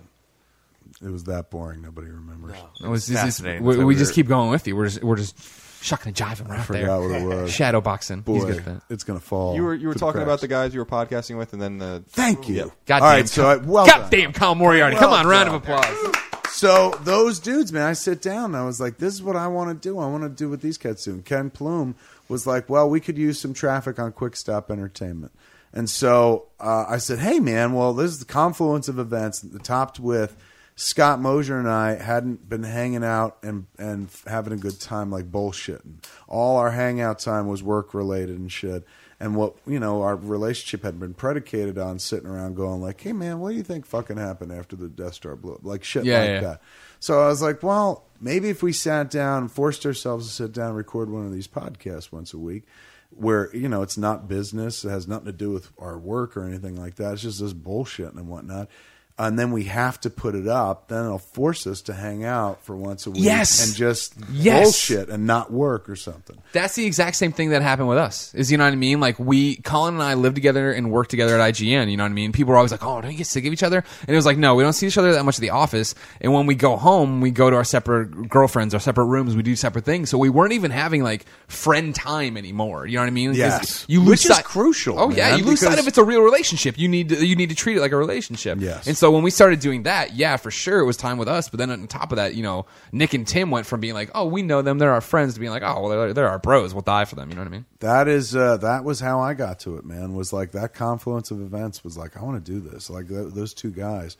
It was that boring. Nobody remembers. It was- this is- Fascinating. we, So we just weird. keep going with you. We're just we're just shucking and jiving right I forgot there. what it was. Shadow boxing. He's Boy, good at that. it's gonna fall. You were you were to talking about the guys you were podcasting with, and then the Thank you. Yeah. Goddamn, All right, so I, well done. goddamn, Kyle Moriarty. Well Come on, round of applause. So those dudes, man, I sit down and I was like, this is what I want to do. I want to do what these cats do. And Ken Plume was like, well, we could use some traffic on Quick Stop Entertainment. And so uh, I said, hey, man, well, this is the confluence of events, the topped with Scott Mosier and I hadn't been hanging out and, and having a good time like bullshitting. All our hangout time was work related and shit. And what you know, our relationship had been predicated on sitting around going like, "Hey man, what do you think fucking happened after the Death Star blew up?" Like shit Yeah, like yeah. that. So I was like, well, maybe if we sat down forced ourselves to sit down and record one of these podcasts once a week, where you know it's not business, it has nothing to do with our work or anything like that. It's just this bullshit and whatnot. And then we have to put it up. Then it'll force us to hang out for once a week Yes. and just Yes. bullshit and not work or something. That's the exact same thing that happened with us. Is you know what I mean? Like we, Colin and I lived together and worked together at IGN. You know what I mean? People were always like, "Oh, don't you get sick of each other?" And it was like, "No, we don't see each other that much at the office. And when we go home, we go to our separate girlfriends, our separate rooms. We do separate things. So we weren't even having like friend time anymore. You know what I mean? Yes. you lose Which is sight- crucial, Oh yeah, you lose sight of it's a real relationship. You need to, you need to treat it like a relationship. Yes. And so when we started doing that, yeah, for sure, it was time with us. But then on top of that, you know, Nick and Tim went from being like, "Oh, we know them, they're our friends," to being like, "Oh, well, they're, they're our bros. We'll die for them." You know what I mean? That is uh, that was how I got to it, man. Was like that confluence of events was like I want to do this. Like th- those two guys,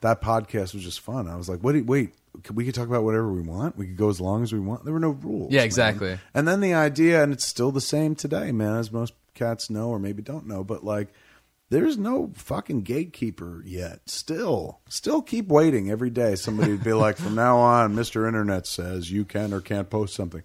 that podcast was just fun. I was like, what? Wait, we could talk about whatever we want. We could go as long as we want. There were no rules. Yeah, man. exactly. And then the idea, and it's still the same today, man. As most cats know or maybe don't know, but like. There's no fucking gatekeeper yet. Still, still keep waiting every day. Somebody would be like, from now on, Mr. Internet says you can or can't post something.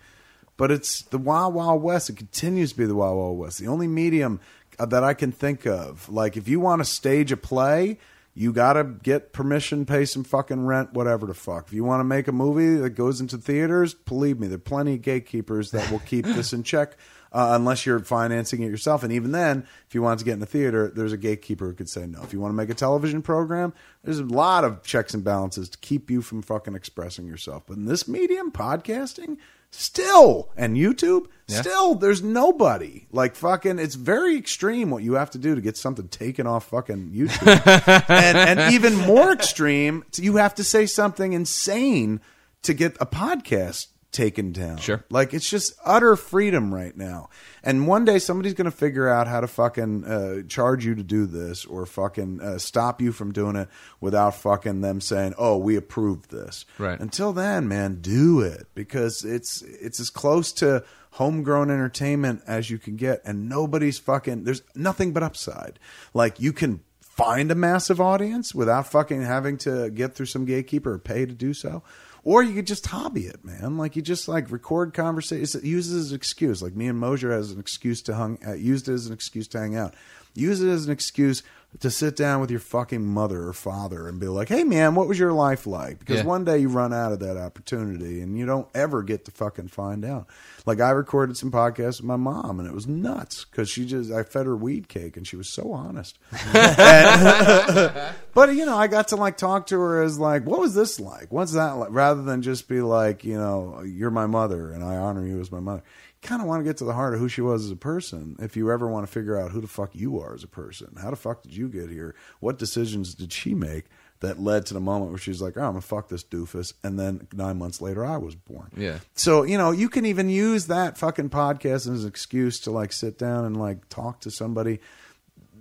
But it's the Wild Wild West. It continues to be the Wild Wild West. The only medium uh, that I can think of, like if you want to stage a play, you got to get permission, pay some fucking rent, whatever the fuck. If you want to make a movie that goes into theaters, believe me, there are plenty of gatekeepers that will keep this in check. Uh, unless you're financing it yourself, and even then, if you want to get in the theater, there's a gatekeeper who could say no. If you want to make a television program, there's a lot of checks and balances to keep you from fucking expressing yourself. But in this medium, podcasting, still and YouTube, Yeah. still there's nobody. Like fucking it's very extreme what you have to do to get something taken off fucking YouTube. and and even more extreme, you have to say something insane to get a podcast taken down. Sure. Like it's just utter freedom right now. And one day somebody's going to figure out how to fucking uh, charge you to do this or fucking uh, stop you from doing it without fucking them saying, "Oh, we approved this." Right. Until then, man, do it because it's it's as close to homegrown entertainment as you can get and nobody's fucking there's nothing but upside. Like you can find a massive audience without fucking having to get through some gatekeeper or pay to do so. Or you could just hobby it, man. Like you just like record conversations. Use it as an excuse. Like me and Mosier has an excuse to hung. Uh, used it as an excuse to hang out. Use it as an excuse to sit down with your fucking mother or father and be like, "Hey, man, what was your life like?" Because Yeah. one day you run out of that opportunity and you don't ever get to fucking find out. Like I recorded some podcasts with my mom and it was nuts because she just I fed her weed cake and she was so honest. And- but you know, I got to like talk to her as like, what was this like? What's that like? Rather than just be like, you know, you're my mother and I honor you as my mother. Kind of want to get to the heart of who she was as a person. If you ever want to figure out who the fuck you are as a person, how the fuck did you get here? What decisions did she make? that led to the moment where she's like, "Oh, I'm gonna fuck this doofus," and then nine months later, I was born. Yeah. So you know, you can even use that fucking podcast as an excuse to like sit down and like talk to somebody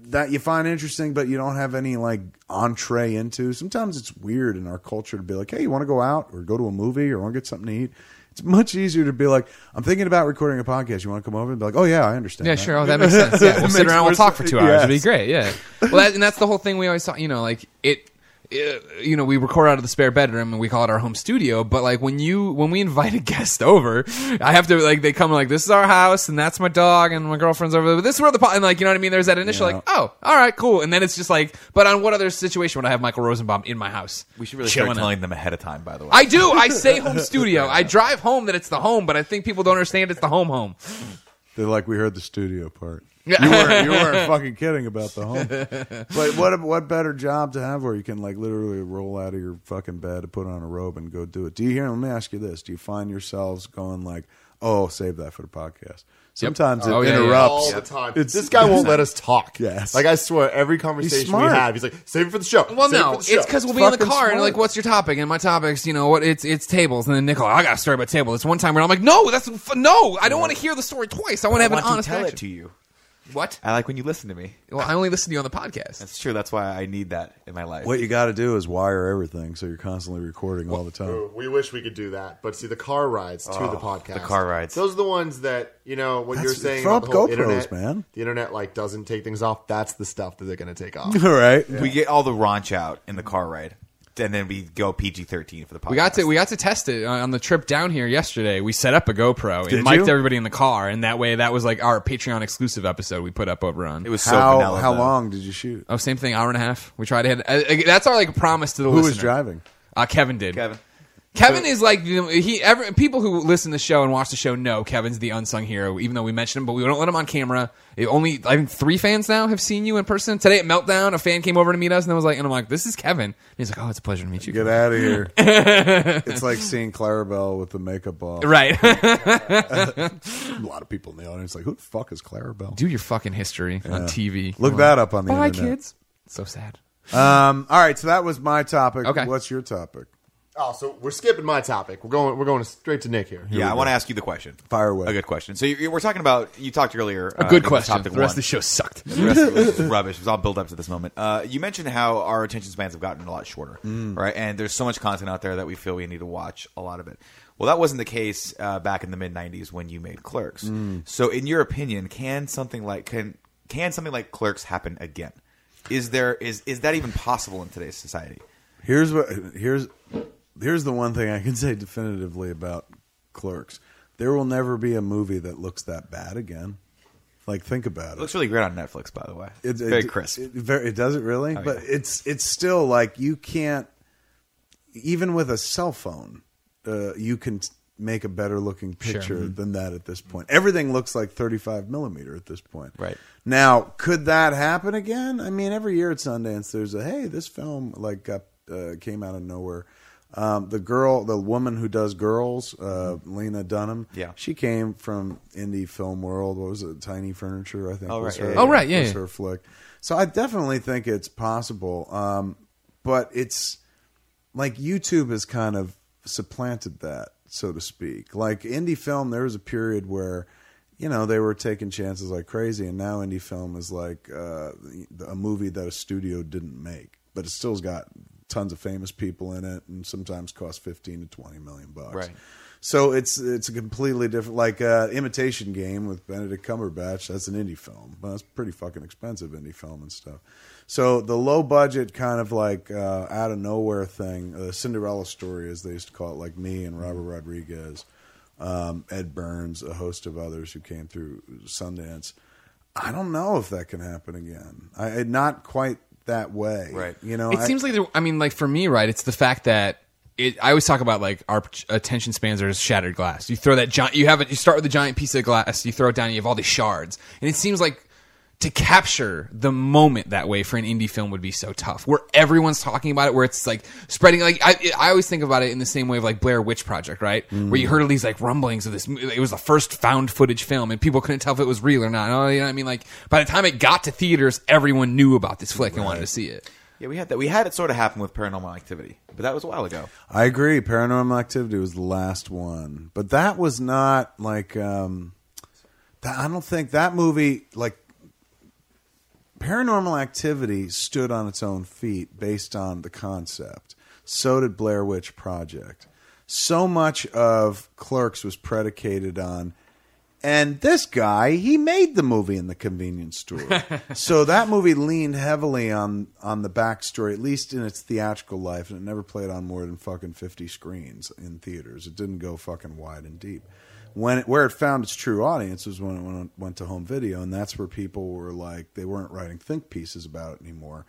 that you find interesting, but you don't have any like entree into. Sometimes it's weird in our culture to be like, "Hey, you want to go out or go to a movie or want to get something to eat?" It's much easier to be like, "I'm thinking about recording a podcast. You want to come over?" and be like, "Oh yeah, I understand." Yeah, that." sure. Oh, that makes sense. Yeah, we'll sit around. We'll talk for two hours. It'd be great. Yeah. Well, that, and that's the whole thing. We always talk. You know, like it. Uh, You know, we record out of the spare bedroom and we call it our home studio. But like when you when we invite a guest over, I have to like they come like this is our house and that's my dog and my girlfriend's over there. But this is where the po-, and like you know what I mean. There's that initial Yeah. like oh all right cool and then it's just like but on what other situation would I have Michael Rosenbaum in my house? We should really chilling start out? telling them ahead of time. By the way, I do. I say home studio. I drive home that it's the home, but I think people don't understand it's the home home. They're like, we heard the studio part. Yeah. You weren't, you weren't fucking kidding about the home. But what what better job to have where you can like literally roll out of your fucking bed and put on a robe and go do it? Do you hear? Let me ask you this: Do you find yourselves going like, "Oh, save that for the podcast"? Sometimes Oh, it yeah, yeah. interrupts. all the time. It's- this guy won't let us talk. Yes. Like I swear, every conversation we smart. have, he's like, "Save it for the show." Well, Save it no, for the show." it's because we'll be in the fucking car and smart. like, what's your topic? And my topic's, you know, what it's it's tables. And then Nickel, I got a story about tables. It's one time where I'm like, no, that's f- no, I don't want to hear the story twice. I want to have an honest to tell it to you. What? I like when you listen to me. Well, I only listen to you on the podcast. That's true. That's why I need that in my life. What you got to do is wire everything so you're constantly recording all the time. We wish we could do that, but see the car rides to the oh, podcast. the car rides. Those are the ones that you know what you're That's- saying. throw about up the whole GoPros, internet, man. The internet like doesn't take things off. That's the stuff that they're going to take off. All right. We get all the raunch out in the car ride, and then we go PG thirteen for the podcast. We got to we got to test it on on the trip down here yesterday. We set up a GoPro and Did mic'd you? everybody in the car, and that way that was like our Patreon exclusive episode we put up over on. It was so How vanilla, how though. long did you shoot? oh same thing, hour and a half. We tried to hit. Uh, that's our like promise to the Who listener. was driving? Uh, Kevin did. Kevin? Kevin is like he. Every, people who listen to the show and watch the show know Kevin's the unsung hero. Even though we mentioned him, but we don't let him on camera. It only I think three fans now have seen you in person. Today at Meltdown, a fan came over to meet us and I was like, and I'm like, this is Kevin. And he's like, oh, it's a pleasure to meet you. Get out of here. it's like seeing Clarabelle with the makeup off. Right. A lot of people in the audience like, who the fuck is Clarabelle? Do your fucking history on TV. Look that up on the Bye, internet. kids. So sad. Um, all right, so that was my topic. Okay. What's your topic? Oh, so we're skipping my topic. We're going. We're going straight to Nick here. Here Yeah, I go. want to ask you the question. Fire away. A good question. So you, we're talking about. You talked earlier. A good question. The rest of the show sucked. The rest of it was rubbish. It was all build up to this moment. Uh, you mentioned how our attention spans have gotten a lot shorter, right? And there's so much content out there that we feel we need to watch a lot of it. Well, that wasn't the case uh, back in the mid '90s when you made Clerks. So, in your opinion, can something like can can something like Clerks happen again? Is there is is that even possible in today's society? Here's what here's here's the one thing I can say definitively about Clerks. There will never be a movie that looks that bad again. Like think about It it. looks really great on Netflix, by the way. It's very it, crisp. It, very, it does it really, but yeah. it's it's still like you can't even with a cell phone, uh, you can t- make a better looking picture than that at this point. Everything looks like 35 millimeter at this point. Right. now, could that happen again? I mean, every year at Sundance, there's a hey, this film like got, uh, came out of nowhere. Um, the girl, the woman who does girls, uh, Lena Dunham. Yeah. she came from indie film world. What was it? Tiny Furniture, I think. Oh, was right, her, yeah, Oh, right, yeah, was yeah. her flick. So I definitely think it's possible, um, but it's like YouTube has kind of supplanted that, so to speak. Like indie film, there was a period where you know they were taking chances like crazy, and now indie film is like uh, a movie that a studio didn't make, but it still's got tons of famous people in it, and sometimes costs fifteen to twenty million bucks. Right. So it's it's a completely different like uh, Imitation Game with Benedict Cumberbatch. That's an indie film, but that's pretty fucking expensive indie film and stuff. So the low budget kind of like uh, out of nowhere thing, uh, Cinderella story as they used to call it, like me and Robert Rodriguez, um, Ed Burns, a host of others who came through Sundance. I don't know if that can happen again. I not quite that way, Right. You know, It I- seems like there, I mean, like for me, right? It's the fact that it. I always talk about like our attention spans are shattered glass. You throw that giant. You have it. You start with a giant piece of glass. You throw it down. and You have all these shards, and it seems like to capture the moment that way for an indie film would be so tough. Where everyone's talking about it, where it's like spreading. Like I, I always think about it in the same way of like Blair Witch Project, right? Where you heard all these like rumblings of this. It was the first found footage film, and people couldn't tell if it was real or not. Oh, you know what I mean? Like by the time it got to theaters, everyone knew about this flick and wanted to see it. Yeah, we had that. We had it sort of happen with Paranormal Activity, but that was a while ago. I agree. Paranormal Activity was the last one, but that was not like. Um, that, I don't think that movie like. Paranormal Activity stood on its own feet based on the concept. So did Blair Witch Project. So much of Clerks was predicated on and this guy, he made the movie in the convenience store. so that movie leaned heavily on on the backstory, at least in its theatrical life, and it never played on more than fucking fifty screens in theaters. It didn't go fucking wide and deep. When it, where it found its true audience was when it went, went to home video, and that's where people were like they weren't writing think pieces about it anymore.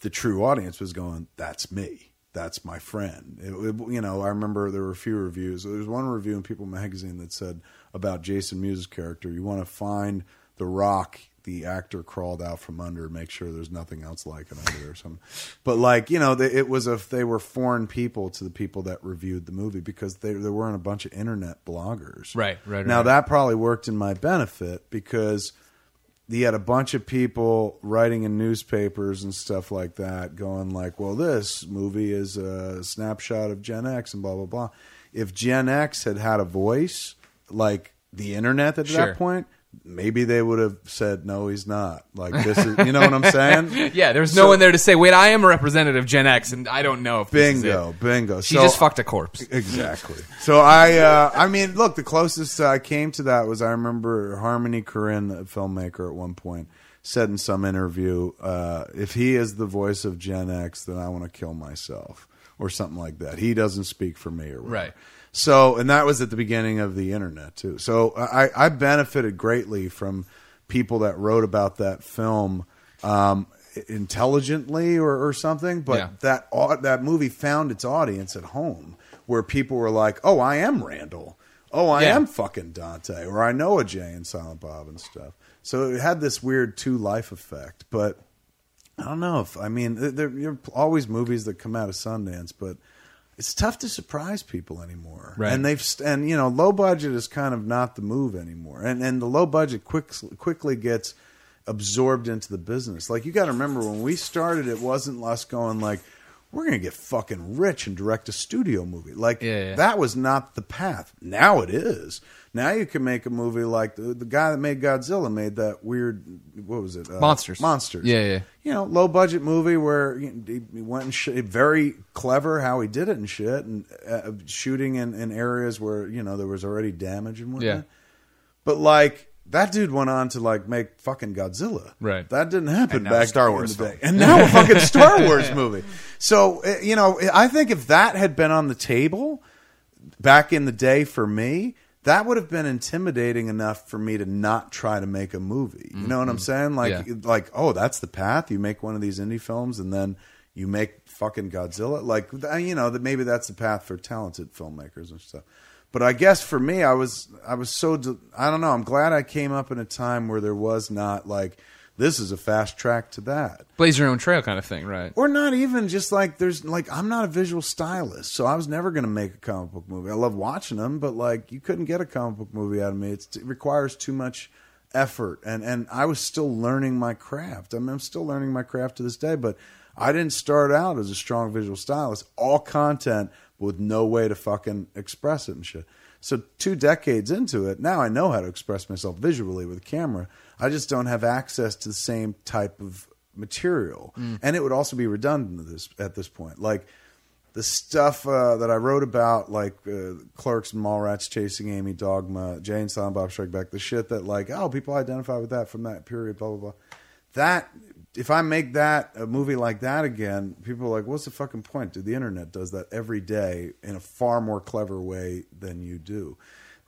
The true audience was going, "That's me." That's my friend. It, it- you know, I remember there were a few reviews. There was one review in People magazine that said about Jason Mewes' character, you want to find the rock the actor crawled out from under, make sure there's nothing else like it under there or something. But like, you know, they, it was if they were foreign people to the people that reviewed the movie because they, there weren't a bunch of internet bloggers. Right, right, Now right. that probably worked in my benefit because he had a bunch of people writing in newspapers and stuff like that going like well this movie is a snapshot of gen x and blah blah blah if gen x had had a voice like the internet at Sure. that point maybe they would have said no he's not like this is you know what i'm saying Yeah, there's no So- one there to say, "Wait, I am a representative of Gen X, and I don't know if this is bingo it." bingo She So- just fucked a corpse. Exactly. So I, uh, I mean, look, the closest I came to that was I remember Harmony Korine, the filmmaker, at one point said in some interview, uh, "If he is the voice of Gen X, then I want to kill myself." Or something like that. He doesn't speak for me, or whatever. Right. So, and that was at the beginning of the internet too. So, I, I benefited greatly from people that wrote about that film um, intelligently or, or something. But Yeah. that au- that movie found its audience at home, where people were like, "Oh, I am Randal. Oh, I Yeah. am fucking Dante, or I know a Jay and Silent Bob and stuff." So it had this weird two life effect, but. I don't know if I mean there, there are always movies that come out of Sundance, but it's tough to surprise people anymore. Right. And they've and you know low budget is kind of not the move anymore, and and the low budget quick, quickly gets absorbed into the business. Like you got to remember when we started, it wasn't us going like we're gonna get fucking rich and direct a studio movie. Like Yeah, yeah. that was not the path. Now it is. Now you can make a movie like the, the guy that made Godzilla made that weird what was it uh, Monsters. monsters Yeah, yeah. you know, low budget movie where he he went and sh- very clever how he did it and shit, and uh, shooting in, in areas where you know there was already damage and whatnot. Yeah. But like that dude went on to like make fucking Godzilla. Right. That didn't happen And back a Star in Wars the day. And now a fucking Star Wars movie. So uh, you know, I think if that had been on the table back in the day for me, that would have been intimidating enough for me to not try to make a movie. You know what I'm saying? Like, Yeah. like, oh, that's the path. You make one of these indie films, and then you make fucking Godzilla. Like, you know, that maybe that's the path for talented filmmakers and stuff. But I guess for me, I was, I was so, de- I don't know. I'm glad I came up in a time where there was not like, this is a fast track to that Blaze your own trail, kind of thing, right? or not even just like there's like I'm not a visual stylist, so I was never going to make a comic book movie. I love watching them, but like you couldn't get a comic book movie out of me. It's, it requires too much effort, and and I was still learning my craft. I mean, I'm still learning my craft to this day, but I didn't start out as a strong visual stylist. All content with no way to fucking express it and shit. So two decades into it, now I know how to express myself visually with a camera. I just don't have access to the same type of material, and it would also be redundant at this at this point. Like the stuff uh, that I wrote about, like uh, Clerks and Mallrats chasing Amy, Dogma, Jay and, Silent Bob Strike Back, the shit that like oh people identify with that from that period, blah blah blah. That if I make that a movie like that again, people are like, what's the fucking point? Dude, the internet does that every day in a far more clever way than you do.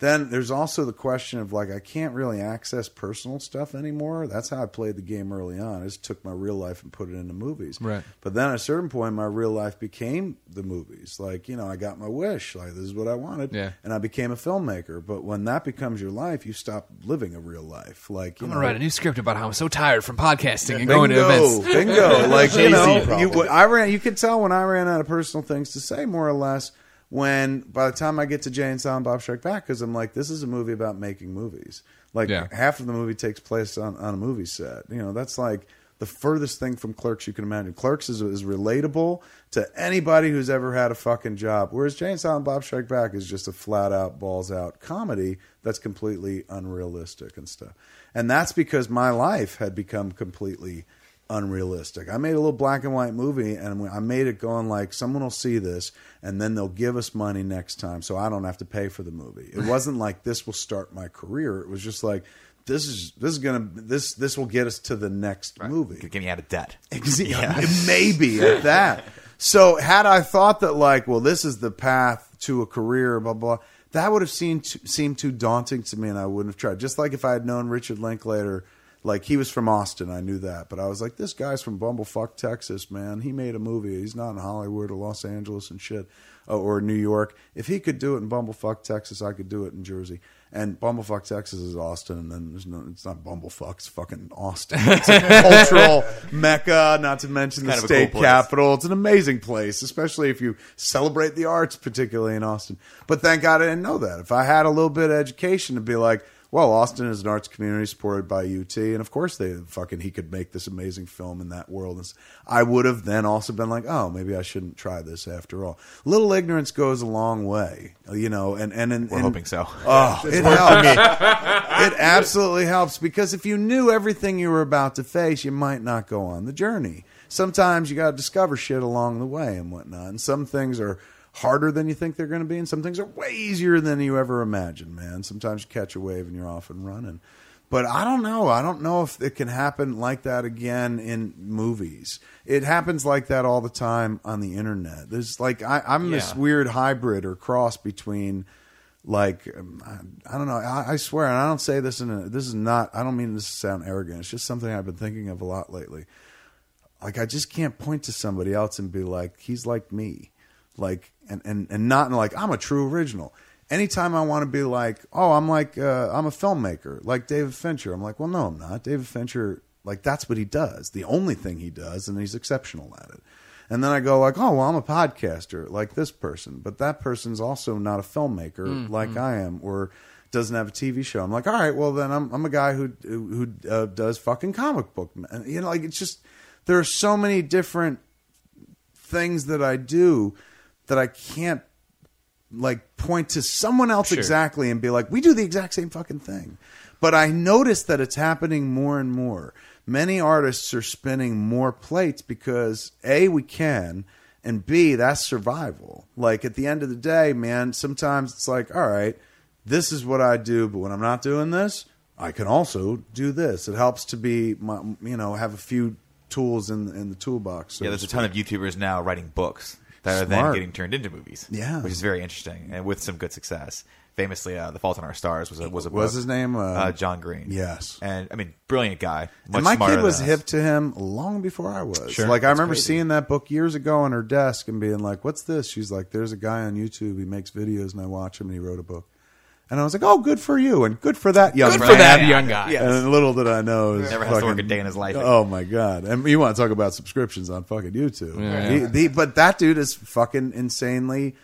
Then there's also the question of like I can't really access personal stuff anymore. That's how I played the game early on. I just took my real life and put it into movies. Right. But then at a certain point, my real life became the movies. Like you know, I got my wish. Like this is what I wanted. Yeah. And I became a filmmaker. But when that becomes your life, you stop living a real life. Like you I'm gonna write a new script about how I'm so tired from podcasting and going to Bingo, events. bingo. Like you know, you, I ran. You could tell when I ran out of personal things to say, more or less. When by the time I get to Jay and Silent Bob Strike Back, because I'm like, this is a movie about making movies. Like Yeah. half of the movie takes place on, on a movie set. You know, that's like the furthest thing from Clerks you can imagine. Clerks is, is relatable to anybody who's ever had a fucking job, whereas Jay and Silent Bob Strike Back is just a flat out balls out comedy that's completely unrealistic and stuff. And that's because my life had become completely unrealistic. I made a little black and white movie and I made it going like someone will see this and then they'll give us money next time so I don't have to pay for the movie. It wasn't like this will start my career. It was just like this is this is gonna this this will get us to the next movie. Get me out of debt. Yeah. Maybe at that. So had I thought that like, well, this is the path to a career, blah blah, that would have seemed seemed too daunting to me, and I wouldn't have tried. Just like if I had known Richard Linklater, like he was from Austin, I knew that, but I was like, this guy's from Bumblefuck, Texas, man. He made a movie. He's not in Hollywood or Los Angeles and shit, uh, or New York. If he could do it in Bumblefuck, Texas, I could do it in Jersey. And Bumblefuck, Texas is Austin, and then there's no, it's not Bumblefuck, it's fucking Austin. It's a cultural mecca, not to mention the kind of a state cool capital. It's an amazing place, especially if you celebrate the arts, particularly in Austin. But thank God I didn't know that. If I had a little bit of education to be like, well, Austin is an arts community supported by UT, and of course they fucking he could make this amazing film in that world. And I would have then also been like, oh, maybe I shouldn't try this after all. Little ignorance goes a long way, you know. And and, and We're and- hoping so. Oh, it helps. it absolutely helps because if you knew everything you were about to face, you might not go on the journey. Sometimes you got to discover shit along the way and whatnot. And some things are harder than you think they're going to be, and some things are way easier than you ever imagined, man. Sometimes you catch a wave and you're off and running. But I don't know. I don't know if it can happen like that again in movies. It happens like that all the time on the internet. There's like I, I'm this weird hybrid or cross between like I, I don't know. I, I swear, and I don't say this in a. This is not. I don't mean this to sound arrogant. It's just something I've been thinking of a lot lately. Like I just can't point to somebody else and be like, he's like me, like and and and not in like I'm a true original. Anytime I want to be like, oh, I'm like uh, I'm a filmmaker, like David Fincher. I'm like, well, no, I'm not. David Fincher, like that's what he does. The only thing he does, and he's exceptional at it. And then I go like, oh, well, I'm a podcaster like this person, but that person's also not a filmmaker like I am, or doesn't have a TV show. I'm like, all right, well then I'm I'm a guy who who uh, does fucking comic book, and you know, like it's just there are so many different things that I do that I can't like point to someone else Sure. exactly and be like, we do the exact same fucking thing. But I notice that it's happening more and more. Many artists are spinning more plates because A, we can, and B, that's survival. Like at the end of the day, man, sometimes it's like, all right, this is what I do, but when I'm not doing this, I can also do this. It helps to be, my, you know, have a few tools in in the toolbox. so yeah, there's a ton of YouTubers now writing books that are then getting turned into movies. Yeah. which is very interesting and with some good success. Famously, uh, "The Fault in Our Stars" was a was a book. his name? Uh, Uh, John Green. yes. and I mean, brilliant guy. Much and my kid was hip to him long before I was. Sure. like I remember crazy. seeing that book years ago on her desk and being like, "What's this?" She's like, "There's a guy on YouTube. He makes videos, and I watch him, and he wrote a book." And I was like, "Oh, good for you, and good for that young Good man." for that young guy. Yeah. And little did I know, is Never has to work a day in his life. Oh my god! And you want to talk about subscriptions on fucking YouTube? Yeah. He- the- but that dude is fucking insanely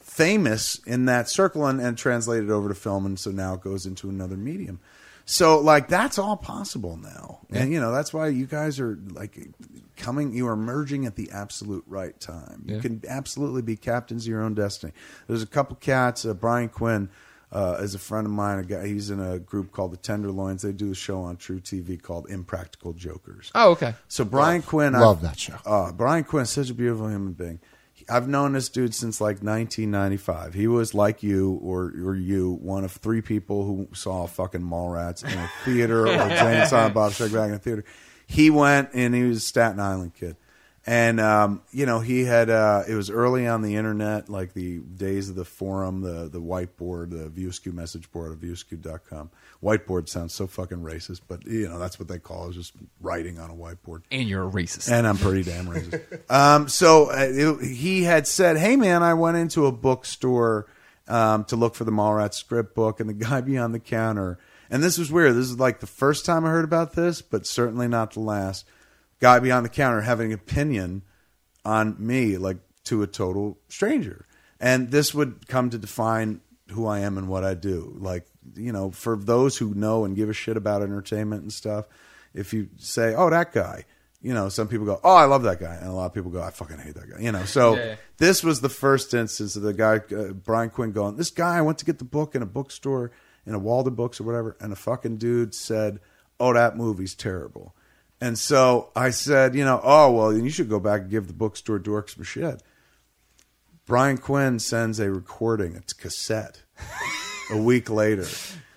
famous in that circle and, and translated over to film, and so now it goes into another medium. So like that's all possible now, and you know that's why you guys are like coming. You are merging at the absolute right time. You can absolutely be captains of your own destiny. There's a couple cats. Uh, Brian Quinn uh, is a friend of mine. A guy. He's in a group called the Tenderloins. They do a show on truTV called Impractical Jokers. Oh, okay. So Brian Quinn, love I've- that show. Uh, Brian Quinn, such a beautiful human being. I've known this dude since like 1995. He was like you or or you, one of three people who saw fucking Mallrats in a theater or Jay and Silent Bob Strike Back in a theater. He went and he was a Staten Island kid. And um, you know he had uh, it was early on the internet, like the days of the forum, the the whiteboard, the View Askew message board of viewaskew.com. Whiteboard sounds so fucking racist, but you know that's what they call it, just writing on a whiteboard. And you're a racist. And I'm pretty damn racist. um, so uh, it, he had said, "Hey man, I went into a bookstore um, to look for the Mallrats script book, and the guy behind the counter." And this was weird. This is like the first time I heard about this, but certainly not the last. Guy behind the counter having an opinion on me, like to a total stranger, and this would come to define who I am and what I do. Like you know, for those who know and give a shit about entertainment and stuff, if you say, "Oh, that guy," you know, some people go, "Oh, I love that guy," and a lot of people go, "I fucking hate that guy." You know, so Yeah. this was the first instance of the guy uh, Brian Quinn going, "This guy I went to get the book in a bookstore in a Waldenbooks or whatever," and a fucking dude said, "Oh, that movie's terrible." And so I said, you know, oh well, then you should go back and give the bookstore dorks some shit. Brian Quinn sends a recording, it's cassette, a week later.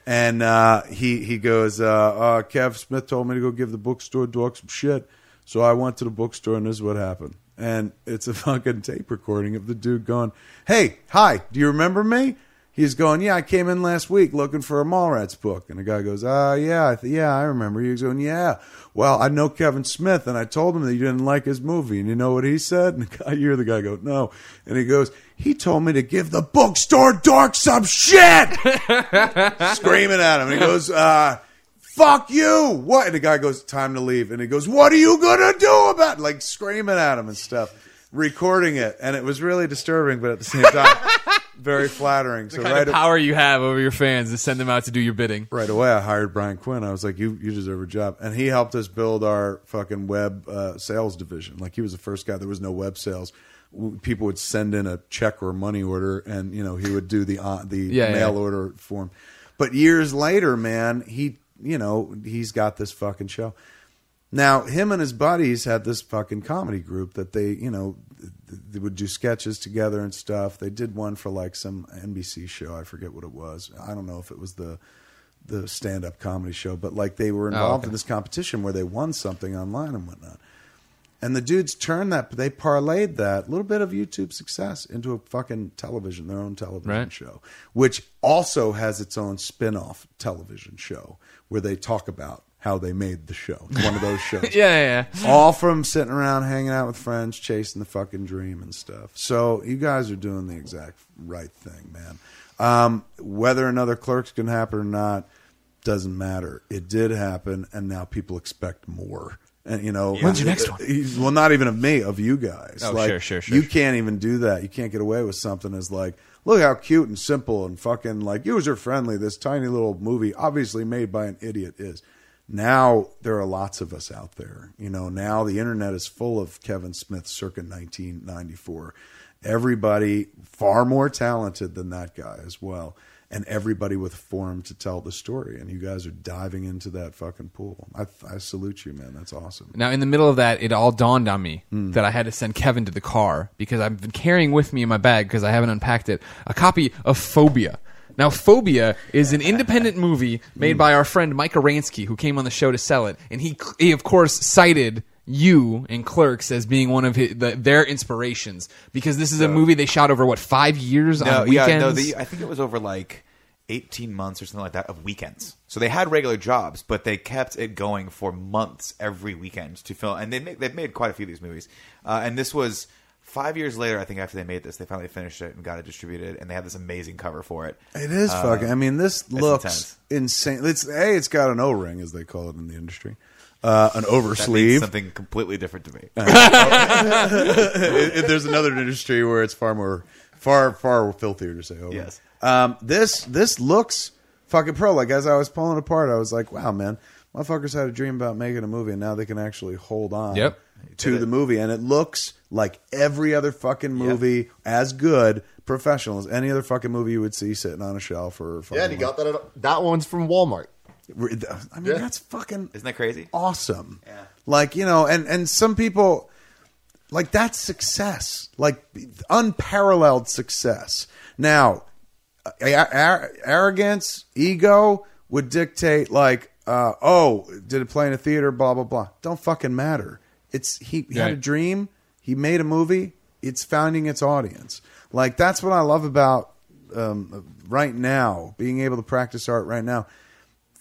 And uh, he he goes, uh, uh, Kev Smith told me to go give the bookstore dorks some shit. So I went to the bookstore and this is what happened. And it's a fucking tape recording of the dude going, Hey, hi, do you remember me? He's going, Yeah, I came in last week looking for a Mallrats book. And the guy goes, Uh, yeah, I th- yeah, I remember. He's going, Yeah. Well, I know Kevin Smith, and I told him that you didn't like his movie. And you know what he said? And the guy, you hear the guy go, No. And he goes, He told me to give the bookstore dork some shit! Screaming at him. And he goes, uh, fuck you. What? And the guy goes, time to leave. And he goes, what are you to do about it? Like screaming at him and stuff, recording it. And it was really disturbing, but at the same time, very flattering. So kind right, of power you have over your fans to send them out to do your bidding. right away, I hired Brian Quinn. I was like, you, you deserve a job. And he helped us build our fucking web uh, sales division. Like he was the first guy. There was no web sales. People would send in a check or a money order, and you know he would do the uh, the Yeah, mail yeah. order form. But years later, man, he you know he's got this fucking show. Now him and his buddies had this fucking comedy group that they you know they would do sketches together and stuff. They did one for like some NBC show. I forget what it was. I don't know if it was the the stand up comedy show, but like they were oh, involved okay. in this competition where they won something online and whatnot. And the dudes turned that, they parlayed that little bit of YouTube success into a fucking television, their own television Right. show, which also has its own spin off television show where they talk about how they made the show. It's one of those shows. Yeah, yeah, yeah. All from sitting around hanging out with friends, chasing the fucking dream and stuff. So you guys are doing the exact right thing, man. Um, whether another clerk's to happen or not doesn't matter. It did happen, and now people expect more. And you know, When's your next one? Well, not even of me, of you guys. Oh, like, sure, sure, sure, You can't even do that. You can't get away with something as like, look how cute and simple and fucking like user friendly this tiny little movie, obviously made by an idiot, is. Now there are lots of us out there. You know, now the internet is full of Kevin Smith circa 1994. Everybody far more talented than that guy as well. And everybody with a forum to tell the story. And you guys are diving into that fucking pool. I, I salute you, man. That's awesome. Now, in the middle of that, it all dawned on me Hmm. that I had to send Kevin to the car because I've been carrying with me in my bag because I haven't unpacked it a copy of Phobia. Now, Phobia is an independent movie made by our friend Mike Aransky, who came on the show to sell it, and he, he of course, cited you and Clerks as being one of his, the, their inspirations because this is a movie they shot over what five years No, on yeah, weekends. no. The, I think it was over like eighteen months or something like that of weekends. So they had regular jobs, but they kept it going for months every weekend to film. And they they've made quite a few of these movies. Uh, and this was five years later. I think after they made this, they finally finished it and got it distributed. And they had this amazing cover for it. It is fucking. I mean, this looks intense. insane. It's a. It's got an O ring, as they call it in the industry, uh, an oversleeve. something completely different to me. It- it- there's another industry where it's far more, far far filthier to say over. Yes. Um, this this looks fucking pro. Like as I was pulling apart, I was like, wow, man, motherfuckers had a dream about making a movie, and now they can actually hold on. Yep. To the movie, and it looks like every other fucking movie, as good, professional as any other fucking movie you would see sitting on a shelf or. Yeah, and you got that. At, that one's from Walmart. I mean, Yeah. that's fucking Isn't that crazy? awesome. Yeah. Like, you know, and and some people like that's success. Like unparalleled success. Now, a- a- arrogance, ego would dictate like uh, oh, did it play in a theater blah blah blah. Don't fucking matter. It's he, he had a dream, he made a movie, it's finding its audience. Like that's what I love about um, right now, being able to practice art right now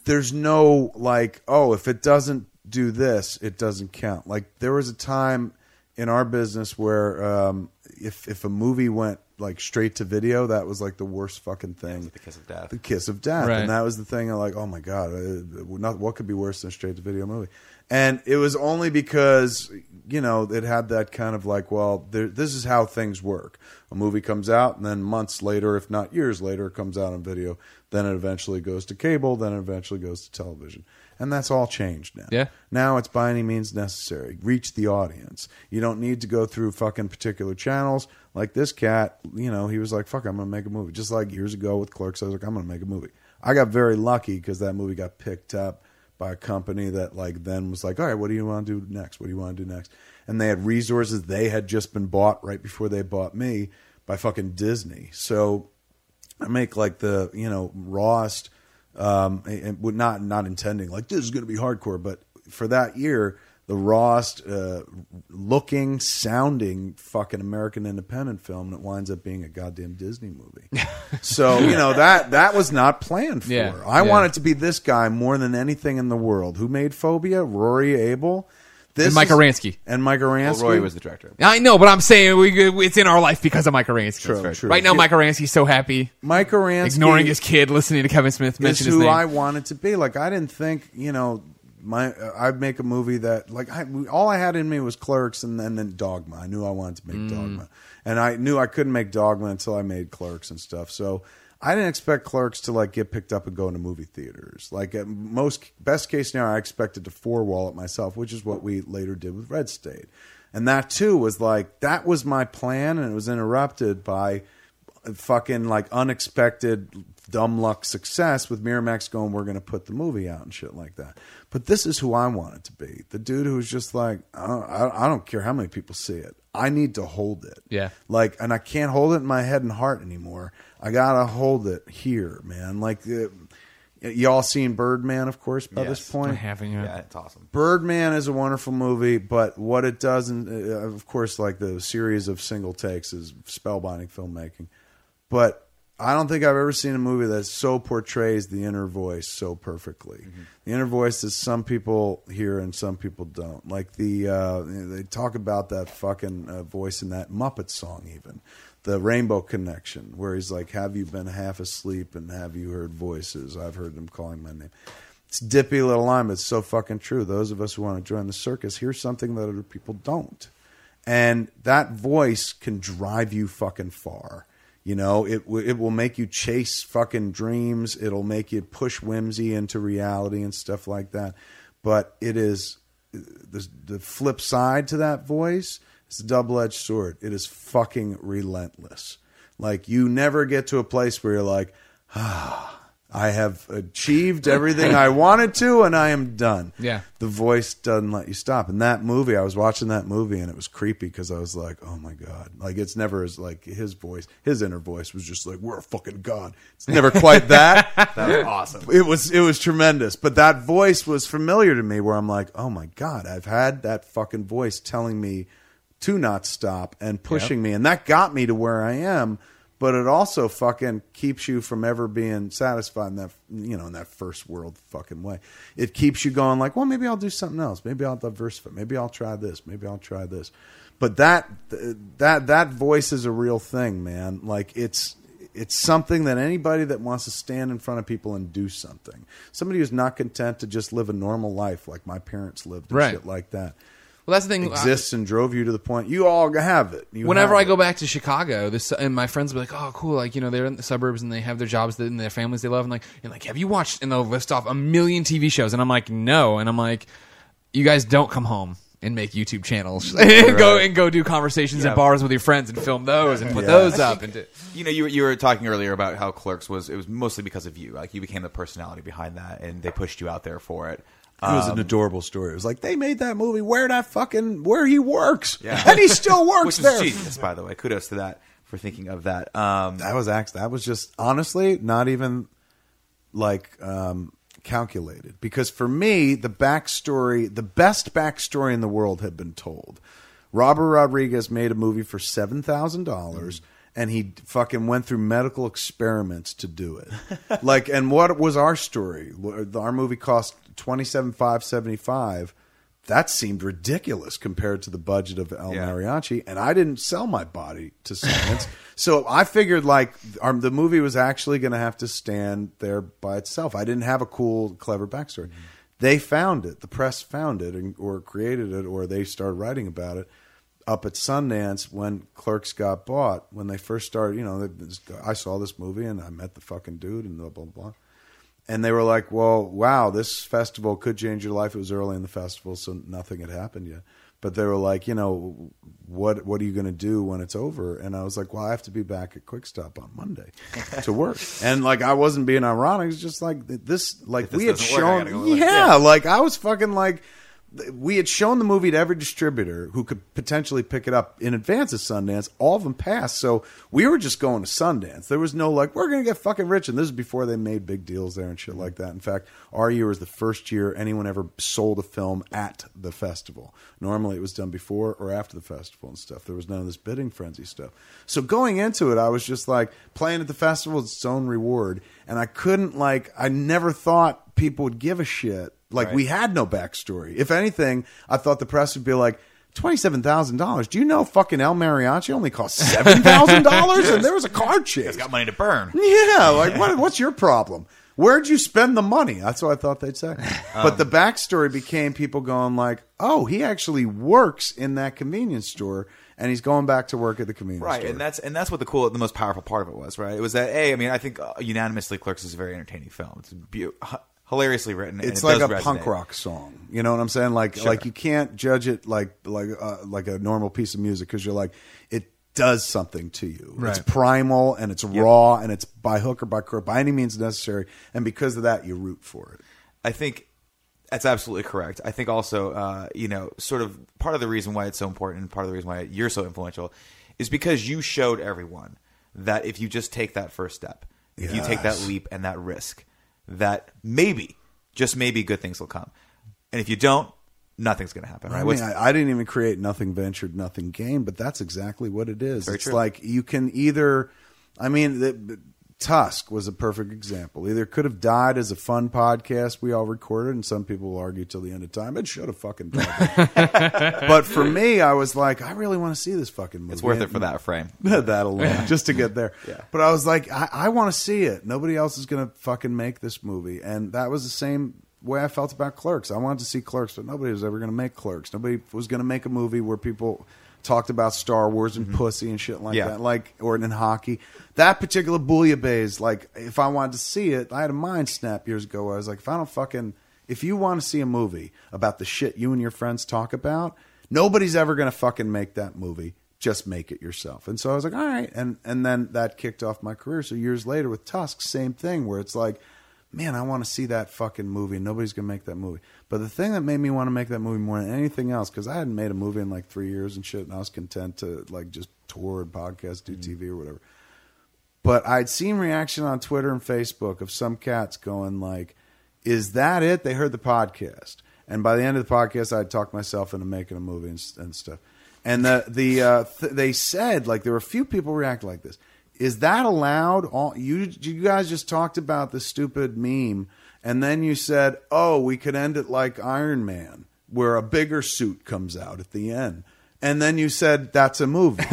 there's no like oh if it doesn't do this it doesn't count like there was a time in our business where um, if if a movie went like straight to video, that was like the worst fucking thing. the kiss of death. The kiss of death, Right. and that was the thing. I'm like, oh my god, uh, not what could be worse than a straight to video movie? And it was only because you know it had that kind of like, well, there, this is how things work. A movie comes out, and then months later, if not years later, it comes out on video. Then it eventually goes to cable. Then it eventually goes to television, and that's all changed now. Yeah. Now it's by any means necessary. Reach the audience. You don't need to go through fucking particular channels. Like this cat, you know, he was like, fuck, I'm going to make a movie. Just like years ago with Clerks, I was like, I'm going to make a movie. I got very lucky because that movie got picked up by a company that like then was like, all right, what do you want to do next? What do you want to do next? And they had resources. They had just been bought right before they bought me by fucking Disney. So I make like the you know rawest, um, and not not intending like this is going to be hardcore, but for that year, the rawest uh, looking, sounding fucking American independent film that winds up being a goddamn Disney movie. so you know that that was not planned for. Yeah, I yeah. wanted to be this guy more than anything in the world. Who made Phobia? Rory Abel. This And Mike is- Aransky. And Mike Well, Roy was the director. I know, but I'm saying we, it's in our life because of Mike Aransky. True, very true. Right now, Mike Aransky's so happy, Mike Aransky. ignoring his kid, listening to Kevin Smith is mention his who. I wanted to be. Like I didn't think, you know, my uh, I'd make a movie that like I, all I had in me was Clerks and then, then Dogma. I knew I wanted to make Dogma, and I knew I couldn't make Dogma until I made Clerks and stuff. So I didn't expect Clerks to like get picked up and go into movie theaters. Like at most best case scenario, I expected to four wall it myself, which is what we later did with Red State. And that too was like that was my plan, and it was interrupted by fucking like unexpected dumb luck success with Miramax going, we're going to put the movie out and shit like that. But this is who I want it to be. The dude who's just like, I don't, I I don't care how many people see it. I need to hold it. Yeah. Like, and I can't hold it in my head and heart anymore. I got to hold it here, man. Like, uh, y'all seen Birdman, of course, by this Yes. point? having a, Yeah, it's awesome. Birdman is a wonderful movie, but what it does, and uh, of course, like the series of single takes is spellbinding filmmaking. But I don't think I've ever seen a movie that so portrays the inner voice so perfectly. The inner voice is some people hear and some people don't. Like the uh, they talk about that fucking uh, voice in that Muppet song, even the Rainbow Connection, where he's like, "Have you been half asleep and have you heard voices? I've heard them calling my name." It's a dippy little line, but it's so fucking true. Those of us who want to join the circus hear something that other people don't, and that voice can drive you fucking far. You know, it it will make you chase fucking dreams. It'll make you push whimsy into reality and stuff like that. But it is the the flip side to that voice. It's a double edged sword. It is fucking relentless. Like you never get to a place where you're like, ah, I have achieved everything I wanted to, and I am done. Yeah. the voice doesn't let you stop. And that movie, I was watching that movie, and it was creepy because I was like, oh my god, like it's never as like his voice, his inner voice was just like, we're a fucking god. It's never quite that. That was awesome. it was it was tremendous but that voice was familiar to me where i'm like oh my god i've had that fucking voice telling me to not stop and pushing me and that got me to where i am but it also fucking keeps you from ever being satisfied in that you know in that first world fucking way. It keeps you going like well maybe i'll do something else. Maybe i'll diversify. Maybe i'll try this. Maybe i'll try this. But that that that voice is a real thing man. Like it's it's something that anybody that wants to stand in front of people and do something. Somebody who's not content to just live a normal life like my parents lived and Right. shit like that well, that's the thing. exists and drove you to the point you all have it You Whenever have I it. go back to Chicago, this and my friends will be like, "Oh, cool! Like you know, they're in the suburbs and they have their jobs and their families they love." And like, and like, have you watched? And they'll list off a million TV shows, and I'm like, "No," and I'm like, "You guys don't come home and make YouTube channels and go and go do conversations Yeah. at bars with your friends and film those and put Yeah. those up." And do- You know, you were, you were talking earlier about how Clerks was it was mostly because of you. Like you became the personality behind that, and they pushed you out there for it. It was Um, an adorable story. It was like they made that movie where that fucking where he works, Yeah. and he still works which is there. genius, by the way. Kudos to that for thinking of that. Um, That was. That was just honestly not even like um, calculated because for me the backstory, the best backstory in the world had been told. Robert Rodriguez made a movie for seven thousand dollars. And he fucking went through medical experiments to do it. like, and what was our story? Our movie cost twenty seven five seventy five that seemed ridiculous compared to the budget of El Yeah. Mariachi, and I didn't sell my body to Sundance, so I figured like um, the movie was actually going to have to stand there by itself. I didn't have a cool, clever backstory. They found it, the press found it, and, or created it, or they started writing about it up at Sundance when Clerks got bought. When they first started, you know, I saw this movie and I met the fucking dude and blah blah blah. And they were like, "Well, wow, this festival could change your life." It was early in the festival, so nothing had happened yet. But they were like, you know, what what are you going to do when it's over? And I was like, well, I have to be back at Quick Stop on Monday to work. And like, I wasn't being ironic. It's just like this, like this we had doesn't work, shown, go yeah, like I was fucking like we had shown the movie to every distributor who could potentially pick it up in advance of Sundance. All of them passed, so we were just going to Sundance. There was no like we're going to get fucking rich, and this is before they made big deals there and shit like that. In fact, our year was the first year anyone ever sold a film at the festival. Normally, it was done before or after the festival and stuff. There was none of this bidding frenzy stuff. So going into it, I was just like playing at the festival is its own reward, and I couldn't like I never thought people would give a shit like we had no backstory. If anything, I thought the press would be like, twenty-seven thousand dollars. Do you know fucking El Mariachi only cost seven thousand dollars? And there was a car chase. He's got money to burn. Yeah, like what, what's your problem? Where'd you spend the money? That's what I thought they'd say. but the backstory became people going like, "Oh, he actually works in that convenience store, and he's going back to work at the convenience store. Right, store." and that's and that's what the cool, the most powerful part of it was. Right, it was that. A, I mean, I think uh, unanimously, Clerks is a very entertaining film. It's beau- h- hilariously written. and it's it like a does punk rock song. You know what I'm saying? Like like you can't judge it like like uh, like a normal piece of music because you're like it does something to you. It's primal and it's raw and it's by hook or by crook by any means necessary. And because of that, you root for it. I think that's absolutely correct. I think also, uh, you know, sort of part of the reason why it's so important, and part of the reason why you're so influential, is because you showed everyone that if you just take that first step, if you take that leap and that risk, that maybe, just maybe, good things will come, and if you don't, nothing's going to happen. Right? I mean, I, I didn't even create nothing ventured, nothing gained, but that's exactly what it is. It's true. like you can either, I mean, the- Tusk was a perfect example. Either could have died as a fun podcast we all recorded, and some people will argue till the end of time it should have fucking died. but for me, I was like, I really want to see this fucking movie. it's worth it for that frame. that alone, just to get there. Yeah. But I was like, I, I want to see it. Nobody else is going to fucking make this movie, and that was the same way I felt about Clerks. I wanted to see Clerks, but nobody was ever going to make Clerks. Nobody was going to make a movie where people talked about Star Wars and mm-hmm. pussy and shit like Yeah. that, like or in hockey. That particular bouillabaisse, like if I wanted to see it, I had a mind snap years ago. Where I was like, if I don't fucking, if you want to see a movie about the shit you and your friends talk about, nobody's ever to fucking make that movie. Just make it yourself. And so I was like, all right. And and then that kicked off my career. So years later with Tusk, same thing, where it's like, man, I want to see that fucking movie. Nobody's gonna make that movie. But the thing that made me want to make that movie more than anything else, because I hadn't made a movie in like three years and shit, and I was content to like just tour and podcast, do TV or whatever. But I'd seen reaction on Twitter and Facebook of some cats going like, "Is that it?" They heard the podcast, and by the end of the podcast, I'd talked myself into making a movie and, and stuff. And the the uh, th- they said like there were a few people react like this. Is that allowed? All you you guys just talked about the stupid meme, and then you said, "Oh, we could end it like Iron Man, where a bigger suit comes out at the end." And then you said that's a movie.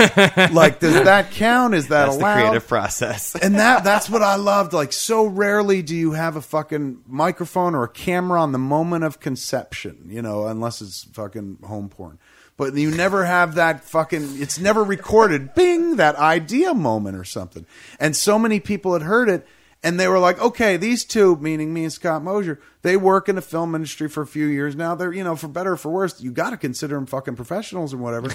like, does that count? Is that That's the allowed? creative process. and that that's what I loved. Like so rarely do you have a fucking microphone or a camera on the moment of conception, you know, unless it's fucking home porn. But you never have that fucking it's never recorded bing that idea moment or something. And so many people had heard it and they were like, okay, these two, meaning me and Scott Mosier, they work in the film industry for a few years now. They're, you know, for better or for worse, you got to consider them fucking professionals and whatever.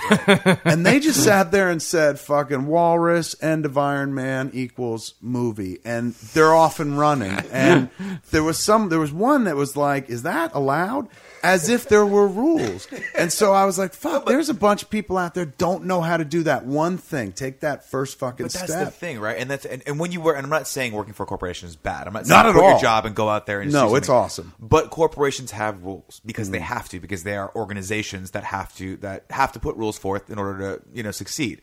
and they just sat there and said, fucking Walrus, End of Iron Man equals movie. And they're off and running. And there was some, there was one that was like, is that allowed? As if there were rules. And so I was like, fuck, there's a bunch of people out there don't know how to do that one thing. Take that first fucking But that's step. the thing, right? And that's and, and when you work, and I'm not saying working for a corporation is bad. I'm not Not saying at quit all. your job and go out there and just No, do it's something. awesome. Mm. But corporations have rules because they have to because they are organizations that have to that have to put rules forth in order to you know succeed.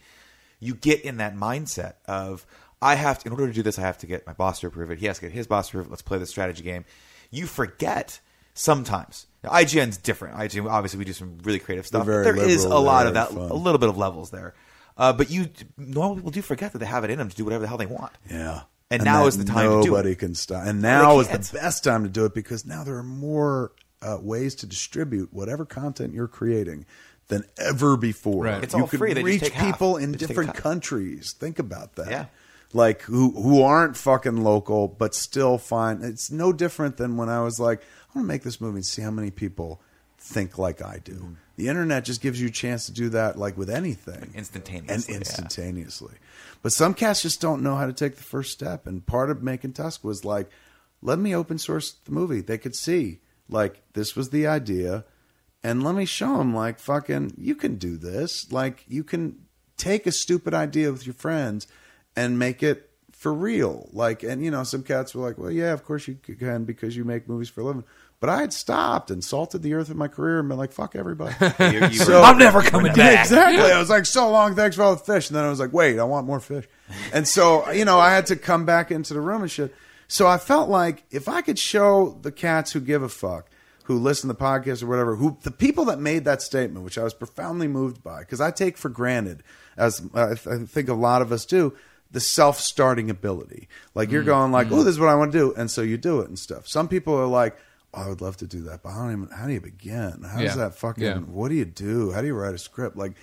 You get in that mindset of I have to in order to do this I have to get my boss to approve it. He has to get his boss to approve it. Let's play the strategy game. You forget Sometimes Now, IGN's different. IGN obviously we do some really creative stuff. They're but very there is a lot of that, fun. a little bit of levels there. Uh, but you normal people do forget that they have it in them to do whatever the hell they want. Yeah. And now is the time to do Nobody it. can stop. And now is the best time to do it because now there are more uh, ways to distribute whatever content you're creating than ever before. Right. It's you all can free. They just reach take half. people in They different countries. Think about that. Yeah. Like who who aren't fucking local but still find it's no different than when I was like, I want to make this movie and see how many people think like I do. Mm-hmm. The internet just gives you a chance to do that like with anything. Instantaneously, And yeah. instantaneously. But some cats just don't know how to take the first step. And part of making Tusk was like, let me open source the movie. They could see, like, this was the idea. And let me show them, like, fucking, you can do this. Like, you can take a stupid idea with your friends and make it for real. Like, and, you know, some cats were like, well, yeah, of course you can because you make movies for a living. But I had stopped and salted the earth in my career and been like, fuck everybody. You- you So- were- I'm never coming back. exactly. I was like, so long, thanks for all the fish. And then I was like, wait, I want more fish. And so, you know, I had to come back into the room and shit. So I felt like if I could show the cats who give a fuck, who listen to the podcast or whatever, who the people that made that statement, which I was profoundly moved by, because I take for granted, as I th- I think a lot of us do, the self-starting ability. Like you're mm, going like, oh, this is what I want to do, and so you do it and stuff. Some people are like, I would love to do that, but I don't even. How do you begin? How Yeah. does that fucking? Yeah. What do you do? How do you write a script? Like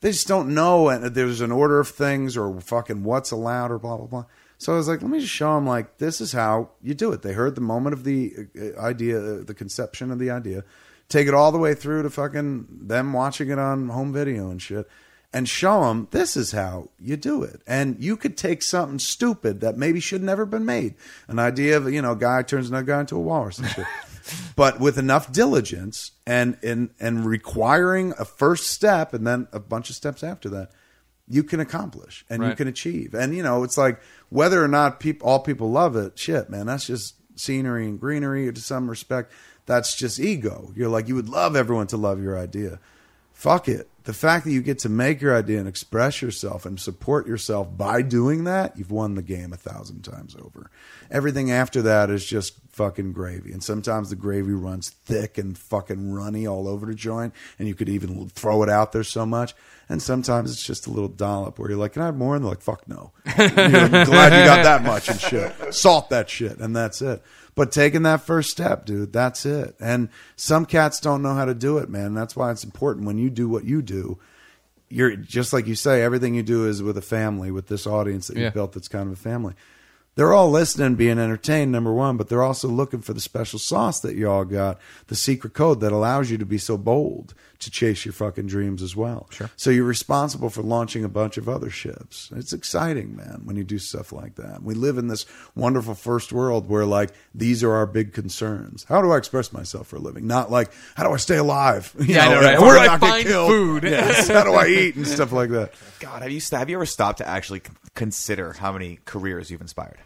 they just don't know, and there's an order of things or fucking what's allowed or blah blah blah. So I was like, let me just show them like this is how you do it. They heard the moment of the uh, idea, uh, the conception of the idea, take it all the way through to fucking them watching it on home video and shit, and show them this is how you do it. And you could take something stupid that maybe should never been made, an idea of you know, guy turns another guy into a walrus and shit. but with enough diligence and and and requiring a first step and then a bunch of steps after that you can accomplish and you can achieve. And you know it's like whether or not people all people love it shit man that's just scenery and greenery to some respect. That's just ego. You're like you would love everyone to love your idea. Fuck it the fact that you get to make your idea and express yourself and support yourself by doing that you've won the game a thousand times over. Everything after that is just fucking gravy. And sometimes the gravy runs thick and fucking runny all over the joint and you could even throw it out there so much. And sometimes it's just a little dollop where you're like can i have more? And they're like fuck no. You're glad you got that much and shit. Salt that shit and that's it but taking that first step dude that's it. And some cats don't know how to do it man. That's why it's important when you do what you do you're just like you say everything you do is with a family with this audience that you've built that's kind of a family. They're all listening being entertained number one but they're also looking for the special sauce that you all got the secret code that allows you to be so bold to chase your fucking dreams as well sure so you're responsible for launching a bunch of other ships it's exciting man when you do stuff like that we live in this wonderful first world where like these are our big concerns how do i express myself for a living not like how do i stay alive You Yeah, I know, right? Where do I not find killed? food? Yes. how do i eat and stuff like that God, have you st- have you ever stopped to actually consider how many careers you've inspired?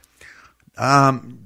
Um,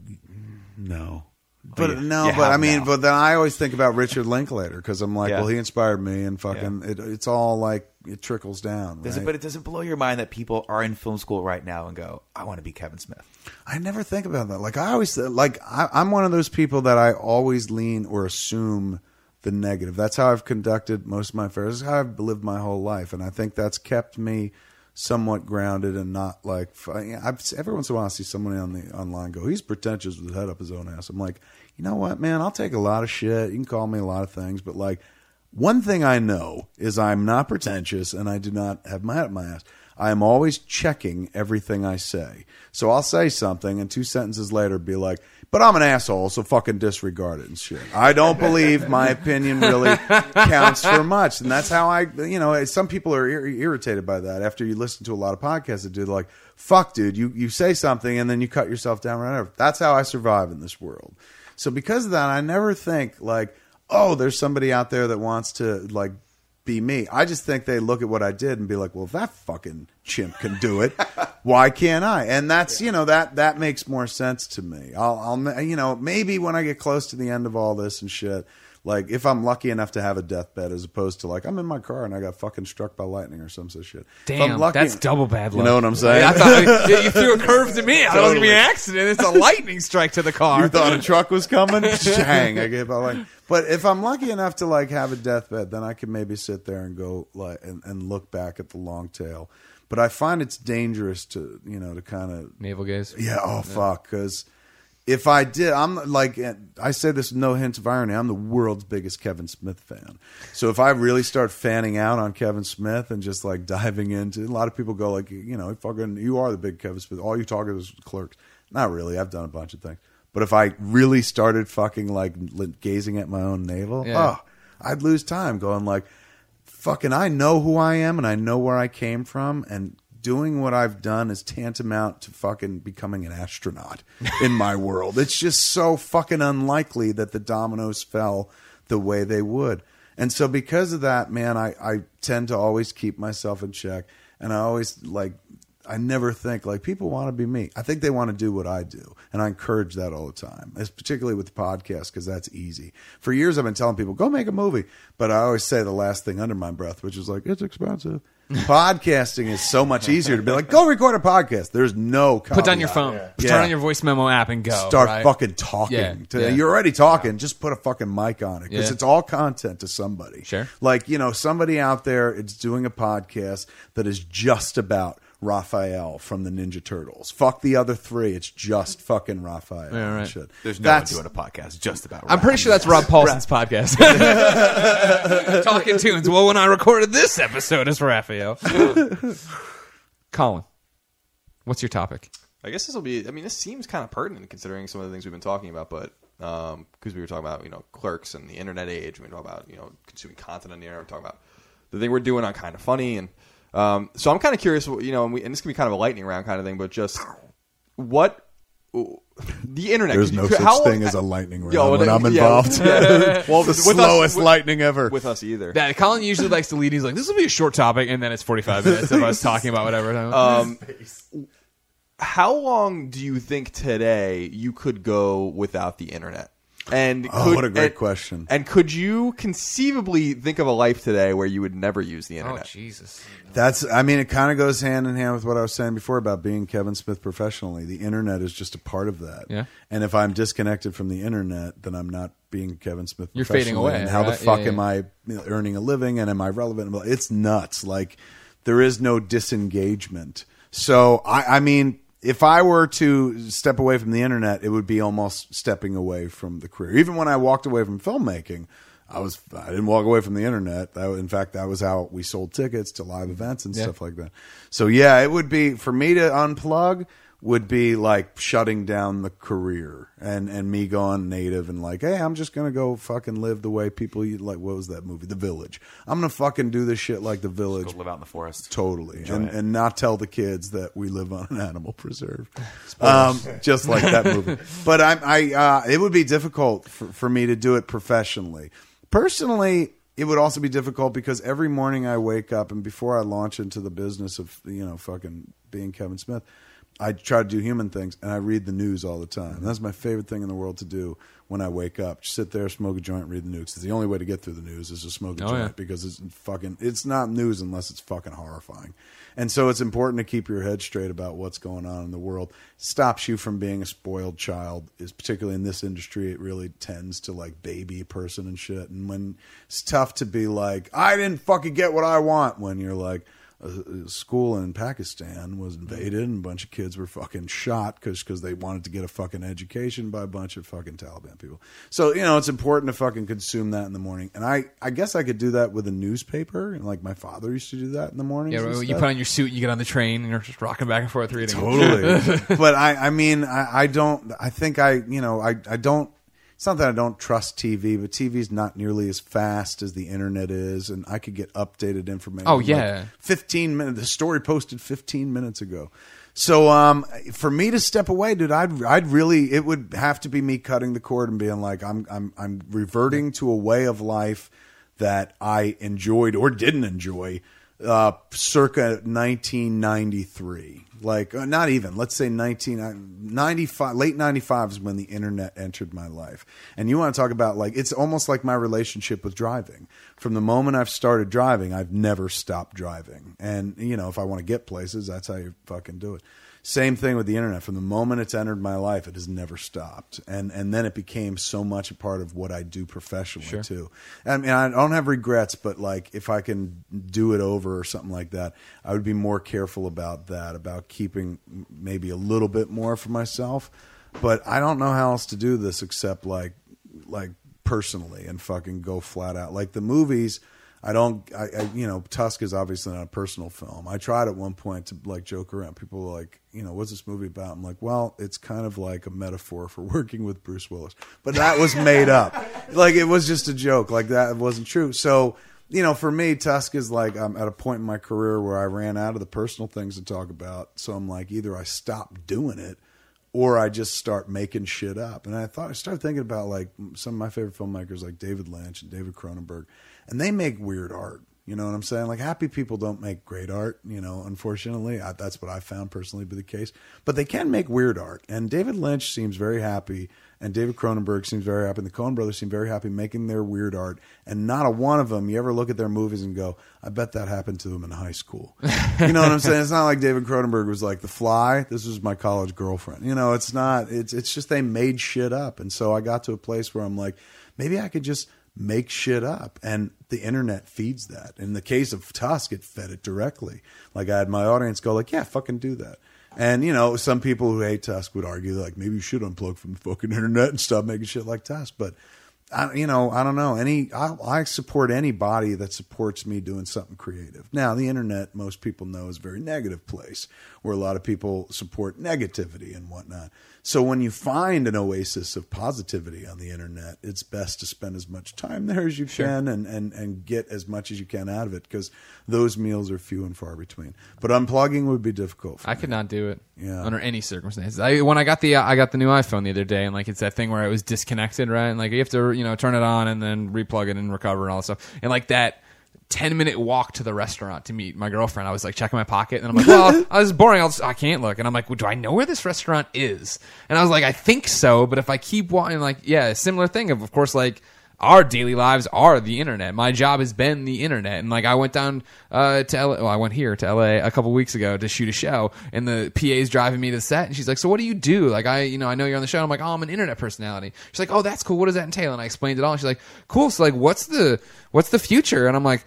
no. But you- no, you but I mean, now. but then I always think about Richard Linklater because I'm like, Yeah. well, he inspired me, and fucking, it, it's all like it trickles down. Does right? it, but it doesn't blow your mind that people are in film school right now and go, "I want to be Kevin Smith." I never think about that. Like I always like I, I'm one of those people that I always lean or assume the negative. That's how I've conducted most of my affairs. That's how I've lived my whole life, and I think that's kept me somewhat grounded and not like. I've, every once in a while, I see somebody on the online go, "He's pretentious with his head up his own ass." I'm like, you know what, man? I'll take a lot of shit. You can call me a lot of things, but like one thing I know is I'm not pretentious and I do not have my head up my ass. I am always checking everything I say. So I'll say something and two sentences later be like, but I'm an asshole, so fucking disregard it and shit. I don't believe my opinion really counts for much. And that's how I, you know, some people are ir- irritated by that after you listen to a lot of podcasts that do like, fuck, dude, you, you say something and then you cut yourself down right over. That's how I survive in this world. So because of that, I never think like, oh, there's somebody out there that wants to like be me. I just think they look at what I did and be like, well, if that fucking chimp can do it, why can't I? And that's you know that that makes more sense to me. I'll, I'll you know maybe when I get close to the end of all this and shit, Like if I'm lucky enough to have a deathbed, as opposed to like I'm in my car and I got fucking struck by lightning or some such shit. If I'm Damn, lucky- that's double bad luck. You know what I'm saying? I thought you, you threw a curve to me. I thought it was gonna be an accident. It's a lightning strike to the car. You thought a truck was coming? Dang, I gave out like. But if I'm lucky enough to like have a deathbed, then I can maybe sit there and go like and, and look back at the long tail. But I find it's dangerous to you know to kind of Navel gaze. yeah oh fuck because if I did I'm like eh, I say this with no hint of irony I'm the world's biggest Kevin Smith fan. So if I really start fanning out on Kevin Smith and just like diving into a lot of people go like you know fucking you are the big Kevin Smith all you talk about is clerks. Not really. I've done a bunch of things. But if I really started fucking like gazing at my own navel, Yeah. oh, I'd lose time going like, fucking, I know who I am and I know where I came from, and doing what I've done is tantamount to fucking becoming an astronaut in my world. It's just so fucking unlikely that the dominoes fell the way they would. And so because of that, man, I, I tend to always keep myself in check. And I always like I never think like people want to be me. I think they want to do what I do, and I encourage that all the time. It's particularly with the podcast because that's easy. For years, I've been telling people go make a movie, but I always say the last thing under my breath, which is like it's expensive. Podcasting is so much easier to be like go record a podcast. There's no Put down your phone. Yeah. Turn on your voice memo app and go. Start right? fucking talking. Yeah, to, yeah. You're already talking. Just put a fucking mic on it because Yeah. it's all content to somebody. Sure. Like you know, somebody out there is doing a podcast that is just about Raphael from the Ninja Turtles. Fuck the other three. It's just fucking Raphael. Yeah, right. shit. There's no That's one doing a podcast just about. I'm pretty sure that's Rob Paulsen's podcast. Talking Toons. Well, when I recorded this episode, it's Raphael. Colin, what's your topic? I guess this will be. I mean, this seems kind of pertinent considering some of the things we've been talking about. But um, because we were talking about you know clerks and the internet age, we talk about you know consuming content on the internet. We're talking about the thing we're doing on kind of funny, and um, so I'm kind of curious. You know, and, we, and this can be kind of a lightning round kind of thing, but just what the internet. There's no you- such how- thing as a lightning round Yo, when yeah, I'm involved. Yeah. well, the with slowest us, with, lightning ever. with us either. That Colin usually likes to lead. He's like, "This will be a short topic," and then it's 45 minutes of us talking about whatever. Um, how long do you think today you could go without the internet? And Oh, could- what a great and- question. And could you conceivably think of a life today where you would never use the internet? oh internet? Jesus! That's. I mean, it kind of goes hand in hand with what I was saying before about being Kevin Smith professionally. The internet is just a part of that. Yeah. And if I'm disconnected from the internet, then I'm not being Kevin Smith. You're fading away, And how the fuck Yeah, yeah. am I earning a living and am I relevant? It's nuts. Like there is no disengagement. So I, I mean, if I were to step away from the internet, it would be almost stepping away from the career. Even when I walked away from filmmaking, I was I didn't walk away from the internet. That, in fact, that was how we sold tickets to live events and Yeah. stuff like that. So yeah, it would be for me to unplug would be like shutting down the career and and me going native and like, hey, I'm just gonna go fucking live the way people you- like. What was that movie, The Village? I'm gonna fucking do this shit like The Village. Go live out in the forest. Totally, Enjoy and, it. and not tell the kids that we live on an animal preserve, um, just like that movie. But I'm, I, uh, it would be difficult for, for me to do it professionally. Personally, it would also be difficult because every morning I wake up and before I launch into the business of you know fucking being Kevin Smith, I try to do human things and I read the news all the time. Mm-hmm. That's my favorite thing in the world to do when I wake up. Just sit there, smoke a joint, read the news. It's the only way to get through the news is to smoke a Oh, joint yeah. because it's fucking it's not news unless it's fucking horrifying. And so it's important to keep your head straight about what's going on in the world. Stops you from being a spoiled child. Is particularly in this industry, it really tends to like baby a person and shit. And when it's tough to be like, I didn't fucking get what I want when you're like a, a school in Pakistan was invaded and a bunch of kids were fucking shot because they wanted to get a fucking education by a bunch of fucking Taliban people. So you know it's important to fucking consume that in the morning. And I I guess I could do that with a newspaper. And like my father used to do that in the morning. Yeah, you put on your suit, you get on the train, and you're just rocking back and forth reading. totally. but I I mean I, I don't I think I you know I I don't. It's not that I don't trust TV, but TV's not nearly as fast as the internet is, and I could get updated information. Oh, like yeah. 15 minutes. The story posted 15 minutes ago. So um, for me to step away, dude, I'd I'd really it would have to be me cutting the cord and being like, I'm I'm I'm reverting to a way of life that I enjoyed or didn't enjoy, uh, circa 1993. Like uh, not even let's say 1995, late 95 is when the internet entered my life. And you want to talk about like it's almost like my relationship with driving. From the moment i've started driving i've never stopped driving. And you know if i want to get places that's how you fucking do it same thing with the internet. From the moment it's entered my life it has never stopped. And and then it became so much a part of what i do professionally too. I mean i don't have regrets but like if i can do it over or something like that i would be more careful about that about keeping maybe a little bit more for myself. But i don't know how else to do this except like like personally and fucking go flat out. Like the movies I don't, I, I, you know, Tusk is obviously not a personal film. I tried at one point to like joke around. People were like, you know, what's this movie about? I'm like, well, it's kind of like a metaphor for working with Bruce Willis, but that was made up. Like it was just a joke. Like that wasn't true. So, you know, for me, Tusk is like I'm at a point in my career where I ran out of the personal things to talk about. So I'm like, either I stop doing it or I just start making shit up. And I thought I started thinking about like some of my favorite filmmakers, like David Lynch and David Cronenberg, and they make weird art. You know what I'm saying? Like happy people don't make great art. You know, unfortunately, I, that's what I found personally to be the case. But they can make weird art. And David Lynch seems very happy, and David Cronenberg seems very happy, and the Coen brothers seem very happy making their weird art. And not a one of them you ever look at their movies and go, "I bet that happened to them in high school." you know what I'm saying? It's not like David Cronenberg was like, "The Fly." This was my college girlfriend. You know, it's not. It's it's just they made shit up. And so I got to a place where I'm like, maybe I could just make shit up. And the internet feeds that. In the case of tusk it fed it directly. Like i had my audience go like yeah fucking do that. And you know some people who hate tusk would argue like maybe you should unplug from the fucking internet and stop making shit like tusk. But I, you know, I don't know. Any, I, I support anybody that supports me doing something creative. Now, the internet, most people know, is a very negative place where a lot of people support negativity and whatnot. So when you find an oasis of positivity on the internet, it's best to spend as much time there as you can and, and, and get as much as you can out of it because those meals are few and far between. But unplugging would be difficult. For I me. could not do it Yeah. under any circumstances. I, when I got the uh, I got the new iPhone the other day, and like it's that thing where it was disconnected, right? And like you have to you know turn it on and then replug it and recover and all that stuff. And like that. 10 minute walk to the restaurant to meet my girlfriend. I was like checking my pocket and I'm like, well, I was boring. I'll just, I can't look. And I'm like, well, do I know where this restaurant is? And I was like, I think so. But if I keep walking, like, yeah, similar thing of, of course, like, our daily lives are the internet. My job has been the internet, and like I went down uh, to LA, well, I went here to LA a couple weeks ago to shoot a show, and the PA's driving me to the set, and she's like, "So what do you do?" Like I, you know, I know you're on the show. I'm like, "Oh, I'm an internet personality." She's like, "Oh, that's cool. What does that entail?" And I explained it all. And she's like, "Cool. So like, what's the what's the future?" And I'm like.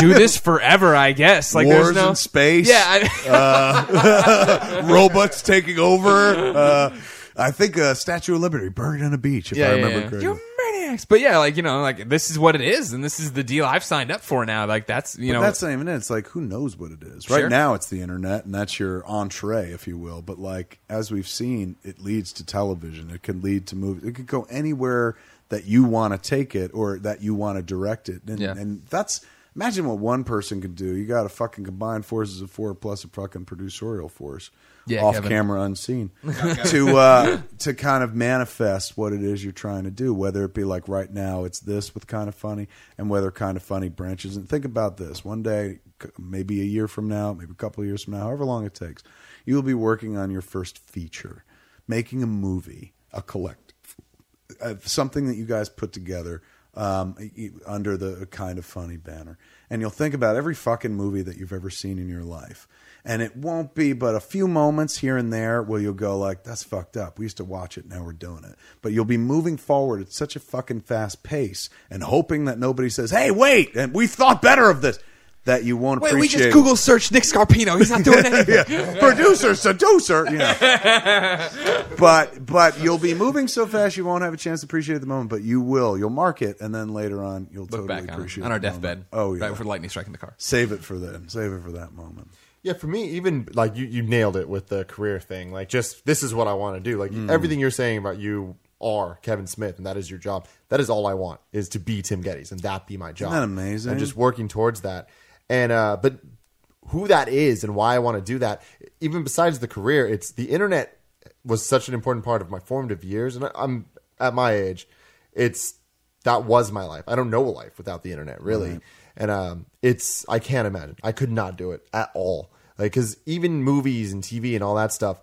Do this forever, I guess. Like Wars there's no in space. Yeah, I, robots taking over. Uh, I think uh, Statue of Liberty buried on a beach, if yeah, I remember yeah. correctly. You're maniacs, but yeah, like you know, like this is what it is, and this is the deal I've signed up for now. Like that's you But know, that's not even it. It's like who knows what it is. Sure. Right now, it's the internet, and that's your entree, if you will. But like as we've seen, it leads to television. It can lead to movies. It could go anywhere that you want to take it or that you want to direct it. And, Yeah. and that's imagine what one person could do. You got to fucking combine forces of four plus a fucking producerial force. Yeah, off Kevin. camera, unseen, to uh, to kind of manifest what it is you're trying to do. Whether it be like right now, it's this with kind of funny, and whether kind of funny branches. And think about this: one day, maybe a year from now, maybe a couple of years from now, however long it takes, you will be working on your first feature, making a movie, a collect, uh, something that you guys put together um, under the kind of funny banner. And you'll think about every fucking movie that you've ever seen in your life. And it won't be but a few moments here and there where you'll go like, that's fucked up. We used to watch it, now we're doing it. But you'll be moving forward at such a fucking fast pace and hoping that nobody says, hey, wait, and we thought better of this, that you won't appreciate. wait, we just Google search Nick Scarpino. He's not doing anything. yeah. producer, seducer. You know. but but you'll be moving so fast you won't have a chance to appreciate it at the moment. But you will. You'll mark it, and then later on you'll Look totally back on, appreciate on our the moment. deathbed. Oh yeah, right before lightning striking the car. save it for then. Save it for that moment. Yeah, for me, even like you, you nailed it with the career thing. Like, just this is what I want to do. Like mm. everything you're saying about you are Kevin Smith, and that is your job. That is all I want is to be Tim Gettys, and that be my job. that amazing? And just working towards that. And uh, but who that is and why I want to do that, even besides the career, it's the internet was such an important part of my formative years, and I, I'm at my age. It's that was my life. I don't know a life without the internet, really. And um, it's I can't imagine. I could not do it at all. Like because even movies and TV and all that stuff,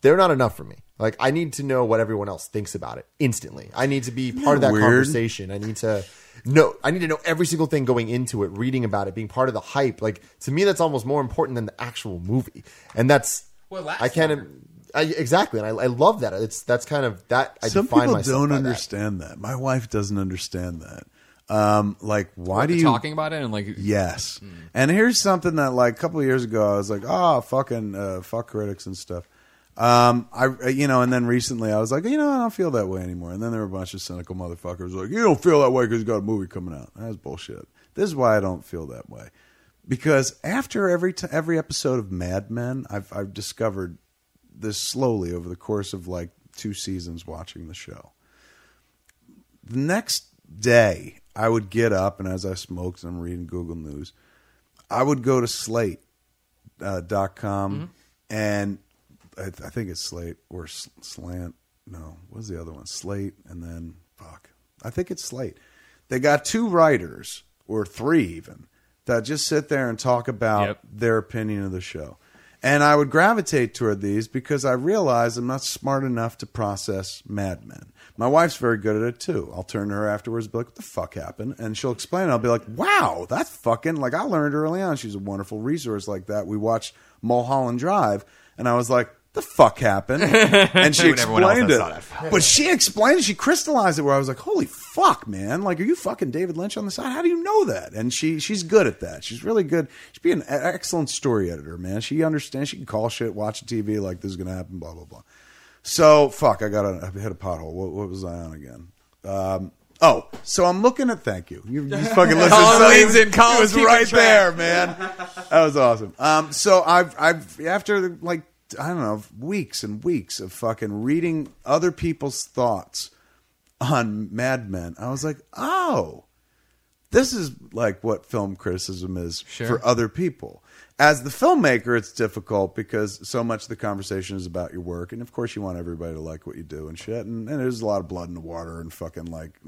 they're not enough for me. Like I need to know what everyone else thinks about it instantly. I need to be part of that weird? conversation. I need to know. I need to know every single thing going into it, reading about it, being part of the hype. Like to me, that's almost more important than the actual movie. And that's Well, it I can't. I, exactly, and I, I love that. It's that's kind of that. I Some define people myself don't by that. understand that. My wife doesn't understand that. Um, like, why What, do you talking about it and like Yes. And here's something that like a couple of years ago I was like, oh, fucking uh, fuck critics and stuff. Um, I uh, you know, and then recently I was like, you know, I don't feel that way anymore. And then there were a bunch of cynical motherfuckers like, you don't feel that way because you got a movie coming out. That's bullshit. This is why I don't feel that way. Because after every t- every episode of Mad Men, I've I've discovered this slowly over the course of like two seasons watching the show the next day I would get up and as I smoked and I'm reading Google News, I would go to Slate uh, dot com and I, I think it's Slate or Slant. No, what's the other one? Slate and then fuck. I think it's Slate. They got two writers or three even that just sit there and talk about Yep. their opinion of the show. And I would gravitate toward these because I realize I'm not smart enough to process Mad Men. My wife's very good at it too. I'll turn to her afterwards, and be like, "What the fuck happened?" And she'll explain. it. I'll be like, "Wow, that's fucking like I learned early on." She's a wonderful resource like that. We watched Mulholland Drive, and I was like, "The fuck happened?" And she When everyone else explained saw it, but she explained. it. She crystallized it where I was like, "Holy fuck, man! Like, are you fucking David Lynch on the side? How do you know that?" And she she's good at that. She's really good. She'd be an excellent story editor, man. She understands. She can call shit, watch the TV like this is gonna happen, blah blah blah. So fuck, I got a, I hit a pothole. What, what was I on again? Um, oh, so I'm looking at. Thank you. You, you fucking listened. Colin So leans he- in, Colin's he was right track. there, man. That was awesome. Um, so I've I've after like I don't know weeks and weeks of fucking reading other people's thoughts on Mad Men, I was like, oh, this is like what film criticism is Sure. for other people. As the filmmaker, it's difficult because so much of the conversation is about your work, and of course, you want everybody to like what you do and shit. And, and there's a lot of blood in the water and fucking like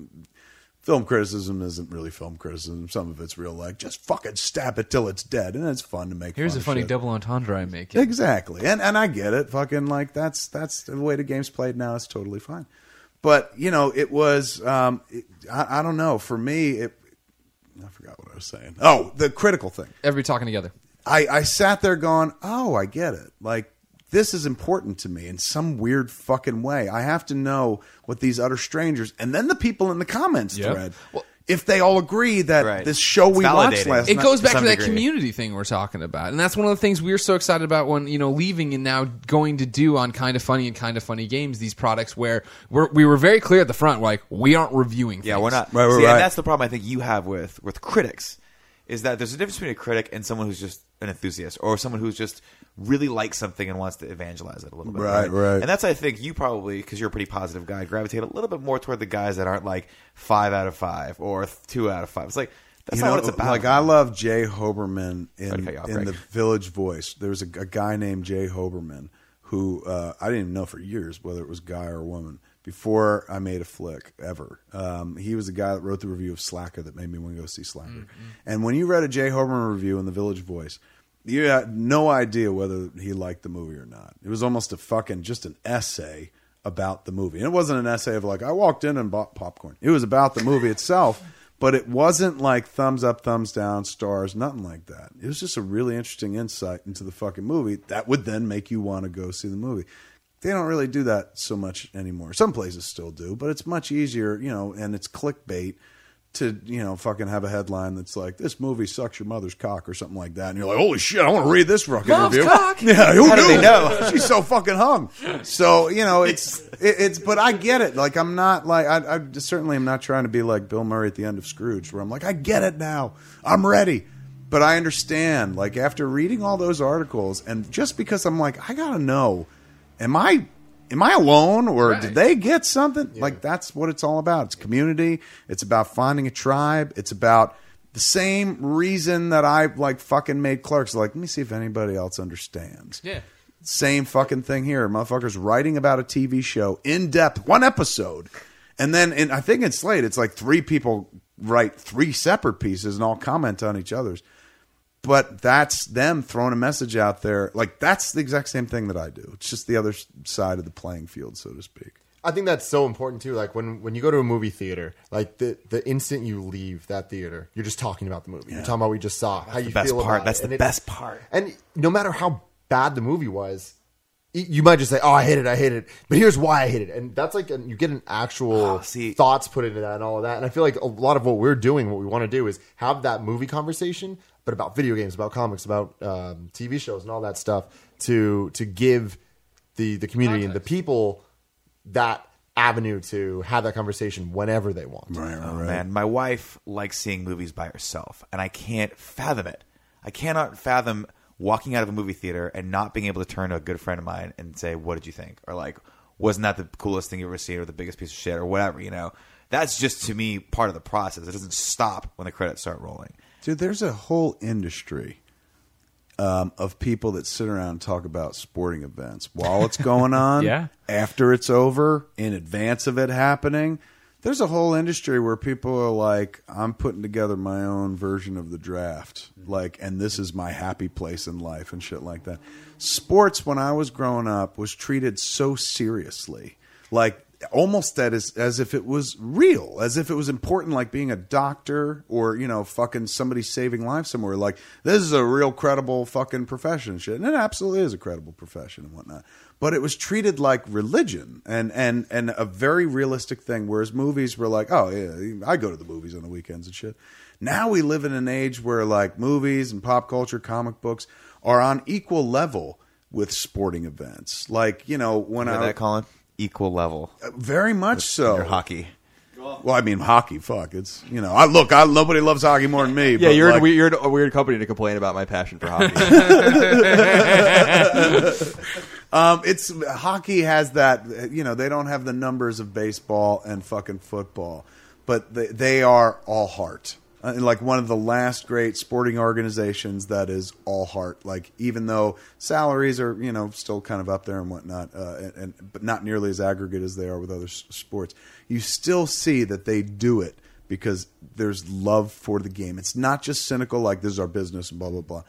film criticism isn't really film criticism. Some of it's real like just fucking stab it till it's dead, and it's fun to make. Here's fun a funny shit. double entendre I make. Exactly, and and I get it. Fucking like that's that's the way the game's played now. It's totally fine. But you know, it was. Um, it, I, I don't know. For me, it. I forgot what I was saying. Oh, the critical thing. Everybody talking together. I, I sat there going, oh, I get it. Like, this is important to me in some weird fucking way. I have to know what these utter strangers and then the people in the comments Yep. thread, if they all agree that Right. this show It's we watched validating. last It night. goes back to to that degree. community thing we're talking about, and that's one of the things we were so excited about when you know leaving and now going to do on kind of funny and kind of funny games. These products where we're, we were very clear at the front, like we aren't reviewing. Yeah, things. we're not. Right, right, See, right. and that's the problem I think you have with with critics is that there's a difference between a critic and someone who's just an enthusiast or someone who's just really likes something and wants to evangelize it a little bit. Right, right. And that's I think you probably because you're a pretty positive guy gravitate a little bit more toward the guys that aren't like five out of five or two out of five. It's like that's you not know, what it's about. Like I love J. Hoberman in, Sorry to cut you off, in Greg. the Village Voice. There was a, a guy named J. Hoberman who uh, I didn't even know for years whether it was guy or woman before I made a flick ever. Um, he was the guy that wrote the review of Slacker that made me want to go see Slacker. Mm-hmm. And when you read a J. Hoberman review in the Village Voice, you had no idea whether he liked the movie or not. It was almost a fucking just an essay about the movie. And it wasn't an essay of like I walked in and bought popcorn. It was about the movie itself, but it wasn't like thumbs up, thumbs down, stars, nothing like that. It was just a really interesting insight into the fucking movie that would then make you want to go see the movie. They don't really do that so much anymore. Some places still do, but it's much easier, you know, and it's clickbait to you know fucking have a headline that's like this movie sucks your mother's cock or something like that, and you're like, holy shit, I want to read this fucking Mom's review. cock? Yeah, who How do knew? they know? She's so fucking hung. So you know, it's it, it's. But I get it. Like I'm not like I, I certainly am not trying to be like Bill Murray at the end of Scrooge, where I'm like, I get it now, I'm ready. But I understand. Like after reading all those articles, and just because I'm like, I gotta know, am I am I alone or Right. did they get something? Like that's what it's all about. It's community. It's about finding a tribe. It's about the same reason that I like fucking made Clerks. Like, let me see if anybody else understands. Yeah. Same fucking thing here. Motherfuckers writing about a TV show in depth, one episode. And then in, I think in Slate, it's like three people write three separate pieces and all comment on each other's. But that's them throwing a message out there. Like that's the exact same thing that I do. It's just the other side of the playing field, so to speak. I think that's so important too. Like when when you go to a movie theater, like the the instant you leave that theater, you're just talking about the movie. You're talking about what we just saw, how you best feel part. about That's it. That's the And best part. And no matter how bad the movie was, you might just say, "Oh, I hate it, I hate it," but here's why I hate it, and that's like an, you get an actual Oh, see- thoughts put into that and all of that. And I feel like a lot of what we're doing, what we want to do, is have that movie conversation, but about video games, about comics, about um, TV shows, and all that stuff to to give the the community and the people that avenue to have that conversation whenever they want. Right, right, Oh, man, my wife likes seeing movies by herself, and I can't fathom it. I cannot fathom walking out of a movie theater and not being able to turn to a good friend of mine and say, "What did you think?" or like, "Wasn't that the coolest thing you ever seen?" or the biggest piece of shit, or whatever. You know, that's just to me part of the process. It doesn't stop when the credits start rolling. Dude, there's a whole industry um, of people that sit around and talk about sporting events while it's going on, Yeah. after it's over, in advance of it happening. There's a whole industry where people are like, I'm putting together my own version of the draft. Like, and this is my happy place in life and shit like that. Sports, when I was growing up, was treated so seriously. Like, almost that as as if it was real, as if it was important, like being a doctor or you know, fucking somebody saving lives somewhere. Like this is a real credible fucking profession, and shit. And it absolutely is a credible profession and whatnot. But it was treated like religion and and and a very realistic thing. Whereas movies were like, oh yeah, I go to the movies on the weekends and shit. Now we live in an age where like movies and pop culture, comic books are on equal level with sporting events. Like you know when I that, Colin? Equal level. very much so. Your hockey. Well, I mean, hockey. Fuck, it's you know. I look. I nobody loves hockey more than me. Yeah, but, you're like, a weird, you're in a weird company to complain about my passion for hockey. Um, it's hockey has that. You know, they don't have the numbers of baseball and fucking football, but they they are all heart. Uh, like one of the last great sporting organizations that is all heart. Like even though salaries are you know still kind of up there and whatnot, uh, and, and but not nearly as aggregate as they are with other s- sports, you still see that they do it because there's love for the game. It's not just cynical like this is our business and blah blah blah.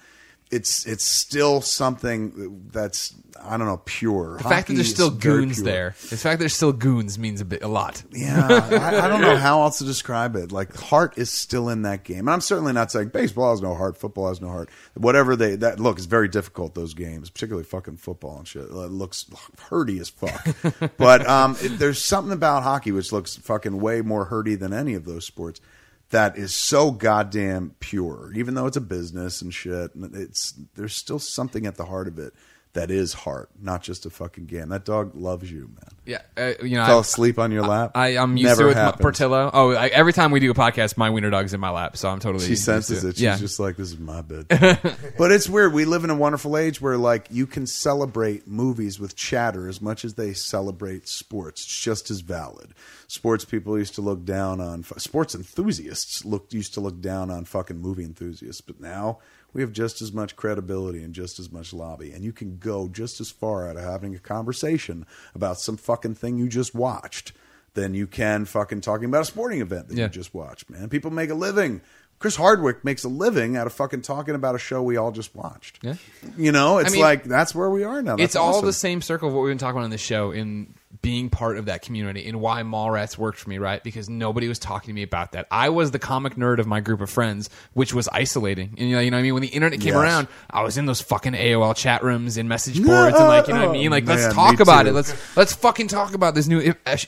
It's it's still something that's I don't know pure. The fact that there's still goons there, the fact that there's still goons means a bit, a lot. Yeah, I, I don't know how else to describe it. Like heart is still in that game, and I'm certainly not saying baseball has no heart, football has no heart. Whatever they that look is very difficult. Those games, particularly fucking football and shit, it looks hurty as fuck. but um, it, there's something about hockey which looks fucking way more hurty than any of those sports. That is so goddamn pure, even though it's a business and shit. It's there's still something at the heart of it that is heart, not just a fucking game. That dog loves you, man. Yeah, uh, you know, Fell I, asleep on your lap. I, I'm used Never to it with happens. Portillo. Oh, I, every time we do a podcast, my wiener dog's in my lap, so I'm totally. She used senses to it. She's yeah, just like, this is my bed. but it's weird. We live in a wonderful age where, like, you can celebrate movies with chatter as much as they celebrate sports. It's just as valid. Sports people used to look down on sports enthusiasts. Looked used to look down on fucking movie enthusiasts, but now we have just as much credibility and just as much lobby, and you can go just as far out of having a conversation about some fucking thing you just watched than you can fucking talking about a sporting event that Yeah. you just watched. Man, people make a living. Chris Hardwick makes a living out of fucking talking about a show we all just watched. Yeah. You know, it's mean, like that's where we are now. That's it's all awesome. the same circle of what we've been talking about on this show in being part of that community and why Mallrats worked for me, right? Because nobody was talking to me about that. I was the comic nerd of my group of friends, which was isolating. And you know, you know what I mean? When the internet came Yes. around, I was in those fucking AOL chat rooms and message boards and like, you know what I mean? Like, Man, let's talk about too. it. Let's let's fucking talk about this new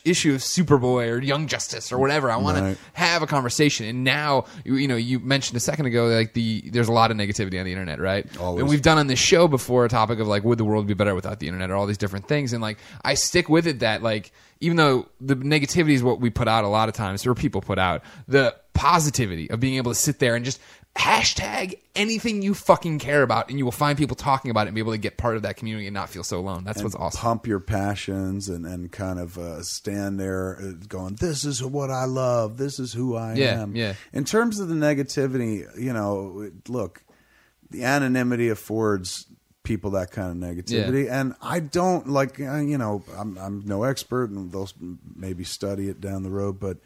issue of Superboy or Young Justice or whatever. I want Right. to have a conversation. And now, you, you know, you mentioned a second ago, like the there's a lot of negativity on the internet, right? Always. And we've done on this show before a topic of like, would the world be better without the internet or all these different things? And like, I stick with it that like, even though the negativity is what we put out a lot of times, or people put out, the positivity of being able to sit there and just hashtag anything you fucking care about, and you will find people talking about it and be able to get part of that community and not feel so alone. That's what's awesome. pump your passions and, and kind of uh, stand there uh, going, this is what I love. This is who I Yeah, am. yeah. In terms of the negativity, you know, look, the anonymity affords people that kind of negativity. And I don't like, uh, you know, I'm, I'm no expert and they'll maybe study it down the road, but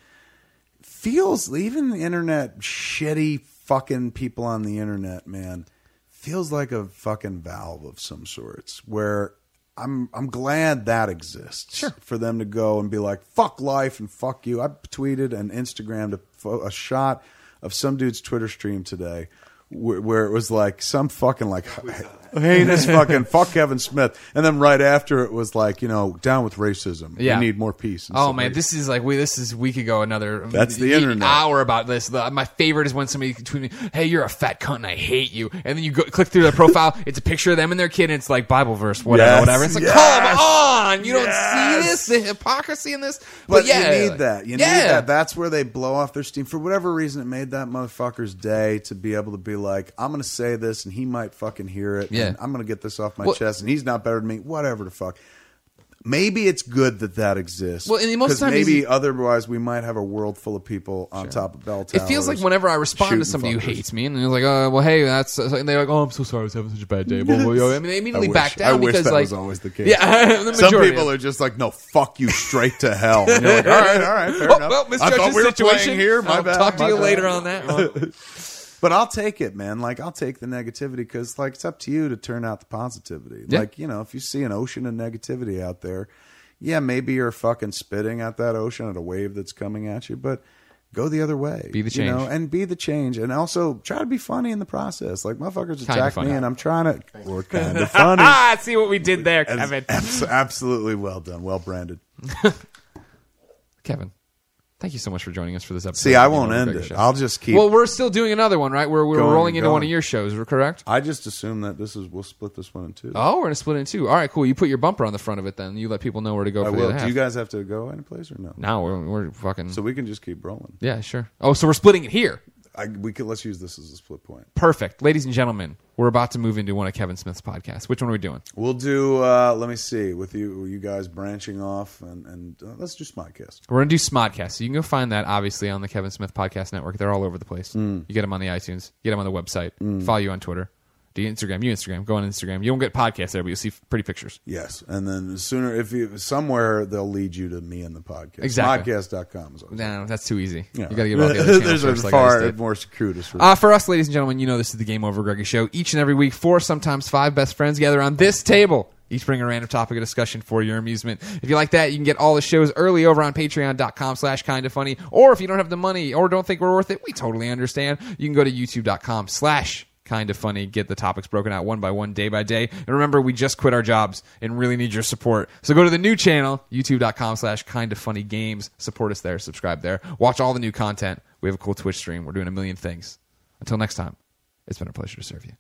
feels even the internet shitty fucking people on the internet, man, feels like a fucking valve of some sorts where I'm I'm glad that exists Sure. for them to go and be like fuck life and fuck you. I tweeted and Instagrammed a, a shot of some dude's Twitter stream today where, where it was like some fucking like heinous fucking fuck Kevin Smith, and then right after it was like you know down with racism. Yeah. we need more peace. and Oh man, like- this is like we. This is a week ago. Another That's the e- internet. hour about this. The, my favorite is when somebody tweets me, "Hey, you're a fat cunt, and I hate you." And then you go click through their profile. It's a picture of them and their kid, and it's like Bible verse, whatever, Yes, whatever. It's like, yes, come on, you don't see yes. this, the hypocrisy in this. But yeah, you need that. You yeah. need that. That's where they blow off their steam. For whatever reason, it made that motherfucker's day to be able to be like, I'm going to say this, and he might fucking hear it. Yeah. And I'm going to get this off my Well- chest, and he's not better than me. Whatever the fuck. Maybe it's good that that exists. Well, and most of the time maybe otherwise we might have a world full of people on top of bell towers. It feels like whenever I respond to somebody who hates me, and they're like, "Uh, well, hey, that's," and they're like, "Oh, I'm so sorry, I was having such a bad day." Blah. I mean, they immediately I back down I wish because that like was always the case. Yeah, the Some people are just like, no, fuck you straight to hell. And you're like, all right, all right, fair Oh, enough. well, I misjudged thought we were situation playing here. My I'll bad. talk to you bad. later on that one. But I'll take it, man. Like I'll take the negativity because, like, it's up to you to turn out the positivity. Yeah. Like you know, if you see an ocean of negativity out there, yeah, maybe you're fucking spitting at that ocean at a wave that's coming at you, but go the other way. Be the you know, change. and be the change, and also try to be funny in the process. Like motherfuckers Kinda attack funny. me, and I'm trying to. We're kind of funny. Ah, see what we did there, And Kevin. abs- absolutely well done, well branded. Kevin, thank you so much for joining us for this episode. See, I won't end it. Show. I'll just keep. Well, we're still doing another one, right? We're we're Going, rolling into going. one of your shows, correct? I just assume that this is. We'll split this one in two. Oh, we're gonna split it in two. All right, cool. You put your bumper on the front of it, then you let people know where to go I for the will. Do you guys have to go any place or no? now we're we're fucking. So we can just keep rolling. yeah, sure. Oh, so we're splitting it here. I, we could let's use this as a split point. Perfect, ladies and gentlemen. We're about to move into one of Kevin Smith's podcasts. Which one are we doing? We'll do. Uh, let me see with you. You guys branching off, and, and uh, let's do Smodcast. We're gonna do Smodcast. So you can go find that obviously on the Kevin Smith Podcast Network. They're all over the place. Mm. You get them on the iTunes. You get them on the website. Follow you on Twitter. Do you Instagram? You Instagram. Go on Instagram. You don't get podcasts there, but you'll see pretty pictures. Yes, and then sooner if you somewhere they'll lead you to me and the podcast. Exactly. Smodcast.com is always. No, that's too easy. Yeah. You got to get all the other There's a far more circuitous. route. Uh, for us, ladies and gentlemen, you know this is the GameOverGreggy Show. Each and every week, four, sometimes five best friends gather on this table. Each bring a random topic of discussion for your amusement. If you like that, you can get all the shows early over on patreon.com slash kinda funny. Or if you don't have the money or don't think we're worth it, we totally understand. You can go to youtube.com slash kinda funny, get the topics broken out one by one, day by day. And remember, we just quit our jobs and really need your support. So go to the new channel, youtube.com slash kinda funny games. Support us there, subscribe there. Watch all the new content. We have a cool Twitch stream. We're doing a million things. Until next time, it's been a pleasure to serve you.